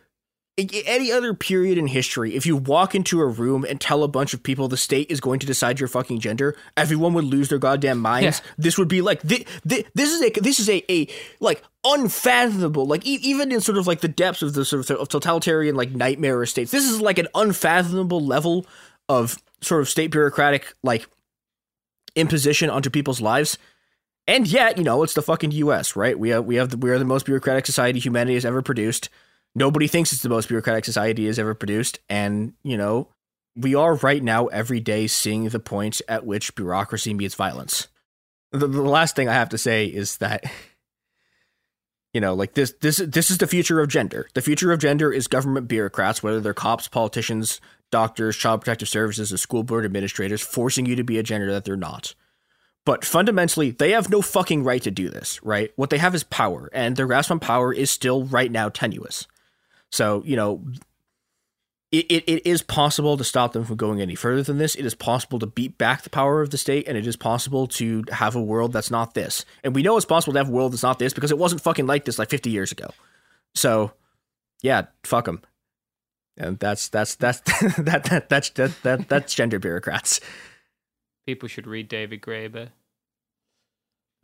any other period in history, if you walk into a room and tell a bunch of people the state is going to decide your fucking gender, everyone would lose their goddamn minds. This would be like thi- thi- this is a this is a, a like unfathomable like e- even in sort of like the depths of the sort of, of totalitarian like nightmare states. This is like an unfathomable level of sort of state bureaucratic like imposition onto people's lives. And yet, you know, it's the fucking U.S., right? We have we have the, we are the most bureaucratic society humanity has ever produced. Nobody thinks it's the most bureaucratic society has ever produced, and you know, we are right now every day seeing the point at which bureaucracy meets violence. The, the last thing I have to say is that you know, like this this this is the future of gender. The future of gender is government bureaucrats, whether they're cops, politicians, doctors, child protective services, or school board administrators, forcing you to be a gender that they're not. But fundamentally, they have no fucking right to do this, right? What they have is power, and their grasp on power is still right now tenuous. So, you know, it, it, it is possible to stop them from going any further than this. It is possible to beat back the power of the state, and it is possible to have a world that's not this. And we know it's possible to have a world that's not this because it wasn't fucking like this like 50 years ago. So, yeah, fuck them. And that's that's that's that, that that's that, that that's gender bureaucrats. People should read David Graeber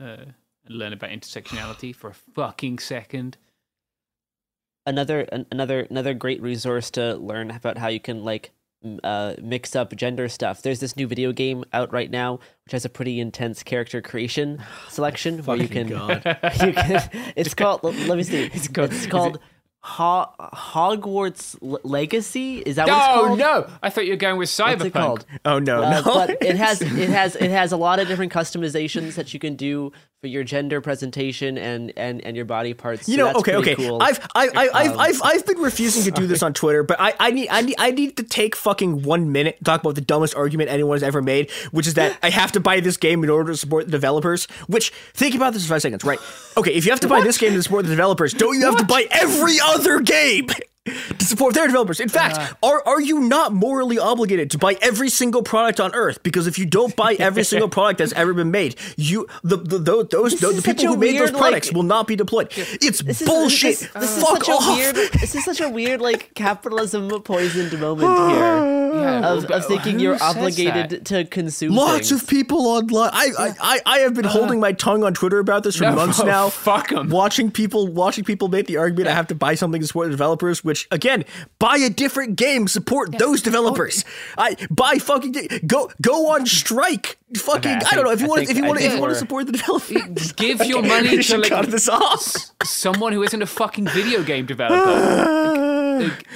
uh, and learn about intersectionality for a fucking second. another an- another another great resource to learn about how you can like uh, mix up gender stuff. There's this new video game out right now which has a pretty intense character creation selection where you can, God. you can it's called let let me see it's called- called, is it- Ho- Hogwarts L- Legacy is that No, what it's called? no! I thought you were going with Cyberpunk. What's it called? Oh no, Uh, no. but it has it has it has a lot of different customizations that you can do for your gender presentation and and and your body parts. You so know, that's okay, okay. Cool. I've, I, I, I've, Um, I've, I've been refusing to do this on Twitter, but I, I need, I need, I need to take fucking one minute to talk about the dumbest argument anyone has ever made, which is that I have to buy this game in order to support the developers. Which, think about this for five seconds, right? Okay, if you have to buy this game to support the developers, don't you have to buy every other game? To support their developers. In fact, Uh. are are you not morally obligated to buy every single product on Earth? Because if you don't buy every single product that's ever been made, you the, the, the those the, people who made those products like- will not be deployed. It's This is, bullshit. This, this is Fuck such off. a weird. This is such a weird, like capitalism poisoned moment here Yeah, of, of thinking you're obligated that? to consume. Lots things. of people online. I, I, I, I have been uh. holding my tongue on Twitter about this for No, months now. Fuck them. Watching people, watching people make the argument, I have to buy something to support the developers. Which again, buy a different game, support those developers. I buy fucking go go on strike. Fucking, Okay, I I, don't know if you I want think- if you I want if you want to support the developers. Give Okay, your money to should like cut this off. someone who isn't a fucking video game developer. Like,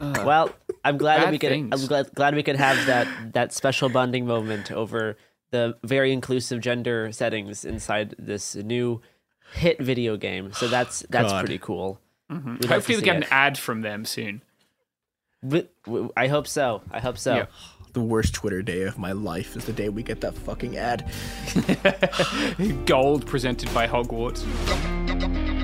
uh. Well, I'm glad that Bad we could. I'm glad, glad we could have that that special bonding moment over the very inclusive gender settings inside this new hit video game. So that's that's God. pretty cool. Mm-hmm. We'd love to hopefully, we see get an ad from them soon. Wi- w- I hope so. I hope so. Yeah. The worst Twitter day of my life is the day we get that fucking ad. Gold presented by Hogwarts.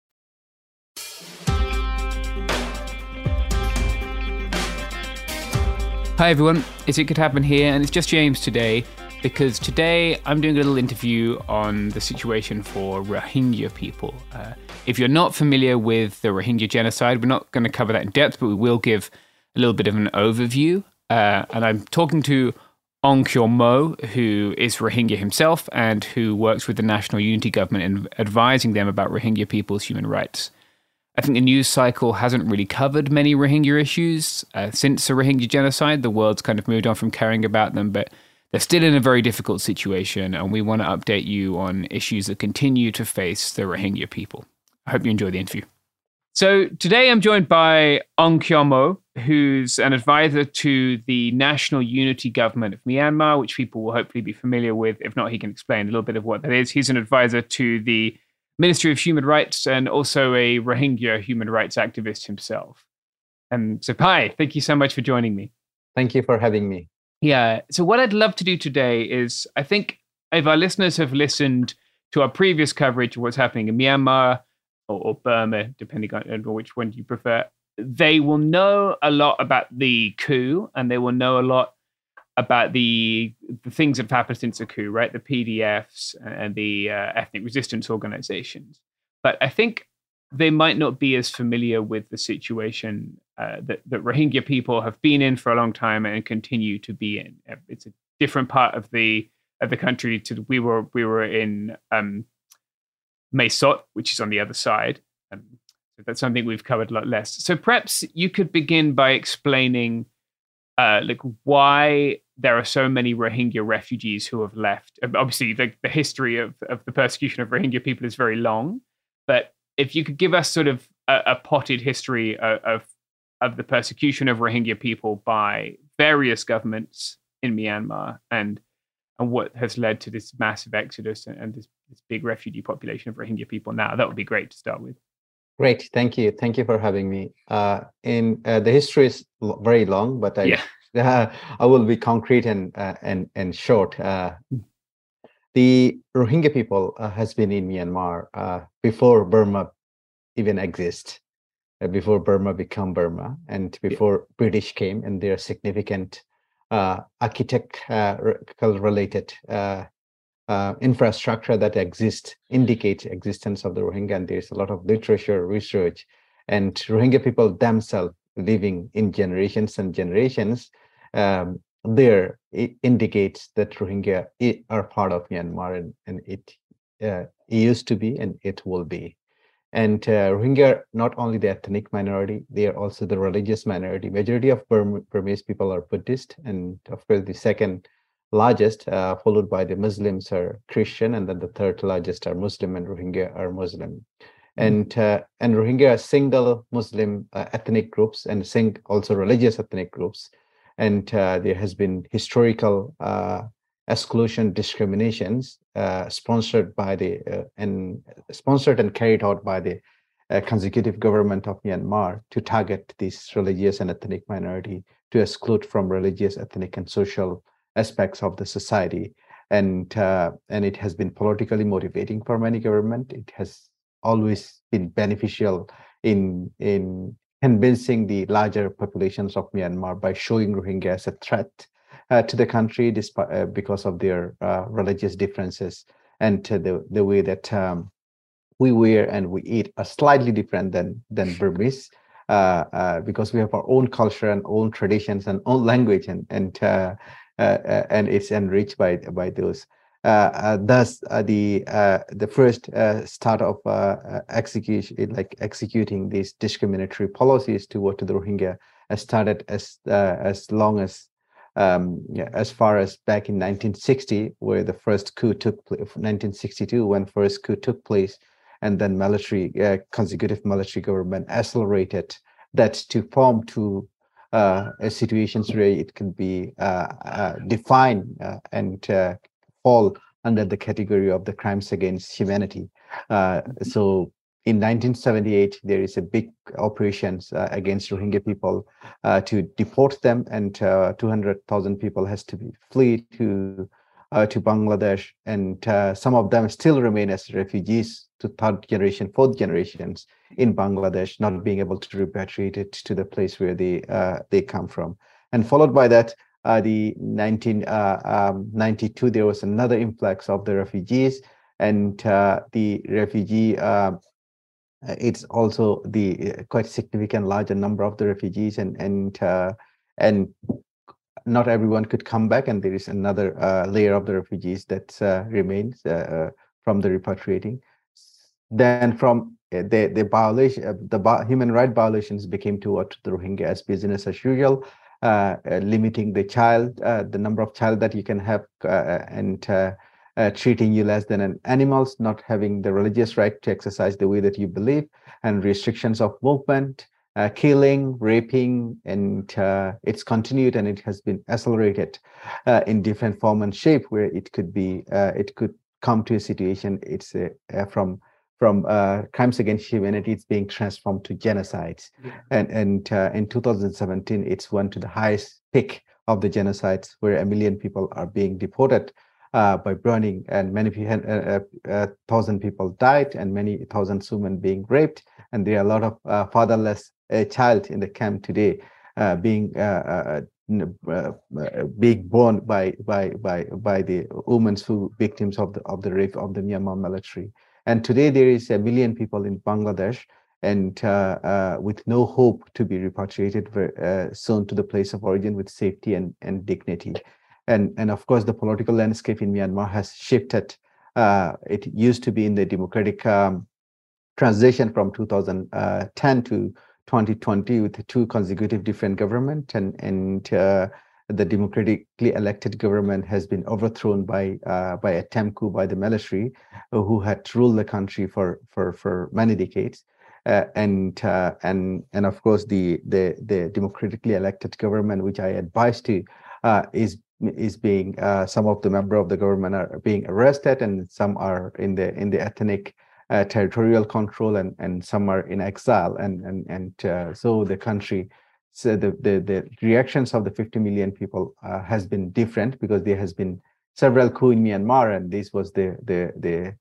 Hi everyone, it's It Could Happen here, and it's just James today because today I'm doing a little interview on the situation for Rohingya people. Uh, if you're not familiar with the Rohingya genocide, we're not going to cover that in depth, but we will give a little bit of an overview. Uh, and I'm talking to Aung Moe, who is Rohingya himself and who works with the National Unity Government in advising them about Rohingya people's human rights. I think the news cycle hasn't really covered many Rohingya issues uh, since the Rohingya genocide. The world's kind of moved on from caring about them, but they're still in a very difficult situation, and we want to update you on issues that continue to face the Rohingya people. I hope you enjoy the interview. So today I'm joined by Aung Kyaw Moe, who's an advisor to the National Unity Government of Myanmar, which people will hopefully be familiar with. If not, he can explain a little bit of what that is. He's an advisor to the Ministry of Human Rights and also a Rohingya human rights activist himself. And so, hi, thank you so much for joining me. Thank you for having me. Yeah. So, what I'd love to do today is I think if our listeners have listened to our previous coverage of what's happening in Myanmar or, or Burma, depending on on which one you prefer, they will know a lot about the coup and they will know a lot about the the things that have happened since the coup, right? The PDFs and the uh, ethnic resistance organizations. But I think they might not be as familiar with the situation uh, that, that Rohingya people have been in for a long time and continue to be in. It's a different part of the of the country to we were we were in um, Mae Sot, which is on the other side. Um, so that's something we've covered a lot less. So perhaps you could begin by explaining uh, like why there are so many Rohingya refugees who have left. Obviously, the, the history of, of the persecution of Rohingya people is very long, but if you could give us sort of a, a potted history of, of of the persecution of Rohingya people by various governments in Myanmar and and what has led to this massive exodus and, and this, this big refugee population of Rohingya people now, that would be great to start with. Great, thank you, thank you for having me. Uh, in uh, the history is very long, but I Yeah. I will be concrete and uh, and and short. Uh, the Rohingya people uh, has been in Myanmar uh, before Burma even exists, uh, before Burma become Burma, and before British came, and they are significant uh, architectural related uh, uh, infrastructure that exists indicates existence of the Rohingya, and there's a lot of literature, research, and Rohingya people themselves living in generations and generations. Um, there it indicates that Rohingya are part of Myanmar, and, and it, uh, used to be, and it will be. And uh, Rohingya are not only the ethnic minority, they are also the religious minority. Majority of Burm- Burmese people are Buddhist, and of course the second largest, uh, followed by the Muslims are Christian, and then the third largest are Muslim, and Rohingya are Muslim. And uh, and Rohingya are single Muslim uh, ethnic groups and sing also religious ethnic groups, and there has been historical exclusion discriminations sponsored by the and sponsored and carried out by the consecutive government of Myanmar to target these religious and ethnic minority to exclude from religious, ethnic, and social aspects of the society. And uh, and it has been politically motivating for many government. It has always been beneficial in in convincing the larger populations of Myanmar by showing Rohingya as a threat uh, to the country despite, uh, because of their uh, religious differences and the the way that um, we wear and we eat are slightly different than than Burmese. Uh, uh, because we have our own culture and own traditions and own language and and uh, uh and it's enriched by by those. Uh, uh, thus, the the first start of execution, like executing these discriminatory policies toward the Rohingya, started as as long as um, yeah, as far as back in 1960, where the first coup took place, 1962, when first coup took place, and then military uh, consecutive military government accelerated that to form two uh, situations where it can be uh, uh defined uh, and uh, fall under the category of the crimes against humanity. so in 1978, there is a big operations against Rohingya people to deport them, and 200,000 people has to be flee to uh, to Bangladesh, and uh, some of them still remain as refugees to third generation, fourth generations in Bangladesh, not being able to repatriate it to the place where they uh, they come from. And followed by that, uh, the 1992, uh, um, there was another influx of the refugees, and uh, the refugee. it's also the quite significant larger number of the refugees and and and not everyone could come back, and there is another uh, layer of the refugees that uh, remains uh, from the repatriating. Then from the the violation, the human right violations became toward the Rohingya as business as usual, limiting the child, the number of child that you can have, and uh, treating you less than an animals, not having the religious right to exercise the way that you believe, and restrictions of movement, uh, killing, raping, and uh, it's continued and it has been accelerated uh, in different form and shape where it could be, uh, it could come to a situation it's uh, uh, from from crimes against humanity, it's being transformed to genocides. Yeah. And and uh, in 2017, it's went to the highest peak of the genocides where a million people are being deported uh, by burning and many thousand people died and many thousand women being raped and there are a lot of fatherless a child in the camp today uh, being uh, uh, being born by by by by the women who victims of the of the rape of the Myanmar military. And today there is a million people in Bangladesh and uh, uh, with no hope to be repatriated uh, soon to the place of origin with safety and, and dignity. And, and of course, the political landscape in Myanmar has shifted. it used to be in the democratic um, transition from 2010 to 2020 with two consecutive different government and and uh, the democratically elected government has been overthrown by uh, by a attempt coup by the military uh, who had ruled the country for for for many decades uh, and uh, and and of course the the the democratically elected government which I advise to uh, is is being some of the member of the government are being arrested and some are in the in the ethnic uh, territorial control and, and some are in exile. And, and, and uh, so the country, so the, the, the reactions of the 50 million people uh, has been different because there has been several coup in Myanmar and this was the, the, the,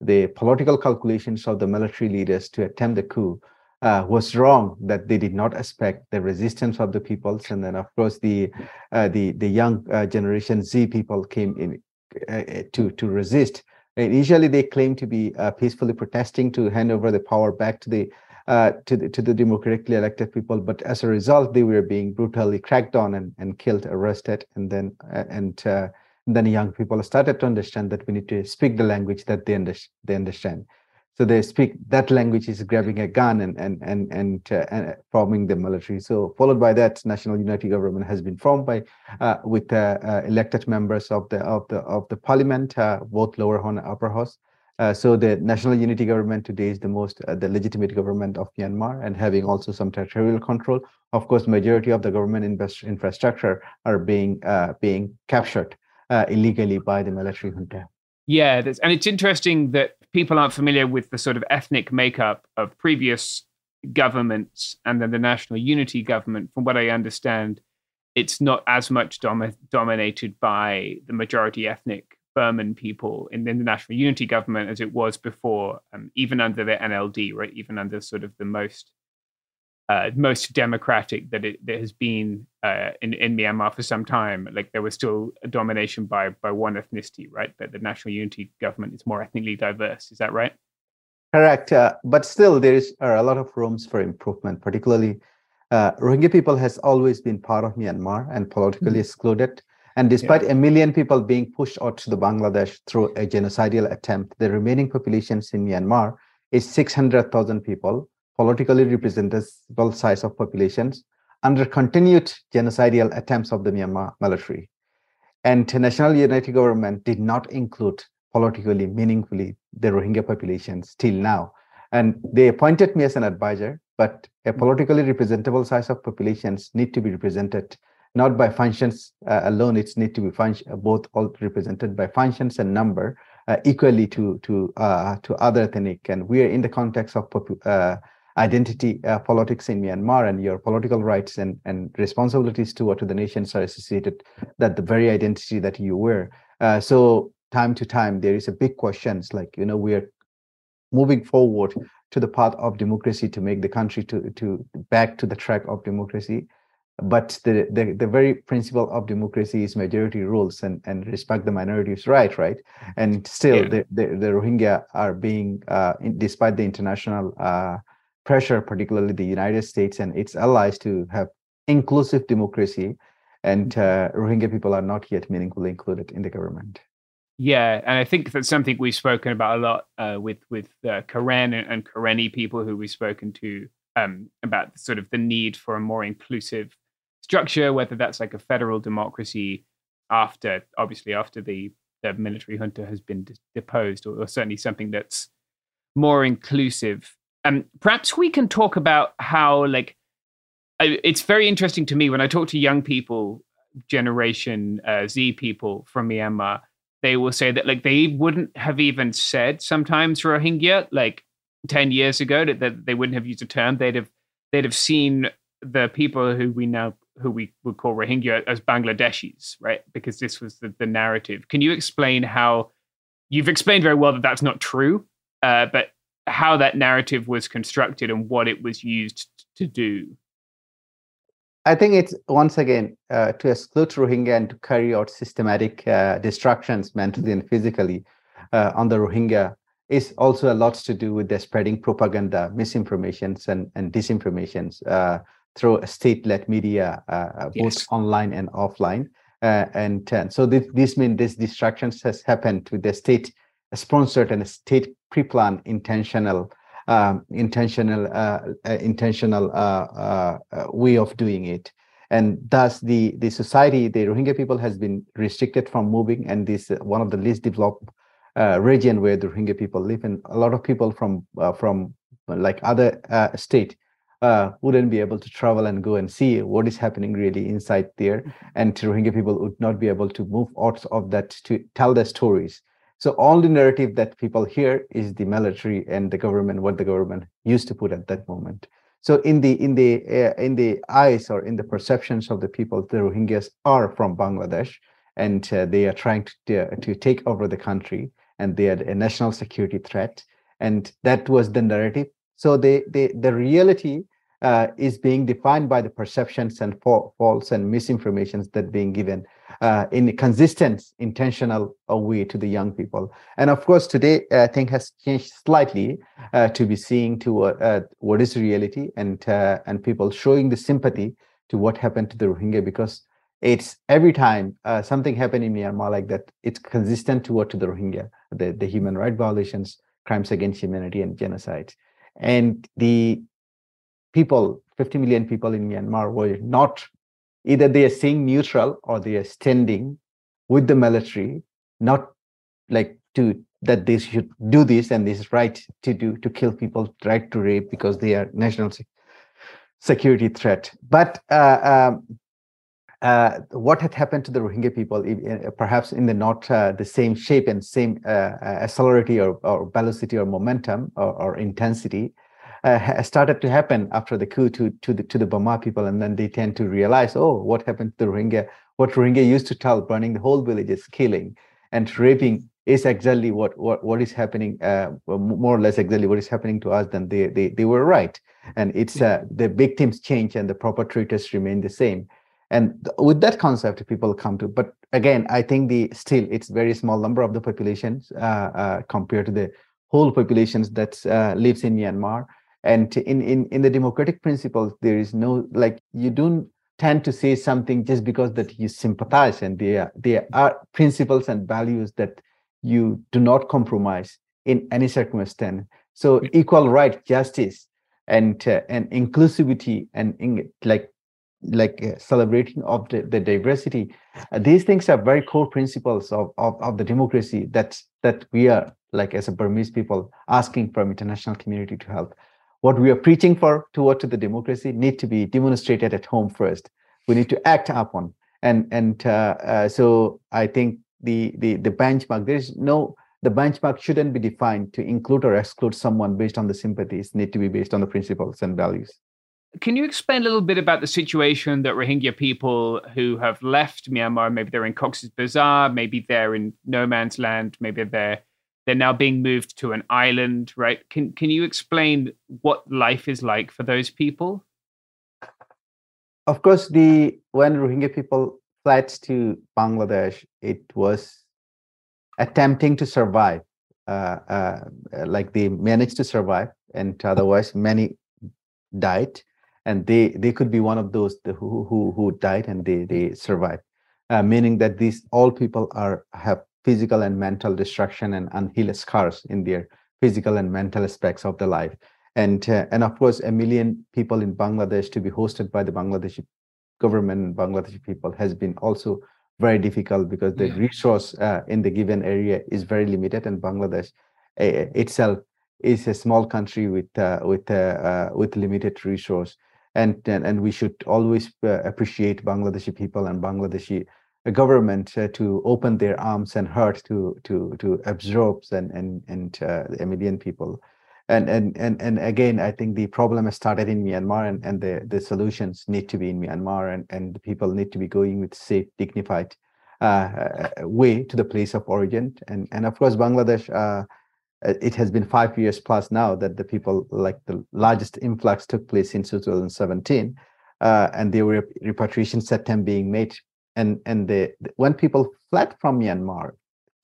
the political calculations of the military leaders to attempt the coup uh, was wrong that they did not expect the resistance of the peoples. And then of course the uh, the the young uh, generation z people came in to to resist. Initially, they claimed to be uh, peacefully protesting to hand over the power back to the uh, to the to the democratically elected people, but as a result, they were being brutally cracked on and, and killed, arrested, and then uh, and, uh, and then young people started to understand that we need to speak the language that they, under, they understand. So they speak that language is grabbing a gun and and and and, uh, and forming the military. So followed by that national unity government has been formed by uh, with uh, elected members of the of the of the parliament both lower and upper house Uh, so the national unity government today is the most uh, the legitimate government of Myanmar and having also some territorial control. Of course, majority of the government invest- infrastructure are being uh, being captured uh, illegally by the military junta. Yeah, and it's interesting that people aren't familiar with the sort of ethnic makeup of previous governments and then the national unity government. From what I understand, it's not as much dom- dominated by the majority ethnic Burman people in, the national unity government as it was before, um, even under the NLD, right? Even under sort of the most uh, most democratic that it that has been uh, in in Myanmar for some time. Like there was still a domination by by one ethnicity, right? But the national unity government is more ethnically diverse. Is that right? Correct, uh, but still there is a lot of rooms for improvement. Particularly, uh, Rohingya people has always been part of Myanmar and politically mm-hmm. excluded. And despite yeah. a million people being pushed out to the Bangladesh through a genocidal attempt, the remaining populations in Myanmar is 600,000 people, politically representable size of populations, under continued genocidal attempts of the Myanmar military. And the National Unity Government did not include politically meaningfully the Rohingya populations till now. And they appointed me as an advisor, but a politically representable size of populations need to be represented not by functions uh, alone. It's need to be function uh, both all represented by functions and number uh, equally to to uh, to other ethnic. And we are in the context of uh, identity uh, politics in Myanmar, and your political rights and and responsibilities to what to the nations are associated that the very identity that you wear. so time to time there is a big questions like you know we are moving forward to the path of democracy to make the country to to back to the track of democracy but the, the, the very principle of democracy is majority rules and, and respect the minorities right right and still yeah. the, the, the rohingya are being uh, in, despite the international uh, pressure particularly the united states and its allies to have inclusive democracy and mm-hmm. uh, rohingya people are not yet meaningfully included in the government yeah, and I think that's something we've spoken about a lot uh, with with uh, Karen and, and Karenni people who we've spoken to um, about sort of the need for a more inclusive structure, whether that's like a federal democracy after, obviously, after the, the military junta has been deposed, or, or certainly something that's more inclusive. Um, perhaps we can talk about how, like, I, it's very interesting to me when I talk to young people, Generation uh, Z people from Myanmar. They will say that like they wouldn't have even said sometimes Rohingya like ten years ago that they wouldn't have used a term. They'd have they'd have seen the people who we now who we would call Rohingya as Bangladeshis, right? Because this was the, the narrative. Can you explain how you've explained very well that that's not true, uh, but how that narrative was constructed and what it was used to do? I think it's once again uh, to exclude Rohingya and to carry out systematic uh, destructions mentally and physically uh, on the Rohingya is also a lot to do with the spreading propaganda, misinformations, and, and disinformations uh, through state-led media, uh, uh both yes. online and offline. Uh, and uh, so this, this means this distractions has happened with the state-sponsored and state pre-planned intentional um, intentional uh, uh, intentional uh, way of doing it and thus the the society the rohingya people has been restricted from moving and this one of the least developed region where the rohingya people live and a lot of people from from like other state uh, wouldn't be able to travel and go and see what is happening really inside there. Mm-hmm. And Rohingya people would not be able to move out of that to tell their stories. So all the narrative that people hear is the military and the government, what the government used to put at that moment. So in the in the uh, in the eyes or in the perceptions of the people, the Rohingyas are from Bangladesh, and uh, they are trying to uh, to take over the country, and they are a national security threat, and that was the narrative. So they, they the reality uh, is being defined by the perceptions and fa- false and misinformations that being given uh, in a consistent, intentional uh, way to the young people. And of course, today I think has changed slightly uh, to be seeing to uh, what is reality and uh, and people showing the sympathy to what happened to the Rohingya because it's every time something happened in Myanmar like that, it's consistent toward to the Rohingya, the, the human right violations, crimes against humanity, and genocide. And the people, 50 million people in Myanmar were not either they are staying neutral or they are standing with the military, not like to that they should do this and this is right to do to kill people, right to rape because they are national security threat. But uh, um, uh, what had happened to the Rohingya people, uh, perhaps in the not uh, the same shape and same uh, uh or, or, velocity or momentum or, or intensity, uh, started to happen after the coup to to the to the Bamar people, and then they tend to realize, oh, what happened to the Rohingya? What Rohingya used to tell, burning the whole villages, killing and raping is exactly what what what is happening uh, more or less exactly what is happening to us then they they, they were right. And it's uh, the victims change and the perpetrators remain the same. And with that concept people come to but again i think the still it's very small number of the populations uh, uh compared to the whole populations that uh, lives in myanmar and in, in in the democratic principles there is no like you don't tend to say something just because that you sympathize and there there are principles and values that you do not compromise in any circumstance. So equal right, justice, and uh, and inclusivity, and in, like like uh, celebrating of the, the diversity. Uh, these things are very core principles of, of, of the democracy that that we are like as a Burmese people asking from international community to help. What we are preaching for toward to the democracy need to be demonstrated at home first. We need to act upon, and and uh, uh so I think the, the, the benchmark. There is no, the benchmark shouldn't be defined to include or exclude someone based on the sympathies, need to be based on the principles and values. Can you explain a little bit about the situation that Rohingya people who have left Myanmar, maybe they're in Cox's Bazar, maybe they're in no man's land, maybe they're they're now being moved to an island, right? Can can you explain what life is like for those people? Of course, the when Rohingya people fled to Bangladesh, it was attempting to survive. Uh, uh, like they managed to survive, and otherwise many died, and they they could be one of those who who who died and they they survived. Uh, meaning that these all people are have physical and mental destruction and unhealed scars in their physical and mental aspects of the life and uh, and of course a million people in bangladesh to be hosted by the bangladeshi government and Bangladeshi people has been also very difficult because the yeah. resource uh, in the given area is very limited and Bangladesh uh, itself is a small country with uh, with uh, uh, with limited resource and, and and we should always uh, appreciate Bangladeshi people and Bangladeshi government to open their arms and heart to to to absorb and and and a million people. And and and and again i think the problem has started in myanmar and, and the the solutions need to be in myanmar and and the people need to be going with safe dignified uh, uh way to the place of origin. And and of course bangladesh uh, it has been five years plus now that the people like the largest influx took place in 2017 uh, and there were repatriation attempt being made and and the when people fled from myanmar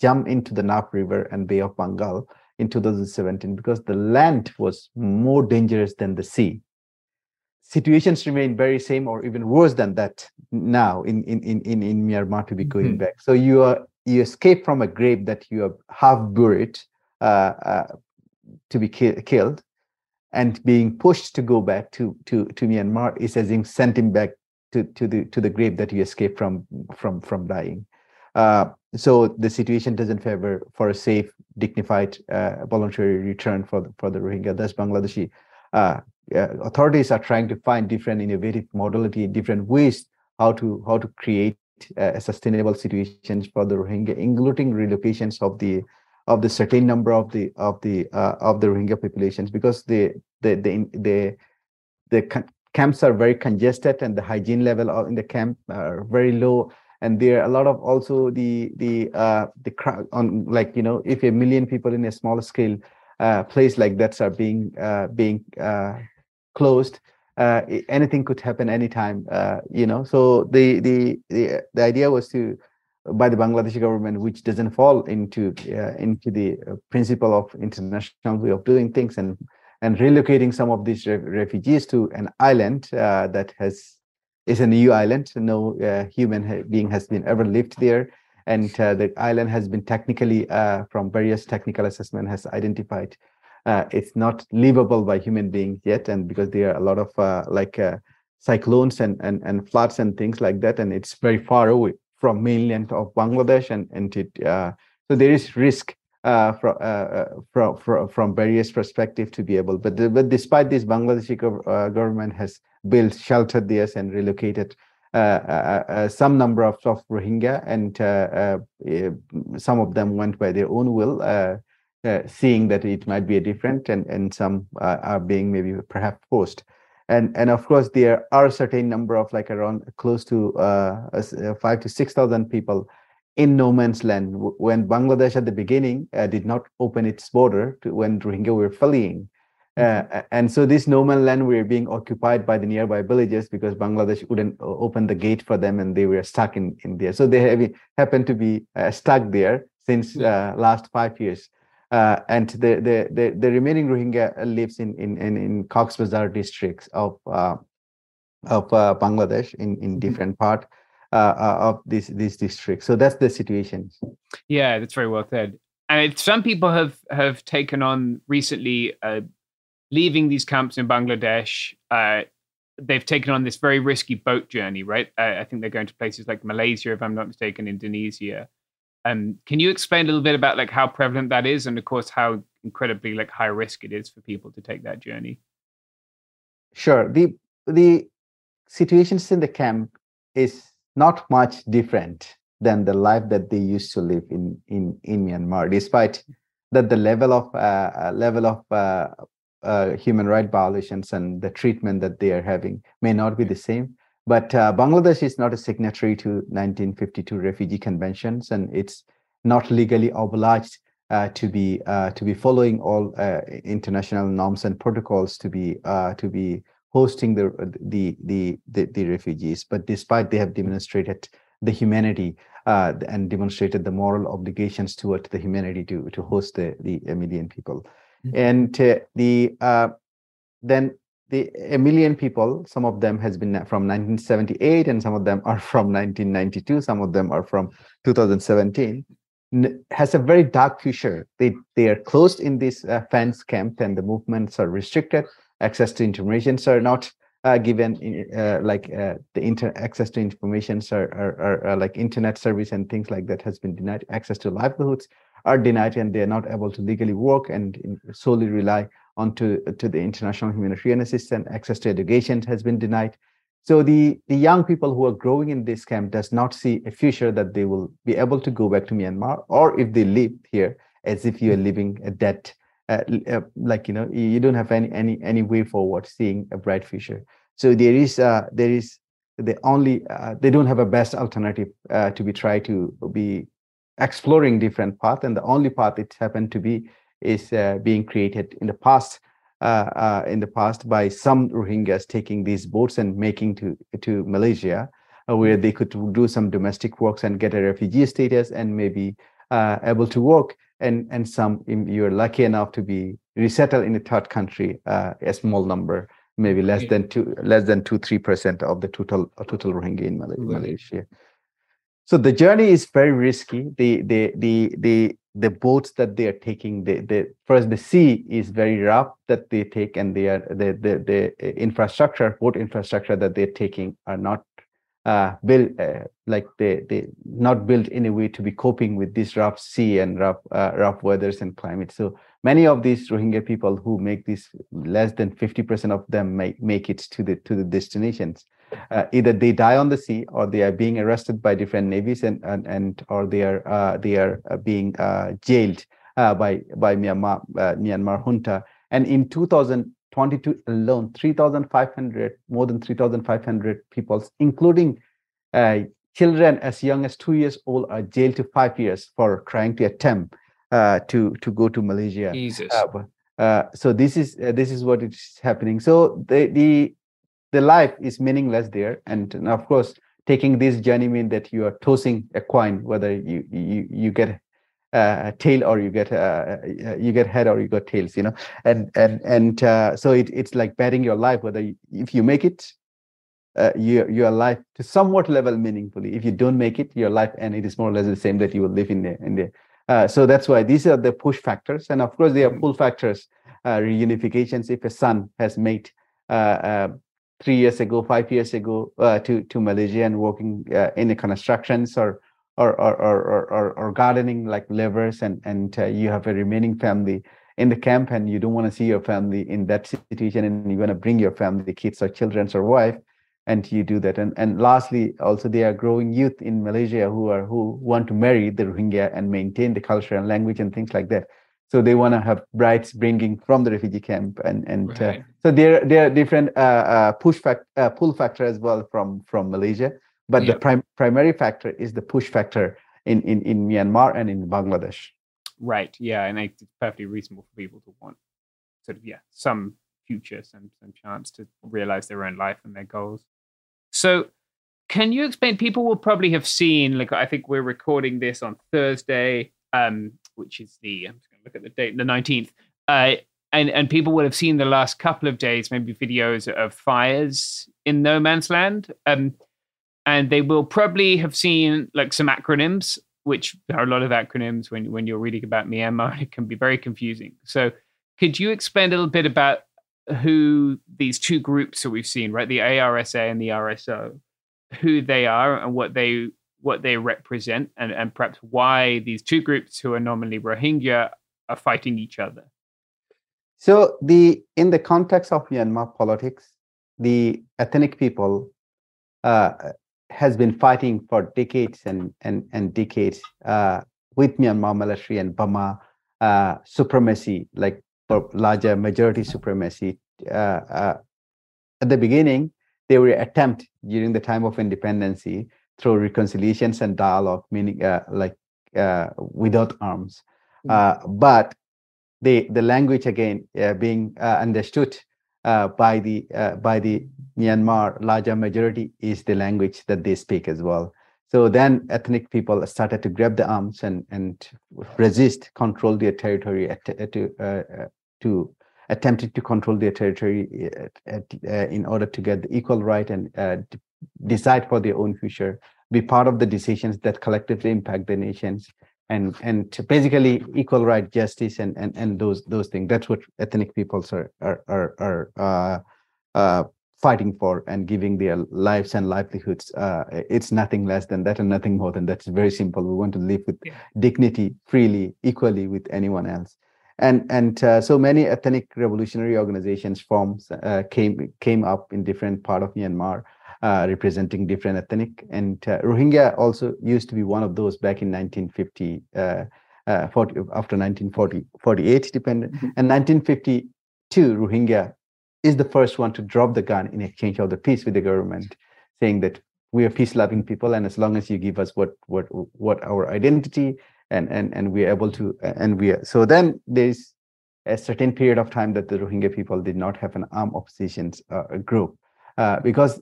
jump into the Naf river and bay of bengal in 2017 because the land was more dangerous than the sea. Situations remain very same or even worse than that now in in in in, in Myanmar to be going mm-hmm. back. So you are you escape from a grave that you have half buried uh, uh, to be ki- killed, and being pushed to go back to to to Myanmar is as in sent him back to to the to the grave that you escape from from from dying. Uh, so the situation doesn't favor for a safe, dignified, uh, voluntary return for the, for the Rohingya. Thus, Bangladeshi uh, authorities are trying to find different innovative modality, different ways how to how to create uh, sustainable situations for the Rohingya, including relocations of the of the certain number of the of the uh, of the Rohingya populations because the the the the, the camps are very congested and the hygiene level in the camp are very low. And there are a lot of also the the uh, the crowd on like you know if a million people in a small scale uh, place like that are being uh, being uh, closed uh, anything could happen anytime uh, you know. So the, the the the idea was to by the Bangladeshi government, which doesn't fall into into the principle of international way of doing things, and and relocating some of these re- refugees to an island that has is an EU island. No uh, human being has been ever lived there. And uh, the island has been technically, uh, from various technical assessment, has identified uh, it's not livable by human beings yet. And because there are a lot of uh, like uh, cyclones and, and, and floods and things like that, and it's very far away from mainland of Bangladesh. And, and it, so there is risk uh, from, uh, from from from various perspectives to be able. But but despite this, Bangladeshi gov- uh, government has built sheltered there and relocated uh, uh, uh, some number of, of Rohingya, and eh, some of them went by their own will, seeing that it might be a different, and and some are being maybe perhaps forced and and of course there are a certain number of like around close to uh, five to six thousand people in no man's land when Bangladesh at the beginning uh, did not open its border to when Rohingya were fleeing. Uh, mm-hmm. and so this no man's land were being occupied by the nearby villages because Bangladesh wouldn't open the gate for them and they were stuck in, in there. So they have happened to be uh, stuck there since uh, last five years. Uh, and the, the, the, the, remaining Rohingya lives in, in, in, in Cox's Bazar districts of, uh, of Bangladesh in, in mm-hmm. different part. Uh, uh, of this these districts. So that's the situation. Yeah, that's very well said. And some people have have taken on recently uh, leaving these camps in Bangladesh. Uh, they've taken on this very risky boat journey, right? Uh, I think they're going to places like Malaysia, if I'm not mistaken, Indonesia. Um, can you explain a little bit about like how prevalent that is, and of course how incredibly like high risk it is for people to take that journey? Sure. the The situations in the camp is not much different than the life that they used to live in in, in Myanmar, despite that the level of uh, uh level of uh, uh, human right violations and the treatment that they are having may not be the same. But uh, Bangladesh is not a signatory to 1952 refugee conventions, and it's not legally obliged uh, to be to be following all international norms and protocols to be to be hosting the, the the the, the, refugees. But despite they have demonstrated the humanity uh, and demonstrated the moral obligations toward the humanity to to host the the a million people, mm-hmm. and uh, the uh, then the a million people some of them has been from 1978 and some of them are from 1992 some of them are from 2017 has a very dark future they they are closed in this uh, fence camp and the movements are restricted access to information. Are not uh, given uh, like uh, the inter access to information are, are, like internet service and things like that has been denied access to livelihoods are denied and they are not able to legally work and solely rely on to, to the international humanitarian assistance access to education has been denied. So the the young people who are growing in this camp does not see a future that they will be able to go back to myanmar or if they live here as if you are living a debt uh, uh, like you know you don't have any any any way forward seeing a bright future. So there is uh, there is the only uh, they don't have a best alternative uh, to be try to be exploring different path and the only path it happened to be is uh, being created in the past in the past by some Rohingyas taking these boats and making to to Malaysia where they could do some domestic works and get a refugee status and maybe able to work and and some you're lucky enough to be resettled in a third country, uh, a small number, maybe less than two, less than two, three percent of the total uh, total Rohingya in Mal- Malaysia. So the journey is very risky. The the the the the boats that they are taking, the the first the sea is very rough that they take, and they are the the the infrastructure, boat infrastructure that they're taking are not uh, built uh, like they they not built in a way to be coping with this rough sea and rough uh, rough weathers and climate. So many of these Rohingya people who make this less than fifty percent of them make make it to the to the destinations. Uh, either they die on the sea or they are being arrested by different navies and and, and or they are uh, they are uh, being jailed by by Myanmar Myanmar junta. And in 2000 22 alone 3500 more than 3500 people including uh, children as young as two years old are jailed to five years for trying to attempt uh, to to go to malaysia. Jesus. Uh, uh so this is uh, this is what is happening. So the the the life is meaningless there. And, and of course taking this journey mean that you are tossing a coin whether you you you get uh, tail or you get uh, uh, you get head or you got tails you know? And and and uh, so it, it's like betting your life whether you, if you make it uh, your your life to somewhat level meaningfully. If you don't make it your life and it is more or less the same that you will live in there in there uh, so that's why these are the push factors. And of course there are mm-hmm. pull factors uh, reunifications. If a son has made three years ago five years ago to to malaysia and working in the constructions or or or or or, or gardening like levers and and uh, you have a remaining family in the camp and you don't want to see your family in that situation and you want to bring your family kids or children or wife and you do that. And and lastly also there are growing youth in malaysia who are who want to marry the rohingya and maintain the culture and language and things like that. So they want to have brides bringing from the refugee camp and and uh, Right. uh, so there there are different uh, uh, push fact uh, pull factor as well from from malaysia but the Yeah. prim- primary factor is the push factor in, in in myanmar and in bangladesh Right. Yeah, and it's perfectly reasonable for people to want sort of yeah some future, some some chance to realize their own life and their goals. So, can you explain? People will probably have seen. Like, I think we're recording this on Thursday, um, which is the I'm just going to look at the date, the nineteenth. Uh, and and people will have seen the last couple of days, maybe videos of fires in no man's land. Um, and they will probably have seen like some acronyms which there are a lot of acronyms when when you're reading about Myanmar. It can be very confusing. So, could you explain a little bit about who these two groups that we've seen, right? The ARSA and the RSO, who they are and what they what they represent, and and perhaps why these two groups who are normally Rohingya are fighting each other. So the in the context of Myanmar politics, the ethnic people uh, has been fighting for decades and and and decades uh, with Myanmar military and Burma uh, supremacy, like for larger majority supremacy. Uh, uh, at the beginning, they were attempt during the time of independency through reconciliations and dialogue, meaning uh, like uh, without arms. Uh, but the the language again uh, being uh, understood by the uh, by the Myanmar larger majority is the language that they speak as well. So then ethnic people started to grab the arms and and resist, control their territory att- to uh, uh, to attempted to control their territory uh, at- uh, in order to get the equal right and uh, decide for their own future, be part of the decisions that collectively impact the nations and and to basically equal right justice and and and those those things. That's what ethnic peoples are are are, are uh, uh, fighting for and giving their lives and livelihoods. Uh, it's nothing less than that and nothing more than that. It's very simple. We want to live with dignity freely equally with anyone else. And and uh, so many ethnic revolutionary organizations forms uh, came came up in different part of myanmar uh, representing different ethnic. And uh, Rohingya also used to be one of those back in 1950, uh, uh, 40, after 1940, 48 dependent. And 1952, Rohingya is the first one to drop the gun in exchange of the peace with the government, saying that we are peace-loving people, and as long as you give us what what what our identity and and and we are able to and we are so then there's a certain period of time that the Rohingya people did not have an armed oppositions uh, group uh, because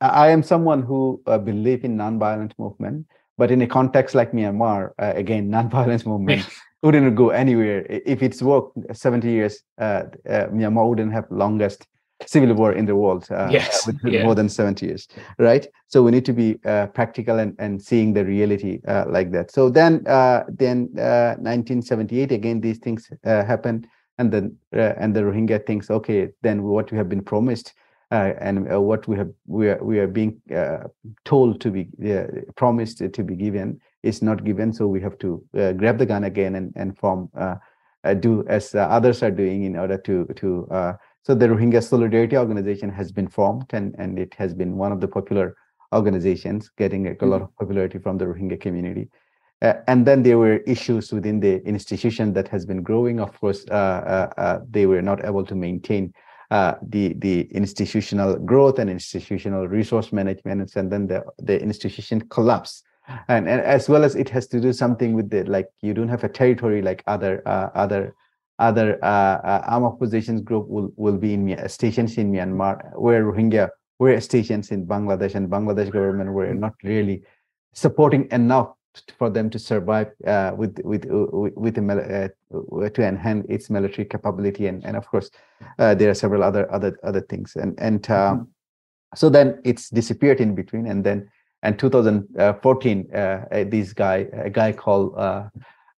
I am someone who uh, believe in nonviolent movement, but in a context like Myanmar, uh, again, nonviolence movement wouldn't go anywhere. If it's worked 70 years, uh, uh, Myanmar wouldn't have longest civil war in the world uh, Yes, with yeah. more than 70 years, right? So we need to be uh, practical and, and seeing the reality uh, like that. So then, uh, then uh, 1978, again, these things uh, happen, and then uh, and the Rohingya thinks, okay, then what we have been promised uh, and uh, what we have we are we are being uh, told to be uh, promised to be given is not given so we have to uh, grab the gun again and and form uh, uh, do as uh, others are doing in order to to uh, so the Rohingya Solidarity Organization has been formed and and it has been one of the popular organizations getting a lot of popularity from the Rohingya community. Uh, and then there were issues within the institution that has been growing. Of course, uh, uh, uh, they were not able to maintain uh, the the institutional growth and institutional resource management, and then the the institution collapse. And, and as well as it has to do something with the like you don't have a territory like other uh, other other uh, uh, armed oppositions group will will be in stations in Myanmar, where Rohingya were stations in Bangladesh, and Bangladesh government were not really supporting enough for them to survive uh, with with with, with the uh, to enhance its military capability, and and of course uh, there are several other other other things, and and um, so then it's disappeared in between, and then and 2014, uh, uh, this guy a guy called. Uh,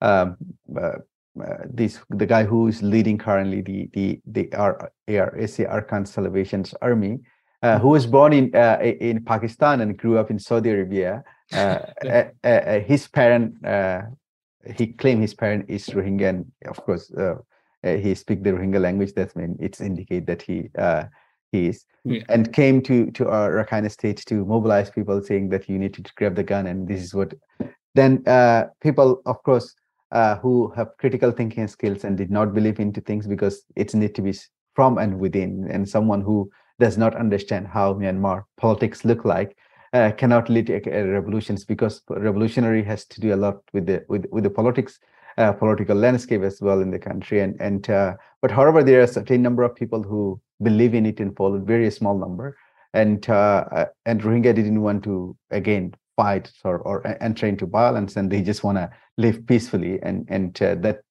um, uh, uh, this the guy who is leading currently the the the R, ARSA Arakan Salvation Army, uh, who was born in uh, in Pakistan and grew up in Saudi Arabia, Uh, uh, uh, his parent he claimed his parent is Rohingya, and of course he speak the Rohingya language. That's mean it's indicate that he he is, yeah. and came to to our Rakhine state to mobilize people, saying that you need to grab the gun, and this is what. Then uh, people, of course, uh, who have critical thinking skills and did not believe into things because it need to be from and within, and someone who does not understand how Myanmar politics look like uh, cannot lead revolutions because revolutionary has to do a lot with the with with the politics uh, political landscape as well in the country. And and uh, but however, there are a certain number of people who believe in it and follow very small number. And uh, uh and Rohingya didn't want to again fight or or enter into violence, and they just want to live peacefully. And and uh, that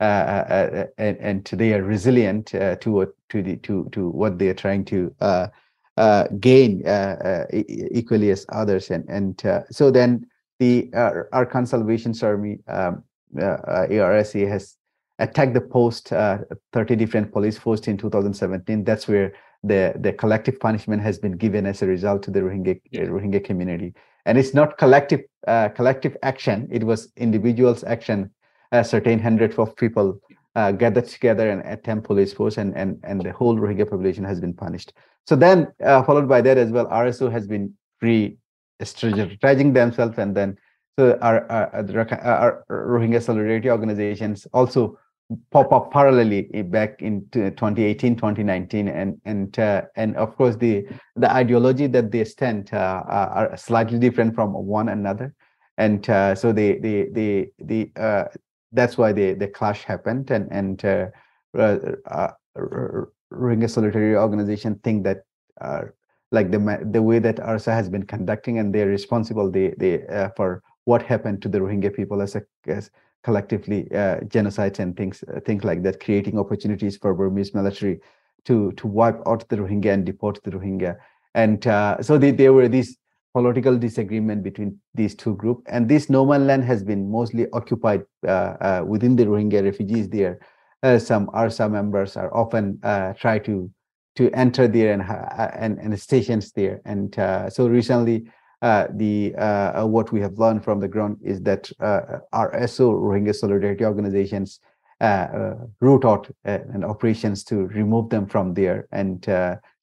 and, and they are resilient to what to the to to what they are trying to gain equally as others. And and so then the Arakan Salvation Army um, uh, ARSA has attacked the post, uh, 30 different police posts in 2017. That's where the, the collective punishment has been given as a result to the Rohingya, yeah. Rohingya community. And it's not collective uh, collective action, it was individuals' action. A certain hundreds of people uh, gathered together and attempt police force and, and, and the whole Rohingya population has been punished. So then uh, followed by that as well, RSO has been re-strategizing themselves and then so our, our, our Rohingya solidarity organizations also pop up parallelly back in 2018 2019 and and uh, and of course the the ideology that they stand uh, are slightly different from one another. And uh, so the the the the uh, that's why the the clash happened and and uh, uh, Rohingya solidarity organization think that like the the way that ARSA has been conducting and they're responsible they they for what happened to the Rohingya people as a as collectively uh, genocides and things uh, things like that, creating opportunities for Burmese military to to wipe out the Rohingya and deport the Rohingya. And uh, so they, there were these political disagreement between these two groups. And this no man land has been mostly occupied uh, uh, within the Rohingya refugees there. Uh, some ARSA members are often try to to enter there and and, and stations there. And so recently uh, the uh, uh, what we have learned from the ground is that RSO Rohingya solidarity organizations root out and operations to remove them from there and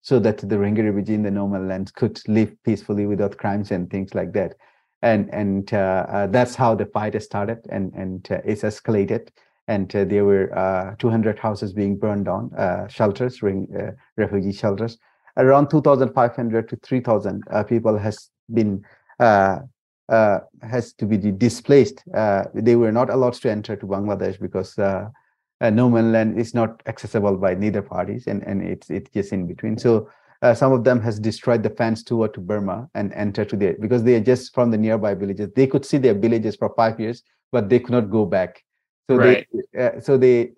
so that the Rohingya refugee in the normal lands could live peacefully without crimes and things like that. And and uh, uh, that's how the fight started, and and uh, it's escalated. And there were 200 houses being burned down, shelters, refugee shelters. Around 2,500 to 3,000 people has been uh, uh, has to be displaced. Uh, they were not allowed to enter to Bangladesh because uh, no man land is not accessible by neither parties, and and it's it's just in between. So. Uh, some of them has destroyed the fence toward to Burma and enter to there because they are just from the nearby villages. They could see their villages for five years, but they could not go back. So right. they, uh, so they,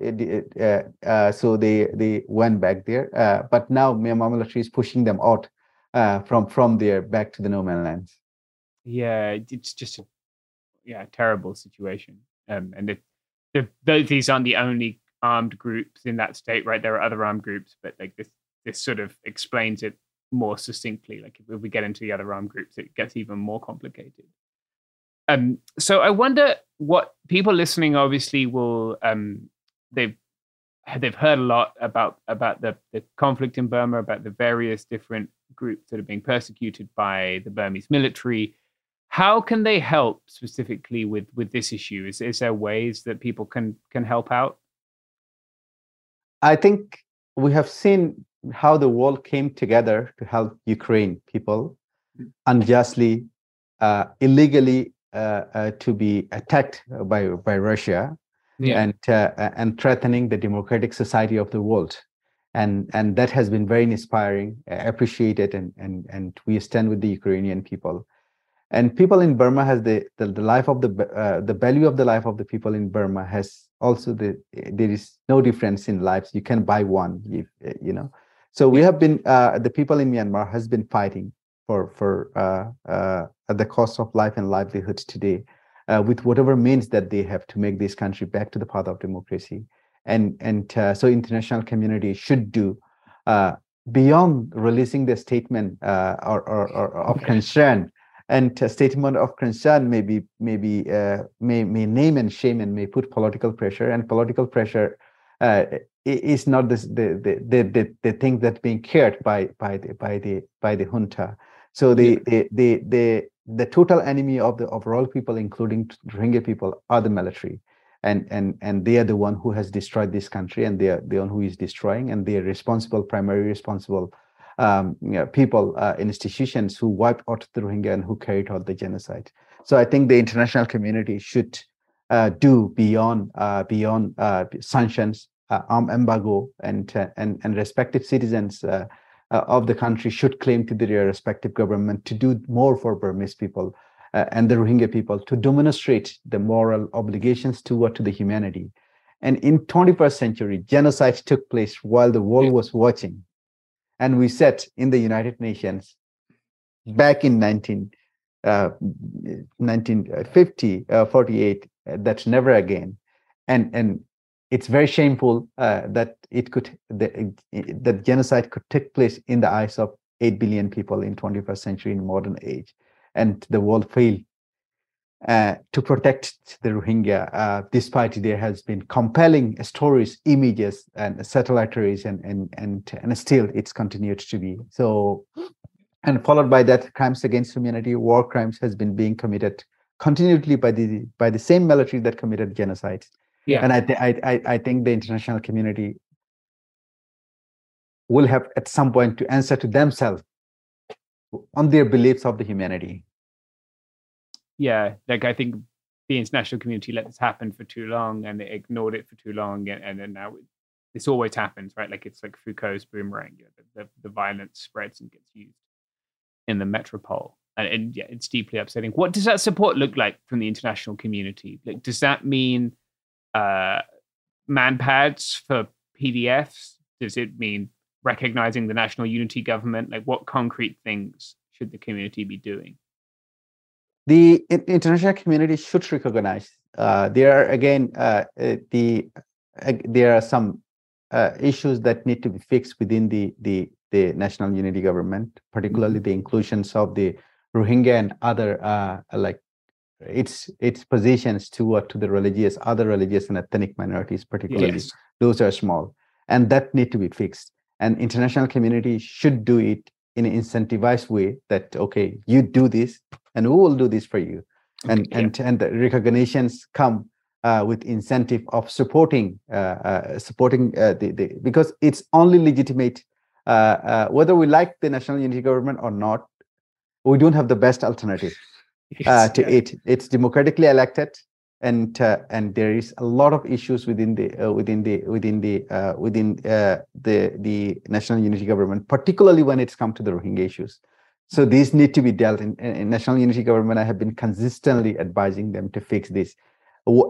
uh, so they, they went back there. but now Myanmar military is pushing them out uh, from from there back to the no man lands. Yeah, it's just a yeah terrible situation. Um, and the, the, the, these aren't the only armed groups in that state, right? There are other armed groups, but like this this sort of explains it more succinctly. Like if we get into the other armed groups, it gets even more complicated. Um, so I wonder what people listening obviously will um, they've they've heard a lot about about the, the conflict in Burma, about the various different groups that are being persecuted by the Burmese military. How can they help specifically with with this issue? Is is there ways that people can can help out? I think we have seen how the world came together to help Ukraine people mm. unjustly, uh, illegally to be attacked by by Russia yeah. and uh, and threatening the democratic society of the world. And and that has been very inspiring appreciated and and and we stand with the ukrainian people. And people in burma has the the, the life of the uh, the value of the life of the people in burma has also the there is no difference in lives. You can buy one you, you know. So we have been uh, the people in myanmar has been fighting for for uh, uh at the cost of life and livelihood today uh, with whatever means that they have to make this country back to the path of democracy. And and uh, so international community should do uh, beyond releasing the statement uh, or, or, or, of concern. And a statement of concern may be maybe uh, may may name and shame and may put political pressure. And political pressure uh, is not this, the, the the the the thing that's being cared by by the by the by the junta. So the the, the the total enemy of the overall people including rohingya people are the military and and and they are the one who has destroyed this country and they are the one who is destroying and they are responsible primary responsible um, you know, people, uh, institutions who wiped out the Rohingya and who carried out the genocide. So I think the international community should uh, do beyond uh, beyond uh, sanctions, uh, arm embargo, and uh, and and respective citizens of the country should claim to their respective government to do more for Burmese people and the Rohingya people to demonstrate the moral obligations toward to the humanity. And in 21st century, genocide took place while the world was watching and we said in the United Nations back in 19, uh, 1950, uh, 48, uh, that's never again. And, and it's very shameful uh, that it could the, that genocide could take place in the eyes of 8 billion people in 21st century in modern age and the world failed uh, to protect the Rohingya, uh, despite there has been compelling stories, images, and satellite and and and and still it's continued to be so. And followed by that, crimes against humanity, war crimes has been being committed continually by the by the same military that committed genocide. Yeah. And I th- I, I I think the international community will have at some point to answer to themselves on their beliefs of the humanity yeah, like I think the international community let this happen for too long and they ignored it for too long, and, and then now it, this always happens, right? Like it's like Foucault's boomerang. You know, the, the, the, violence spreads and gets used in the metropole, and, and yeah, it's deeply upsetting. What does that support look like from the international community? Like, does that mean uh, manpads for PDFs? Does it mean recognizing the national unity government? Like, what concrete things should the community be doing? the international community should recognize uh, there are again uh, uh, the uh, there are some uh, issues that need to be fixed within the the, the national unity government, particularly mm-hmm. the inclusions of the Rohingya and other uh, like its its positions to to the religious other religious and ethnic minorities, particularly yes. those are small, and that need to be fixed. And international community should do it in an incentivized way that okay you do this and we will do this for you and okay, and and the recognitions come uh, with incentive of supporting uh, uh, supporting uh, the, the because it's only legitimate uh, uh, whether we like the national unity government or not we don't have the best alternative yes, to yeah. it it's democratically elected and uh, and there is a lot of issues within the uh, within the within the uh, within uh, the the national unity government, particularly when it's come to the Rohingya issues. So these need to be dealt in, in national unity government. I have been consistently advising them to fix this,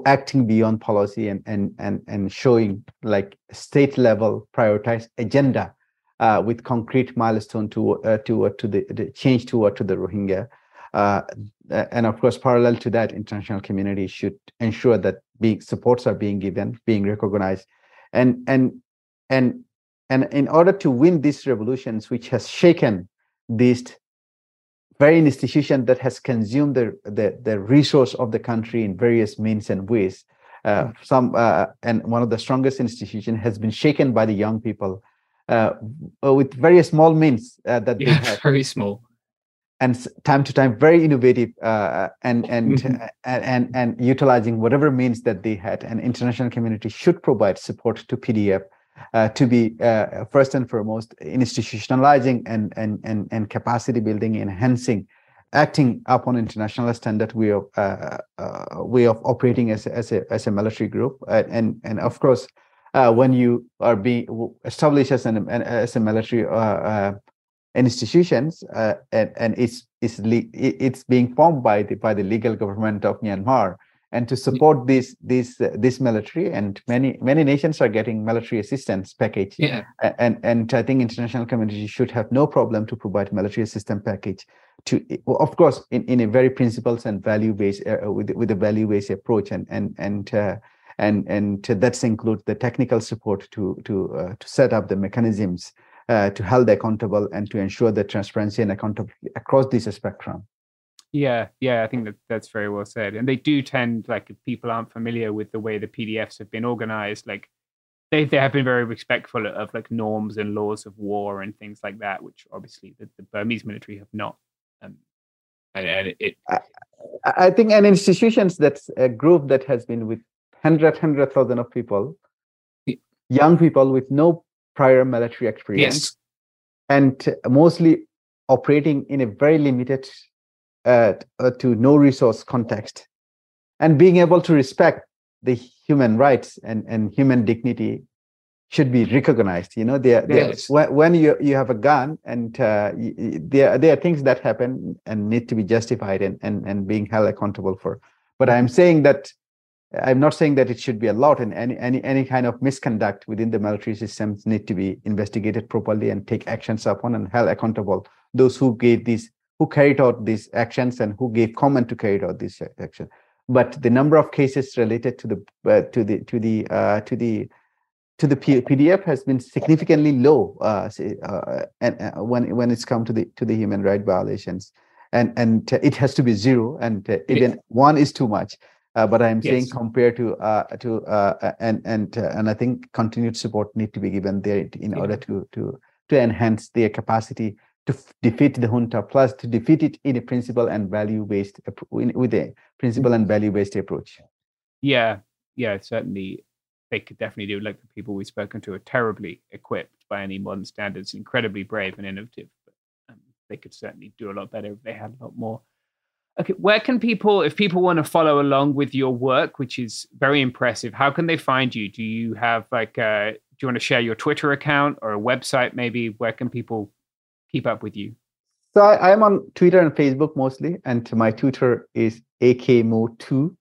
acting beyond policy and and and and showing like state level prioritized agenda uh, with concrete milestone to uh, to to the, the change toward to the Rohingya. Uh, and of course, parallel to that, international community should ensure that being supports are being given, being recognized, and and and and in order to win these revolutions, which has shaken this very institution that has consumed the, the, the resource of the country in various means and ways. Uh, hmm. some uh, and one of the strongest institution has been shaken by the young people uh, with very small means uh, that yeah, they have. very small and time to time very innovative uh, and and, mm-hmm. and and and utilizing whatever means that they had and international community should provide support to pdf uh, to be uh, first and foremost institutionalizing and and and, and capacity building enhancing acting upon international standard way of uh, uh, way of operating as a, as a as a military group and and of course uh, when you are being established as an as a military institutions uh, and, and it's it's it's being formed by the by the legal government of Myanmar. And to support this this uh, this military and many many nations are getting military assistance package. Yeah. And and i think international community should have no problem to provide military assistance package to of course in, in a very principles and value based uh, uh, with with a value based approach. And and and uh, and and that's include the technical support to to uh, to set up the mechanisms uh, to hold accountable and to ensure the transparency and accountability across this spectrum. Yeah, yeah, I think that that's very well said. And they do tend, like, if people aren't familiar with the way the PDFs have been organized, like they they have been very respectful of like norms and laws of war and things like that, which obviously the, the Burmese military have not. Um, and, and it, I, I, think an institutions that's a group that has been with hundred hundred thousand of people, young people with no prior military experience, yes. and mostly operating in a very limited uh, uh, to no resource context, and being able to respect the human rights and, and human dignity should be recognized you know there yes. when you you have a gun and uh, there there are things that happen and need to be justified and and, and being held accountable for but i'm saying that i'm not saying that it should be allowed and any any any kind of misconduct within the military systems need to be investigated properly and take actions upon and held accountable. Those who gave these who carried out these actions and who gave comment to carry out these actions. But the number of cases related to the uh, to the to the uh, to the to the P- PDF has been significantly low uh, uh and uh, when when it's come to the to the human right violations. And and it has to be zero and uh, even one is too much Uh, but i'm yes. saying compared to uh, to uh, and and and i think continued support need to be given there in yeah. order to to to enhance their capacity to f- defeat the junta, plus to defeat it in a principle and value based with a principle and mm-hmm. value based approach. Yeah, yeah, certainly they could definitely do. Like the people we've spoken to are terribly equipped by any modern standards, incredibly brave and innovative. But um, they could certainly do a lot better if they had a lot more. Okay, where can people, if people want to follow along with your work, which is very impressive, how can they find you? Do you have like, uh, do you want to share your Twitter account or a website maybe? Where can people keep up with you? So I, am on Twitter and Facebook mostly, and my Twitter is akmo2,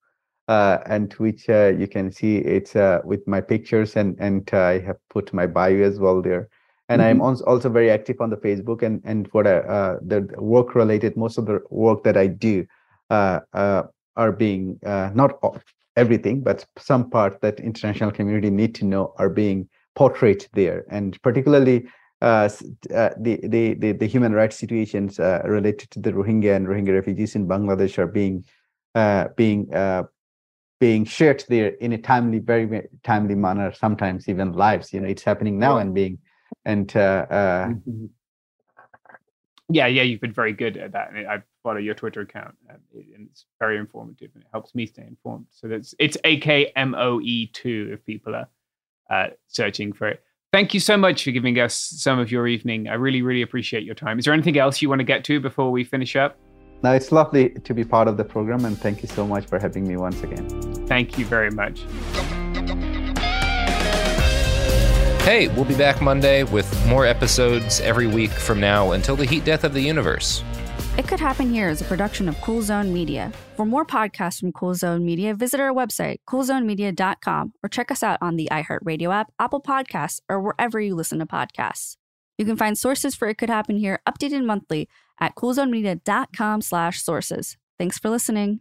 uh, and which uh, you can see it's uh, with my pictures, and and uh, I have put my bio as well there. And mm-hmm. I'm also very active on the Facebook, and and what I, uh, the work related, most of the work that I do uh, are being not everything, but some part that international community need to know are being portrayed there, and particularly uh, uh, the, the, the, the, human rights situations uh, related to the Rohingya and Rohingya refugees in Bangladesh are being uh, being uh, being shared there in a timely, very, very timely manner. Sometimes even lives. You know, it's happening now and being and mm-hmm. yeah, yeah, you've been very good at that. I follow your Twitter account, and it's very informative, and it helps me stay informed. So that's it's AKMOE two if people are searching for it. Thank you so much for giving us some of your evening. I really, really appreciate your time. Is there anything else you want to get to before we finish up? No, it's lovely to be part of the program, and thank you so much for having me once again. Thank you very much. Hey, we'll be back Monday with more episodes every week from now until the heat death of the universe. It Could Happen Here is a production of Cool Zone Media. For more podcasts from Cool Zone Media, visit our website, coolzonemedia.com, or check us out on the iHeartRadio app, Apple Podcasts, or wherever you listen to podcasts. You can find sources for It Could Happen Here updated monthly at coolzonemedia.com slash sources. Thanks for listening.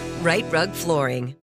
Rite Rug Flooring.